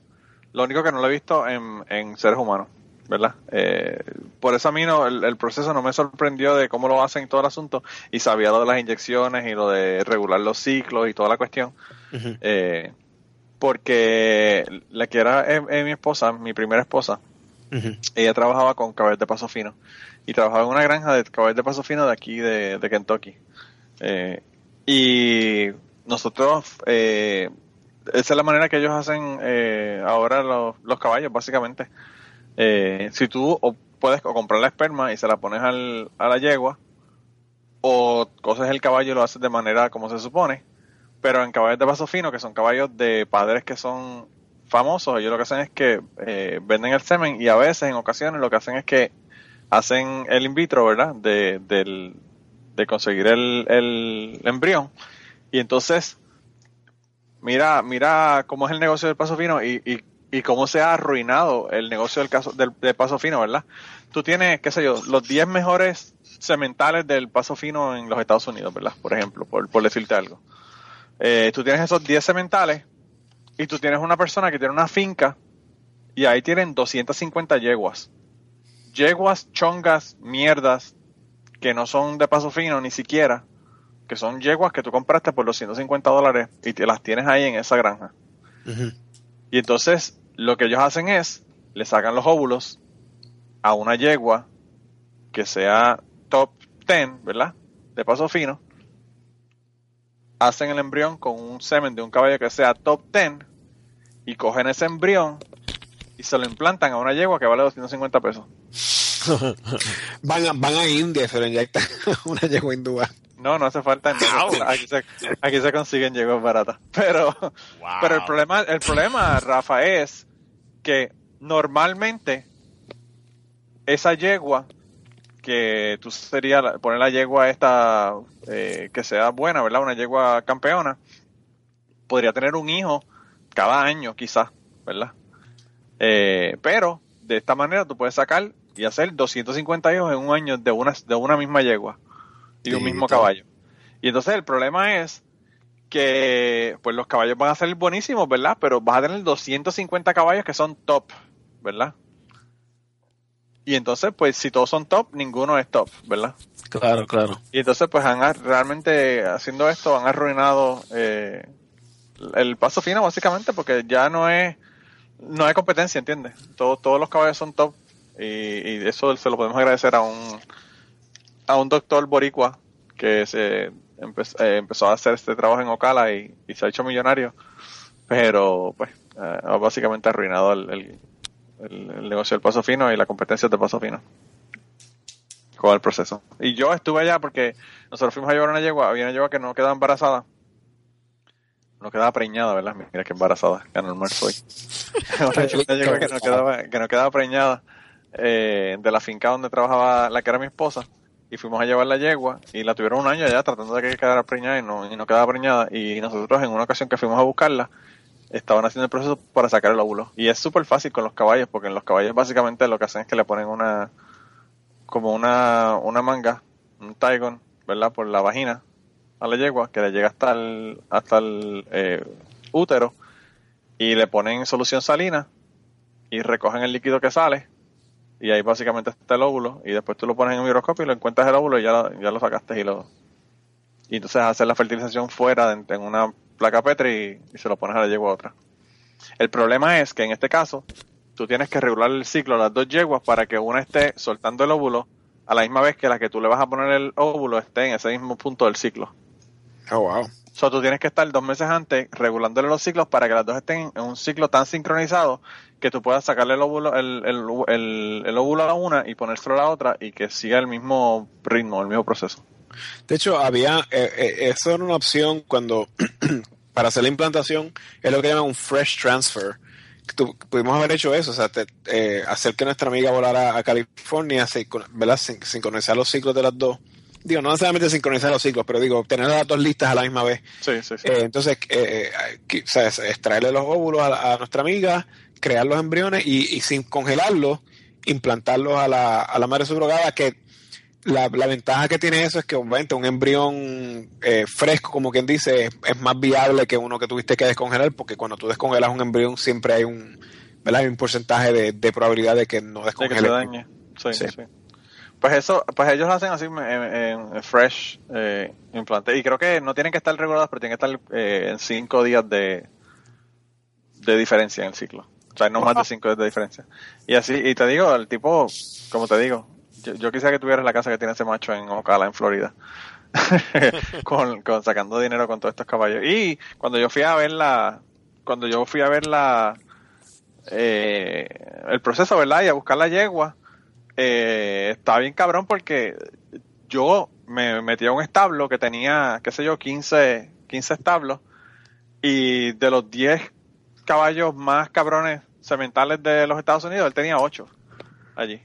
Lo único que no lo he visto en, en seres humanos, ¿verdad? Eh, por eso a mí no, el, el proceso no me sorprendió de cómo lo hacen y todo el asunto. Y sabía lo de las inyecciones y lo de regular los ciclos y toda la cuestión. Eh, porque la que era eh, eh, mi esposa, mi primera esposa, Ella trabajaba con caballos de paso fino. Y trabajaba en una granja de caballos de paso fino de aquí de, de Kentucky. Eh, y nosotros eh, esa es la manera que ellos hacen eh, ahora los, los caballos básicamente. Eh, si tú o puedes o comprar la esperma y se la pones al, a la yegua o coges el caballo y lo haces de manera como se supone pero en caballos de paso fino que son caballos de padres que son famosos, ellos lo que hacen es que eh, venden el semen y a veces, en ocasiones, lo que hacen es que hacen el in vitro, ¿verdad? De, del, de conseguir el, el embrión. Y entonces, mira, mira cómo es el negocio del paso fino y, y, y cómo se ha arruinado el negocio del, caso, del, paso fino, ¿verdad? Tú tienes, qué sé yo, los 10 mejores sementales del paso fino en los Estados Unidos, ¿verdad? Por ejemplo, por, por decirte algo. Eh, tú tienes esos 10 sementales y tú tienes una persona que tiene una finca y ahí tienen 250 yeguas. Yeguas, chongas, mierdas, que no son de paso fino ni siquiera, que son yeguas que tú compraste por 250 dólares y te las tienes ahí en esa granja. Y entonces lo que ellos hacen es, le sacan los óvulos a una yegua que sea top 10, ¿verdad? De paso fino. Hacen el embrión con un semen de un caballo que sea top 10 y cogen ese embrión y se lo implantan a una yegua que vale 250 pesos. van, a, van a India y se lo inyectan una yegua hindúa. No, no hace falta. No, aquí, se, aquí se consiguen yeguas baratas. Pero, pero el problema, el problema, Rafa, es que normalmente esa yegua que tú sería poner la yegua esta eh, que sea buena, ¿verdad? Una yegua campeona, podría tener un hijo cada año, quizás, ¿verdad? Eh, pero de esta manera tú puedes sacar y hacer 250 hijos en un año de una, de una misma yegua y un mismo caballo. Y entonces el problema es que pues los caballos van a ser buenísimos, ¿verdad? Pero vas a tener 250 caballos que son top, ¿verdad? Y entonces, pues si todos son top, ninguno es top, ¿verdad? Claro, claro. Y entonces, pues han realmente haciendo esto han arruinado eh, el paso fino, básicamente, porque ya no es no hay competencia, ¿entiendes? Todos, todos los caballos son top y, y eso se lo podemos agradecer a un a un doctor boricua que se eh, empezó a hacer este trabajo en Ocala y, se ha hecho millonario, pero pues eh, ha básicamente arruinado el, el, negocio del paso fino y la competencia del paso fino con el proceso. Y yo estuve allá porque nosotros fuimos a llevar una yegua, había una yegua que no quedaba embarazada, no quedaba preñada, ¿verdad? Mira que embarazada, que normal soy. una yegua que no quedaba, que no quedaba preñada eh, de la finca donde trabajaba la que era mi esposa y fuimos a llevar la yegua y la tuvieron un año allá tratando de que quedara preñada y no, y no quedaba preñada y nosotros en una ocasión que fuimos a buscarla estaban haciendo el proceso para sacar el óvulo. Y es súper fácil con los caballos, porque en los caballos básicamente lo que hacen es que le ponen una, como una, una manga, un taigon, ¿verdad? Por la vagina a la yegua, que le llega hasta el, hasta el eh, útero, y le ponen solución salina, y recogen el líquido que sale, y ahí básicamente está el óvulo, y después tú lo pones en un microscopio y lo encuentras el óvulo y ya, ya lo sacaste y lo... Y entonces hacer la fertilización fuera en una placa Petri y, se lo pones a la yegua otra. El problema es que en este caso tú tienes que regular el ciclo de las dos yeguas para que una esté soltando el óvulo a la misma vez que la que tú le vas a poner el óvulo esté en ese mismo punto del ciclo. Oh, wow. So, tú tienes que estar dos meses antes regulándole los ciclos para que las dos estén en un ciclo tan sincronizado que tú puedas sacarle el óvulo, el, el, el óvulo a una y ponérselo a la otra y que siga el mismo ritmo, el mismo proceso. De hecho, había, eh, eh, eso era una opción cuando, para hacer la implantación, es lo que llaman un fresh transfer. pudimos haber hecho eso, o sea, eh, hacer que nuestra amiga volara a California, ¿verdad? sincronizar los ciclos de las dos. Digo, no necesariamente sincronizar los ciclos, pero digo, tener las dos listas a la misma vez. Sí, sí, sí. entonces, extraerle los óvulos a, nuestra amiga, crear los embriones y, sin congelarlos, implantarlos a la, a la madre subrogada, que la, ventaja que tiene eso es que obviamente un embrión eh, fresco, como quien dice, es, más viable que uno que tuviste que descongelar, porque cuando tú descongelas un embrión siempre hay un, ¿verdad? un porcentaje de, probabilidad de que no descongele. dañe. Sí, sí. Pues eso, pues ellos lo hacen así en, fresh eh, implante. Y creo que no tienen que estar regulados, pero tienen que estar eh, en cinco días de, de diferencia en el ciclo. O sea, no más de cinco días de diferencia. Y así, y te digo, el tipo, como te digo, yo, quisiera que tuvieras la casa que tiene ese macho en Ocala, en Florida. con, sacando dinero con todos estos caballos. Y cuando yo fui a ver la, cuando yo fui a ver la, eh, el proceso, ¿verdad? Y a buscar la yegua, eh, estaba bien cabrón porque yo me metí a un establo que tenía, qué sé yo, 15, 15 establos y de los 10 caballos más cabrones sementales de los Estados Unidos, él tenía 8 allí.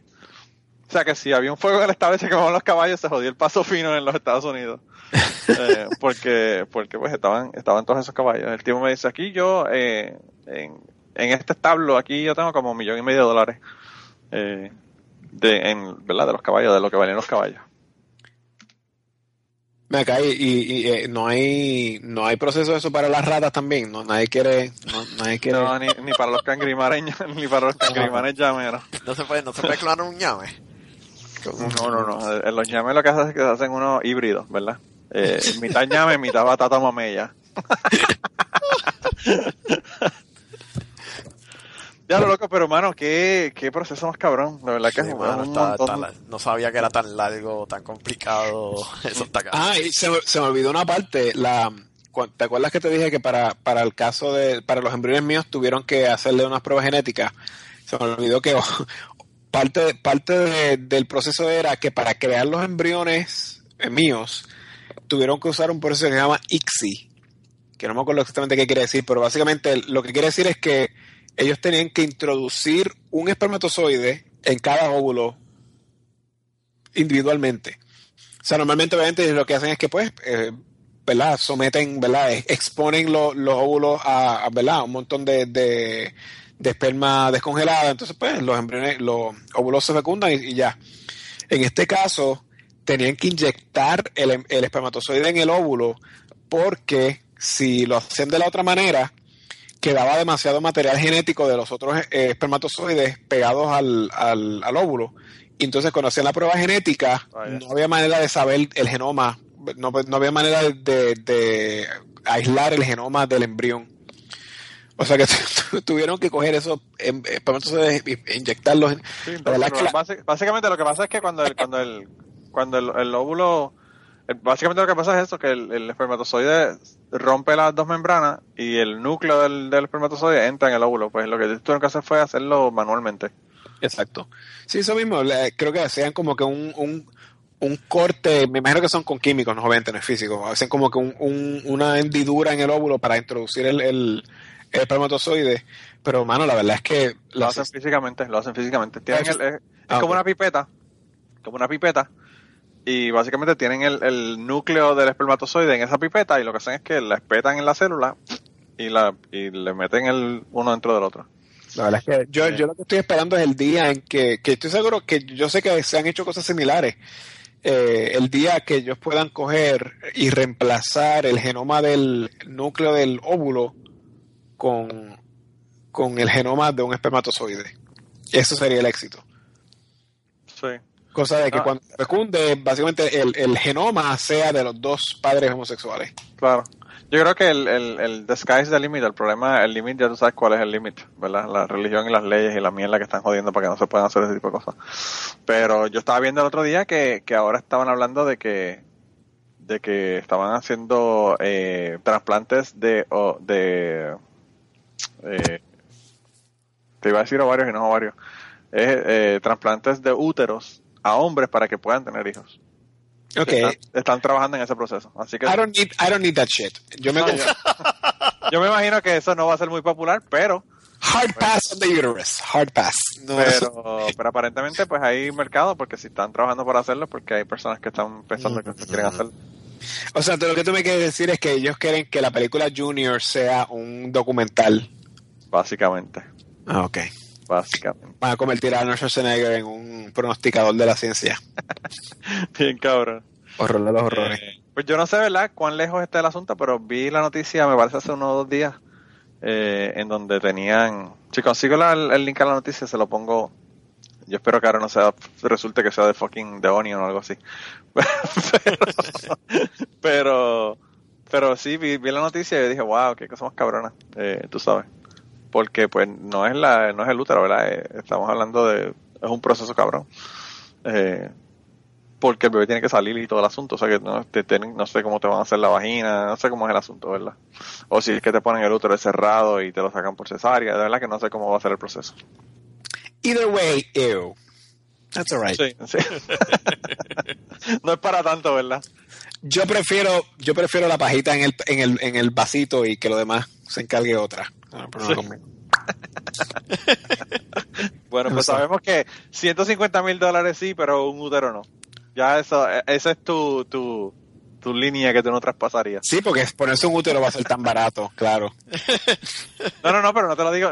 O sea que si había un fuego en el estado y se quemaban los caballos, se jodió el paso fino en los Estados Unidos. Eh, porque porque pues estaban estaban todos esos caballos. El tipo me dice, aquí yo, eh, en, este establo, aquí yo tengo como un millón y medio de dólares. Eh, de, en, ¿verdad? de los caballos, de lo que valen los caballos. Me cae y, y, no hay no hay proceso de eso para las ratas también no nadie quiere no, nadie quiere no ni, ni para los cangrimares ni para los cangrimares llameros no se puede no se puede clonar un llame no, no, no. En los ñames lo que hacen es que hacen unos híbridos, ¿verdad? Eh, mitad ñame, mitad batata mamella. ya lo loco, pero mano, qué, qué proceso más cabrón. La verdad que Sí, es mano, un está- montón. está- no sabía que era tan largo, tan complicado. Eso está acá. Ah, y se, me- se me olvidó una parte. La, ¿Te acuerdas que te dije que para, para el caso de, para los embriones míos tuvieron que hacerle unas pruebas genéticas? Se me olvidó que parte, parte de- del proceso era que para crear los embriones eh, míos tuvieron que usar un proceso que se llama ICSI, que no me acuerdo exactamente qué quiere decir, pero básicamente lo que quiere decir es que ellos tenían que introducir un espermatozoide en cada óvulo individualmente. O sea, normalmente obviamente lo que hacen es que pues, eh, ¿verdad? Someten, ¿verdad? Ex- Exponen lo- los óvulos a, a, ¿verdad? Un montón de, de esperma descongelada. Entonces, pues, los embriones, los óvulos se fecundan y, y ya. En este caso, tenían que inyectar el, el espermatozoide en el óvulo porque si lo hacían de la otra manera, quedaba demasiado material genético de los otros eh, espermatozoides pegados al, al, al óvulo. Y entonces cuando hacían la prueba genética, no había manera de saber el genoma, no, no había manera de, de- de aislar el genoma del embrión. O sea que tuvieron que coger esos espermatozoides e inyectarlos. en- Sí, pero básicamente lo que pasa es que cuando el, cuando el, cuando el, el óvulo, el- básicamente lo que pasa es eso, que el, el espermatozoide rompe las dos membranas y el núcleo del, del espermatozoide entra en el óvulo. Pues lo que tuvieron que hacer fue hacerlo manualmente. Exacto. Sí, eso mismo. le- creo que hacían como que un, un, un corte, me imagino que son con químicos, no obviamente no es físico. Hacen como que un, un- una hendidura en el óvulo para introducir el, el, el espermatozoide. Pero, mano, la verdad es que Lo hacen físicamente, lo hacen físicamente. Tienen el- es es Ah, como una pipeta, como una pipeta, y básicamente tienen el, el núcleo del espermatozoide en esa pipeta y lo que hacen es que la espetan en la célula y la y le meten el uno dentro del otro. La verdad es que yo, yo lo que estoy esperando es el día en que, que estoy seguro que yo sé que se han hecho cosas similares. Eh, el día que ellos puedan coger y reemplazar el genoma del núcleo del óvulo con, con el genoma de un espermatozoide. Eso sería el éxito. Sí. Cosa de que Ah. cuando se fecunde, básicamente el, el genoma sea de los dos padres homosexuales. Claro. Yo creo que el, el, el the sky is the limit. El problema, el límite, ya tú sabes cuál es el límite, ¿verdad? La religión y las leyes y la mierda que están jodiendo para que no se puedan hacer ese tipo de cosas. Pero yo estaba viendo el otro día que, que ahora estaban hablando de que de que estaban haciendo eh, trasplantes de o- de eh, te iba a decir ovarios y no ovarios es, eh, trasplantes de úteros a hombres para que puedan tener hijos Ok. están, están trabajando en ese proceso así que I don't need, I don't need that shit. Yo me No, yo, yo me imagino que eso no va a ser muy popular, pero hard pass on the uterus. Hard pass. No, pero, pero aparentemente pues hay mercado porque si están trabajando para hacerlo porque hay personas que están pensando que quieren hacerlo. O sea, lo que tú me quieres decir es que ellos quieren que la película Junior sea un documental. Básicamente, Ah, ok. básicamente. Van a convertir a Arnold Schwarzenegger en un pronosticador de la ciencia. Bien cabrón. Horror de los horrores. Eh, pues yo no sé, ¿verdad?, cuán lejos está el asunto, pero vi la noticia, me parece hace unos dos días, eh, en donde tenían... Si consigo la- el link a la noticia, se lo pongo... Yo espero que ahora no sea, resulte que sea de fucking The Onion o algo así. pero, pero, pero sí, vi, vi la noticia y dije, wow, qué cosa más cabrona, eh, tú sabes. Porque pues no es la, no es el útero, ¿verdad? Eh, estamos hablando de, es un proceso cabrón. Eh, porque el bebé tiene que salir y todo el asunto, o sea que no, te tienen, no sé cómo te van a hacer la vagina, no sé cómo es el asunto, ¿verdad? O si es que te ponen el útero cerrado y te lo sacan por cesárea, de verdad que no sé cómo va a ser el proceso. Either way, ew. That's alright. Sí, sí. no es para tanto, ¿verdad? Yo prefiero, yo prefiero la pajita en el, en el, en el vasito y que lo demás se encargue otra. Ah, pero no Sí. conmigo. Bueno, pues sabemos que 150 mil dólares sí, pero un útero no. Ya eso, e- esa es tu, tu, tu línea que tú no traspasarías. Sí, porque ponerse un útero va a ser tan barato, claro. No, no, no, pero no te lo digo.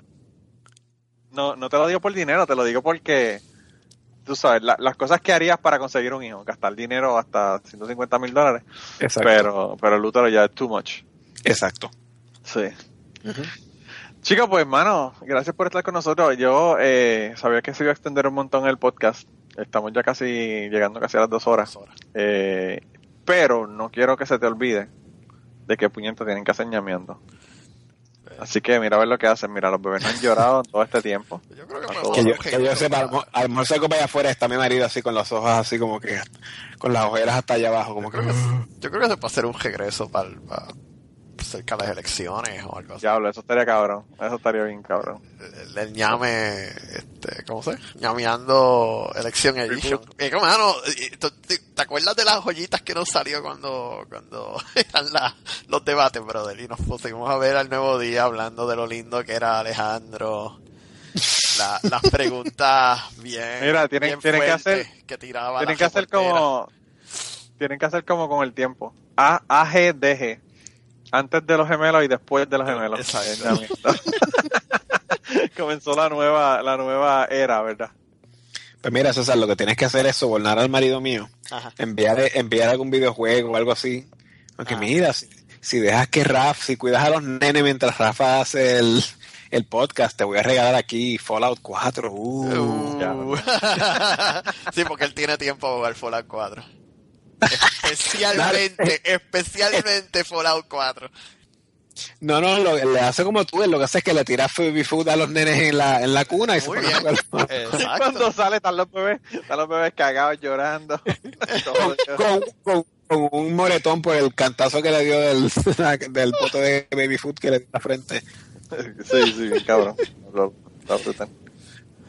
No, no te lo digo por dinero, te lo digo porque tú sabes, la- las cosas que harías para conseguir un hijo, gastar dinero hasta 150 mil dólares, Exacto. pero, pero el útero ya es too much. Exacto. Sí. Chicos, pues, mano, gracias por estar con nosotros. Yo eh, sabía que se iba a extender un montón el podcast. Estamos ya casi llegando casi a las dos horas. Eh, pero no quiero que se te olvide de que puñetas tienen que hacer ñameando. Así que mira a ver lo que hacen. Mira, los bebés no han llorado en todo este tiempo. Yo creo que me Que voy a Que yo, que yo sepa, a lo mejor se para allá afuera está mi marido así con los ojos así como que con las ojeras hasta allá abajo, como que Creo que yo creo que se puede hacer un regreso para, para cerca de las elecciones o algo así. Diablo, eso estaría cabrón. Eso estaría bien cabrón. El, el ñame, este, ¿cómo se? Ñameando Election Edition. Como, mano, ¿tú- ¿te, te acuerdas de las joyitas que nos salió cuando, cuando eran la- los debates, brother? Y nos pusimos a ver al nuevo día hablando de lo lindo que era Alejandro. La- las preguntas bien, Mira, tienen- bien tienen que hacer- que tiraba Tienen que hacer como. Tienen que hacer como con el tiempo. A, AGDG. Antes de los gemelos y después de los gemelos. Exacto. Comenzó la nueva, la nueva era, ¿verdad? Pues mira, César, lo que tienes que hacer es sobornar al marido mío, Ajá. enviar, enviar algún videojuego o algo así. Aunque Ah. mira, si, si dejas que Raf, si cuidas a los nenes mientras Rafa hace el, el podcast, te voy a regalar aquí Fallout 4. Uh. Uh. sí, porque él tiene tiempo para jugar Fallout 4. Especialmente, especialmente Fallout 4. No, no, lo, le hace como tú, él lo que hace es que le tiras baby food a los nenes en la, en la cuna y se a. Cuando sale, están los bebés, están los bebés cagados llorando. Con, con- con un moretón por el cantazo que le dio del, del bote de baby food que le dio en la frente. Sí, sí, cabrón. Lo- lo brutal.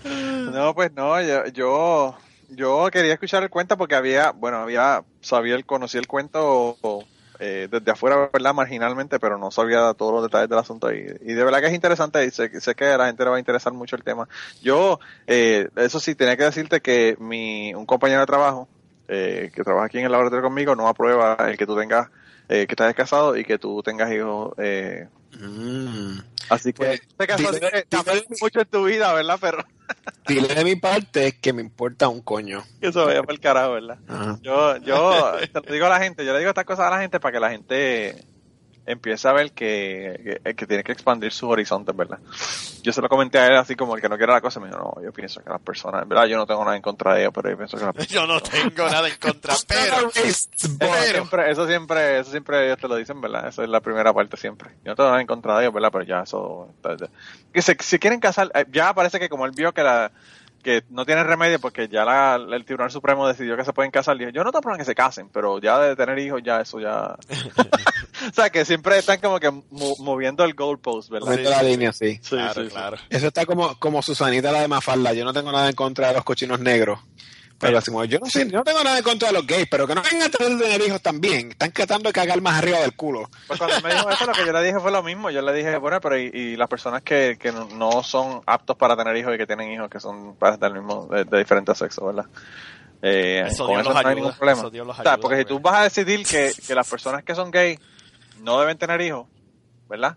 No, pues no, yo, yo, yo quería escuchar el cuento porque había, bueno, había, sabía, el, conocí el cuento eh, desde afuera, ¿verdad? Marginalmente, pero no sabía todos los detalles del asunto y, y de verdad que es interesante y sé, sé que a la gente le va a interesar mucho el tema. Yo, eh, eso sí, tenía que decirte que mi, un compañero de trabajo, eh, que trabaja aquí en el laboratorio conmigo, no aprueba el que tú tengas, eh, que estás casado y que tú tengas hijos, eh, Mm. Así que Pues, este caso dile- dile- mucho en tu vida, ¿verdad? Pero Dile de mi parte que me importa un coño. que eso vaya por el carajo, ¿verdad? Ajá. Yo, yo te lo digo a la gente, yo le digo estas cosas a la gente para que la gente empiece a ver que, que, que tiene que expandir sus horizontes, ¿verdad? Yo se lo comenté a él así como el que no quiere la cosa, me dijo, no, yo pienso que las personas, en verdad, yo no tengo nada en contra de ellos, pero yo pienso que las personas... Yo no tengo nada en contra, pero, Eso pero, siempre, eso siempre, eso siempre ellos te lo dicen, ¿verdad? Esa es la primera parte siempre. Yo no tengo nada en contra de ellos, ¿verdad? Pero ya eso... Que se, si quieren casar, eh, ya parece que como él vio que la que no tiene remedio porque ya la- el Tribunal Supremo decidió que se pueden casar, dijo, yo no tengo problema que se casen, pero ya de tener hijos, ya eso ya... o sea, que siempre están como que mo- moviendo el goalpost, ¿verdad? Moviendo la línea, sí. Sí, claro, sí, sí. claro. Eso está como, como Susanita la de Mafalda. Yo no tengo nada en contra de los cochinos negros. Pero así como, yo no sé, yo no tengo nada en contra de los gays, pero que no vengan a tratar de tener hijos también. Están tratando de cagar más arriba del culo. Pues cuando me dijo eso, lo que yo le dije fue lo mismo. Yo le dije, bueno, pero y, y las personas que, que no- son aptos para tener hijos y que tienen hijos que son del mismo, de, de diferentes sexos, ¿verdad? Eh, Eso con Dios eso los no hay ayuda, ningún problema. eso Dios los O sea, ayuda, porque si tú vas a decidir que, que las personas que son gays no deben tener hijos, ¿verdad?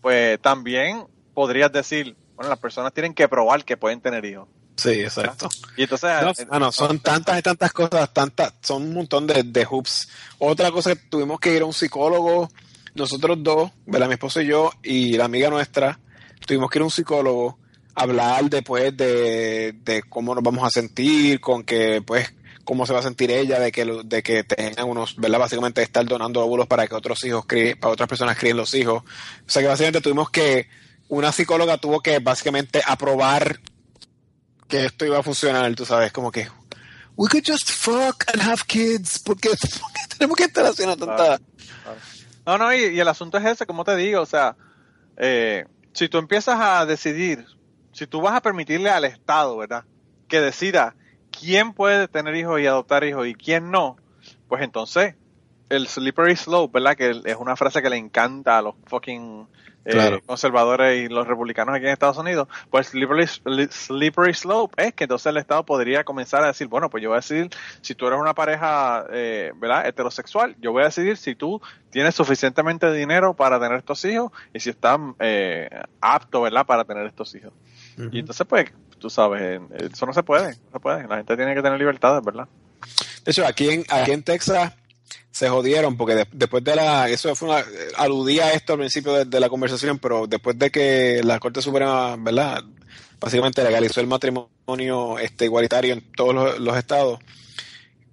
Pues también podrías decir, bueno, las personas tienen que probar que pueden tener hijos. Sí, exacto. Y entonces... No, eh, mano, son tantas y tantas cosas, tantas, son un montón de, de hoops. Otra cosa que tuvimos que ir a un psicólogo, nosotros dos, ¿verdad? mi esposo y yo, y la amiga nuestra, tuvimos que ir a un psicólogo, hablar después de, de cómo nos vamos a sentir, con que, pues, cómo se va a sentir ella, de que, de que tengan unos, ¿verdad? Básicamente estar donando óvulos para que otros hijos críen, para otras personas críen los hijos. O sea que básicamente tuvimos que, una psicóloga tuvo que básicamente aprobar que esto iba a funcionar, tú sabes, como que we could just fuck and have kids, porque, tenemos que estar haciendo tanta... No, no, y, y el asunto es ese, como te digo, o sea, eh, si tú empiezas a decidir, si tú vas a permitirle al Estado, ¿verdad? Que decida quién puede tener hijos y adoptar hijos y quién no, pues entonces el slippery slope, ¿verdad? Que es una frase que le encanta a los fucking eh, Claro. conservadores y los republicanos aquí en Estados Unidos, pues slippery, slippery slope es que entonces el Estado podría comenzar a decir, bueno, pues yo voy a decidir si tú eres una pareja, eh, ¿verdad? Heterosexual, yo voy a decidir si tú tienes suficientemente dinero para tener estos hijos y si estás eh, apto, ¿verdad? Para tener estos hijos. Y entonces, pues, tú sabes, eh, eso no se puede, no se puede. La gente tiene que tener libertades, ¿verdad? De hecho, aquí en, aquí en Texas se jodieron porque de- después de la... Eso fue una... Aludía a esto al principio de, de la conversación, pero después de que la Corte Suprema, ¿verdad? Básicamente legalizó el matrimonio este, igualitario en todos los, los estados.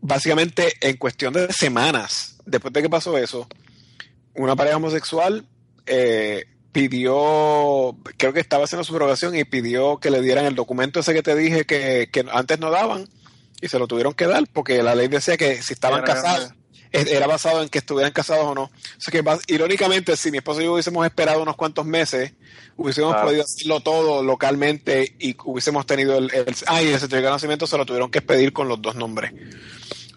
Básicamente, en cuestión de semanas, después de que pasó eso, una pareja homosexual eh, pidió, creo que estaba haciendo su programación y pidió que le dieran el documento ese que te dije que, que antes no daban y se lo tuvieron que dar porque la ley decía que si estaban Era- casados era basado en que estuvieran casados o no. O sea que irónicamente, si mi esposo y yo hubiésemos esperado unos cuantos meses, hubiésemos Claro. podido hacerlo todo localmente y hubiésemos tenido el, el, ah, y el certificado de nacimiento se lo tuvieron que expedir con los dos nombres.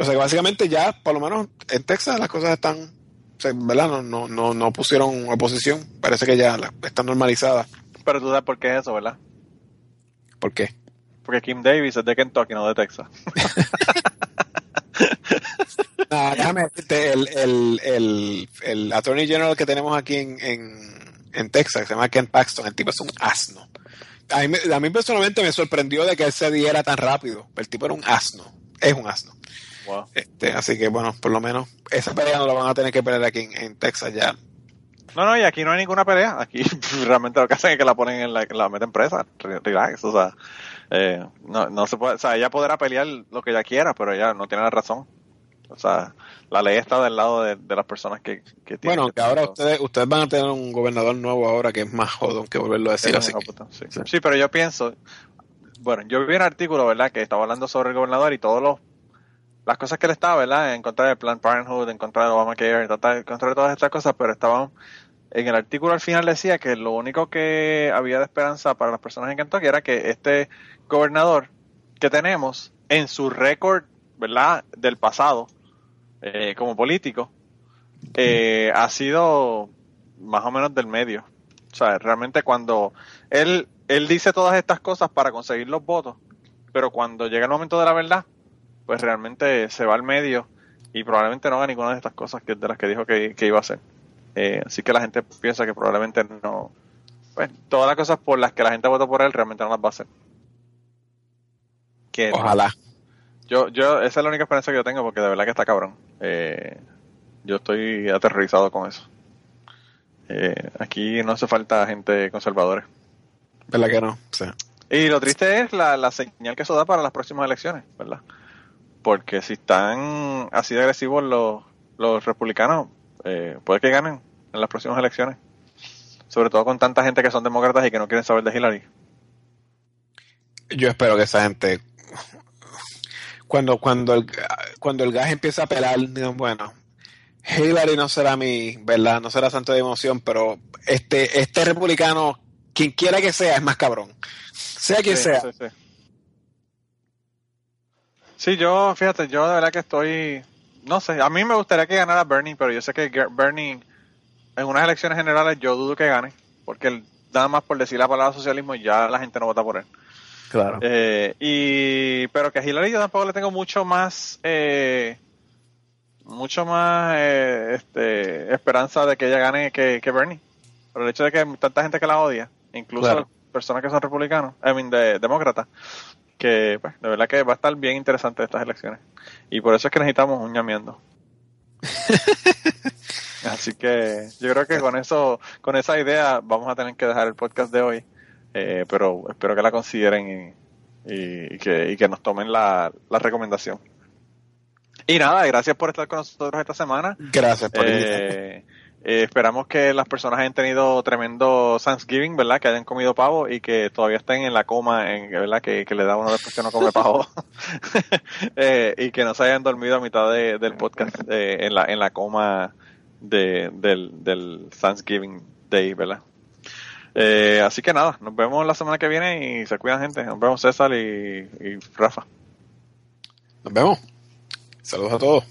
O sea que básicamente ya, por lo menos en Texas, las cosas están, sea, ¿verdad? No, no, no, no pusieron oposición. Parece que ya la- están normalizadas. Pero tú sabes por qué es eso, ¿verdad? ¿Por qué? Porque Kim Davis es de Kentucky, no de Texas. Déjame decirte, el, el, el, el Attorney General que tenemos aquí en, en, en Texas, que se llama Ken Paxton, el tipo es un asno. A mí, a mí personalmente me sorprendió de que él se diera tan rápido. El tipo era un asno. Es un asno. Wow. Este, así que bueno, por lo menos esa pelea no la van a tener que pelear aquí en, en Texas ya. No, no, y aquí no hay ninguna pelea. Aquí realmente lo que hacen es que la ponen en la, la meten presa. Re- Relax, o sea, eh, no, no se puede, o sea, ella podrá pelear lo que ella quiera, pero ella no tiene la razón. O sea, la ley está del lado de, de las personas que, que tienen. Bueno, que ahora ustedes, ustedes van a tener un gobernador nuevo ahora que es más jodón que volverlo a decir Sí, así. puta, sí. Sí, pero yo pienso, bueno, yo vi un artículo, ¿verdad? Que estaba hablando sobre el gobernador y todos los las cosas que él estaba, ¿verdad? En contra del Planned Parenthood, en contra del Obamacare, en contra- en contra de todas estas cosas, pero estaban en el artículo al final decía que lo único que había de esperanza para las personas en Kentucky era que este gobernador que tenemos en su récord, ¿verdad? Del pasado, eh, como político, eh, ha sido más o menos del medio. O sea, realmente cuando él, él dice todas estas cosas para conseguir los votos, pero cuando llega el momento de la verdad, pues realmente se va al medio y probablemente no haga ninguna de estas cosas que de las que dijo que, que iba a hacer. Eh, así que la gente piensa que probablemente no. Pues todas las cosas por las que la gente votó por él realmente no las va a hacer. Que Ojalá. yo, yo, esa es la única esperanza que yo tengo porque de verdad que está cabrón. Eh, yo estoy aterrorizado con eso. Eh, aquí no hace falta gente conservadora. ¿Verdad que no? Sea, Y lo triste es la, la señal que eso da para las próximas elecciones, ¿verdad? Porque si están así de agresivos los, los republicanos, eh, puede que ganen en las próximas elecciones. Sobre todo con tanta gente que son demócratas y que no quieren saber de Hillary. yo espero que esa gente cuando cuando el cuando el gas empieza a pelar digan, bueno Hillary no será mi verdad no será santo de emoción pero este este republicano quien quiera que sea es más cabrón sea quien Sí, sea Sí, sí. Sí, yo, fíjate, yo de verdad que estoy, no sé, a mí me gustaría que ganara Bernie, pero yo sé que Bernie en unas elecciones generales yo dudo que gane, porque él, nada más por decir la palabra socialismo ya la gente no vota por él. claro Eh, y pero que a Hillary yo tampoco le tengo mucho más eh, mucho más eh, este, esperanza de que ella gane que, que Bernie por el hecho de que hay tanta gente que la odia incluso Claro. personas que son republicanos I mean, de, demócratas que pues, de verdad que va a estar bien interesante estas elecciones y por eso es que necesitamos un ñamiendo así que yo creo que con eso con esa idea vamos a tener que dejar el podcast de hoy eh, pero espero que la consideren y, que, y que nos tomen la, la recomendación. Y nada, gracias por estar con nosotros esta semana. gracias por. Eh, eh, esperamos que las personas hayan tenido tremendo Thanksgiving, ¿verdad? Que hayan comido pavo y que todavía estén en la coma, en, ¿verdad? Que, que le da uno después que no come pavo. Eh, y que no se hayan dormido a mitad de- del podcast eh, en, la, en la coma de, del, del Thanksgiving Day, ¿verdad? Eh, así que nada, nos vemos la semana que viene y se cuidan gente. Nos vemos César y, y Rafa. nos vemos saludos a todos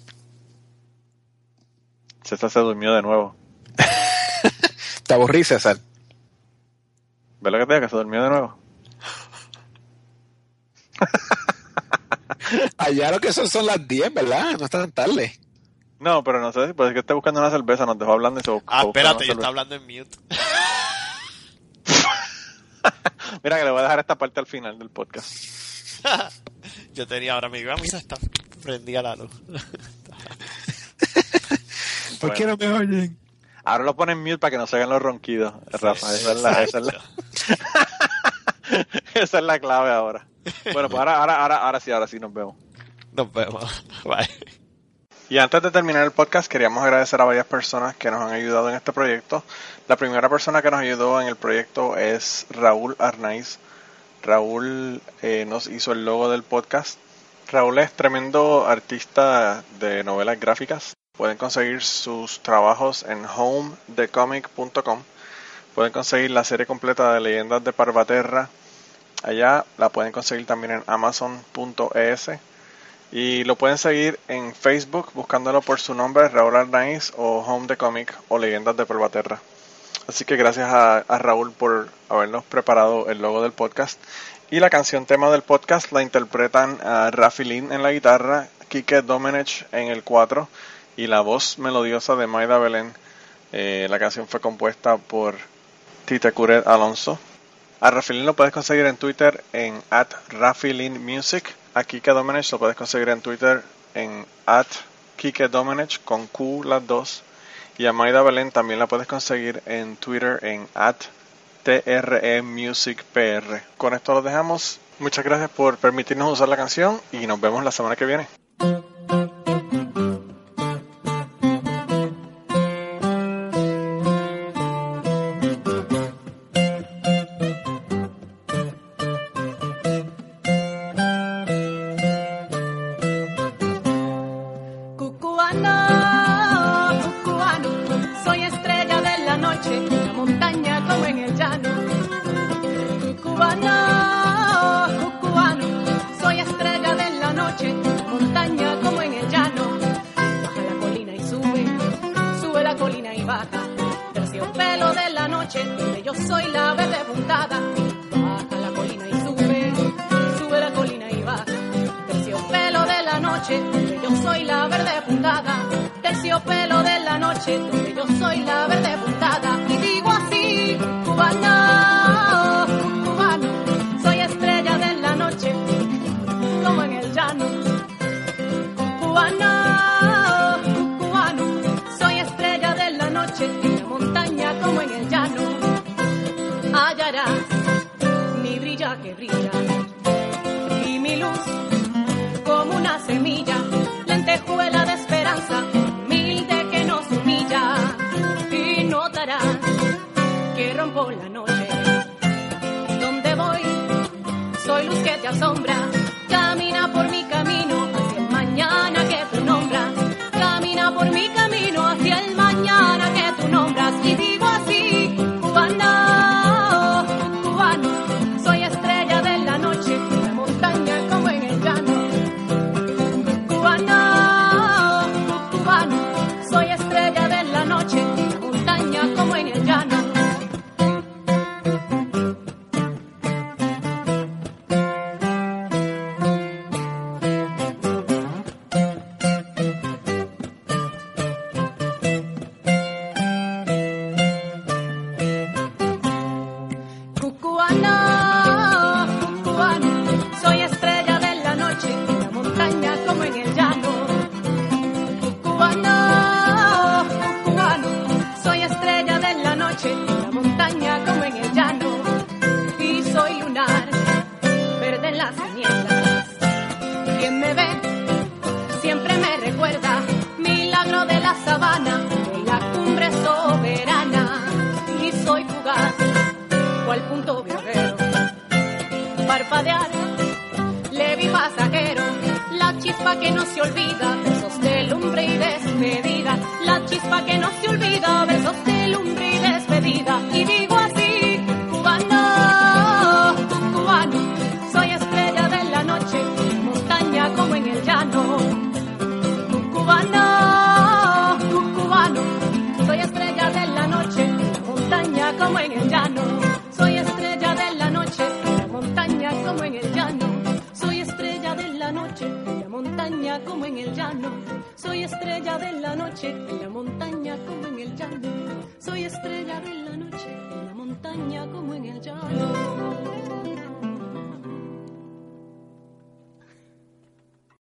César se durmió de nuevo. te aburrí César ¿Ves lo que te? Que se durmió de nuevo. allá lo que son son las 10 ¿verdad? no está tan tarde No, pero no sé si puede que esté buscando una cerveza, nos dejó hablando y se buscó. Ah, espérate, yo estaba hablando en mute. Mira que le voy a dejar esta parte al final del podcast. yo tenía ahora mi mira, está prendida la luz. ¿por qué no me oyen? Ahora lo ponen mute para que no se hagan los ronquidos, Rafa. Esa es la, esa es la, esa es la clave ahora. Bueno, pues ahora, ahora, ahora, ahora sí, ahora sí nos vemos. Nos vemos. Bye. Y antes de terminar el podcast, queríamos agradecer a varias personas que nos han ayudado en este proyecto. La primera persona que nos ayudó en el proyecto es Raúl Arnaiz. Raúl eh, nos hizo el logo del podcast. Raúl es tremendo artista de novelas gráficas. Pueden conseguir sus trabajos en homedecomic.com. Pueden conseguir la serie completa de Leyendas de Parvaterra. Allá la pueden conseguir también en amazon.es. Y lo pueden seguir en Facebook buscándolo por su nombre, Raúl Arnaiz o Home the Comic o Leyendas de Pervaterra. Así que gracias a, Raúl por habernos preparado el logo del podcast. Y la canción tema del podcast la interpretan a Rafi Lin en la guitarra, Kike Domenech en el 4 y la voz melodiosa de Maida Belén. Eh, la canción fue compuesta por Tita Curet Alonso. A Rafi Lin lo puedes conseguir en Twitter en at Music a Kike Domenech lo puedes conseguir en Twitter en at Kike Domenech con Q las dos. Y a Maida Belén también la puedes conseguir en Twitter en at TRE Music PR. Con esto lo dejamos. Muchas gracias por permitirnos usar la canción y nos vemos la semana que viene.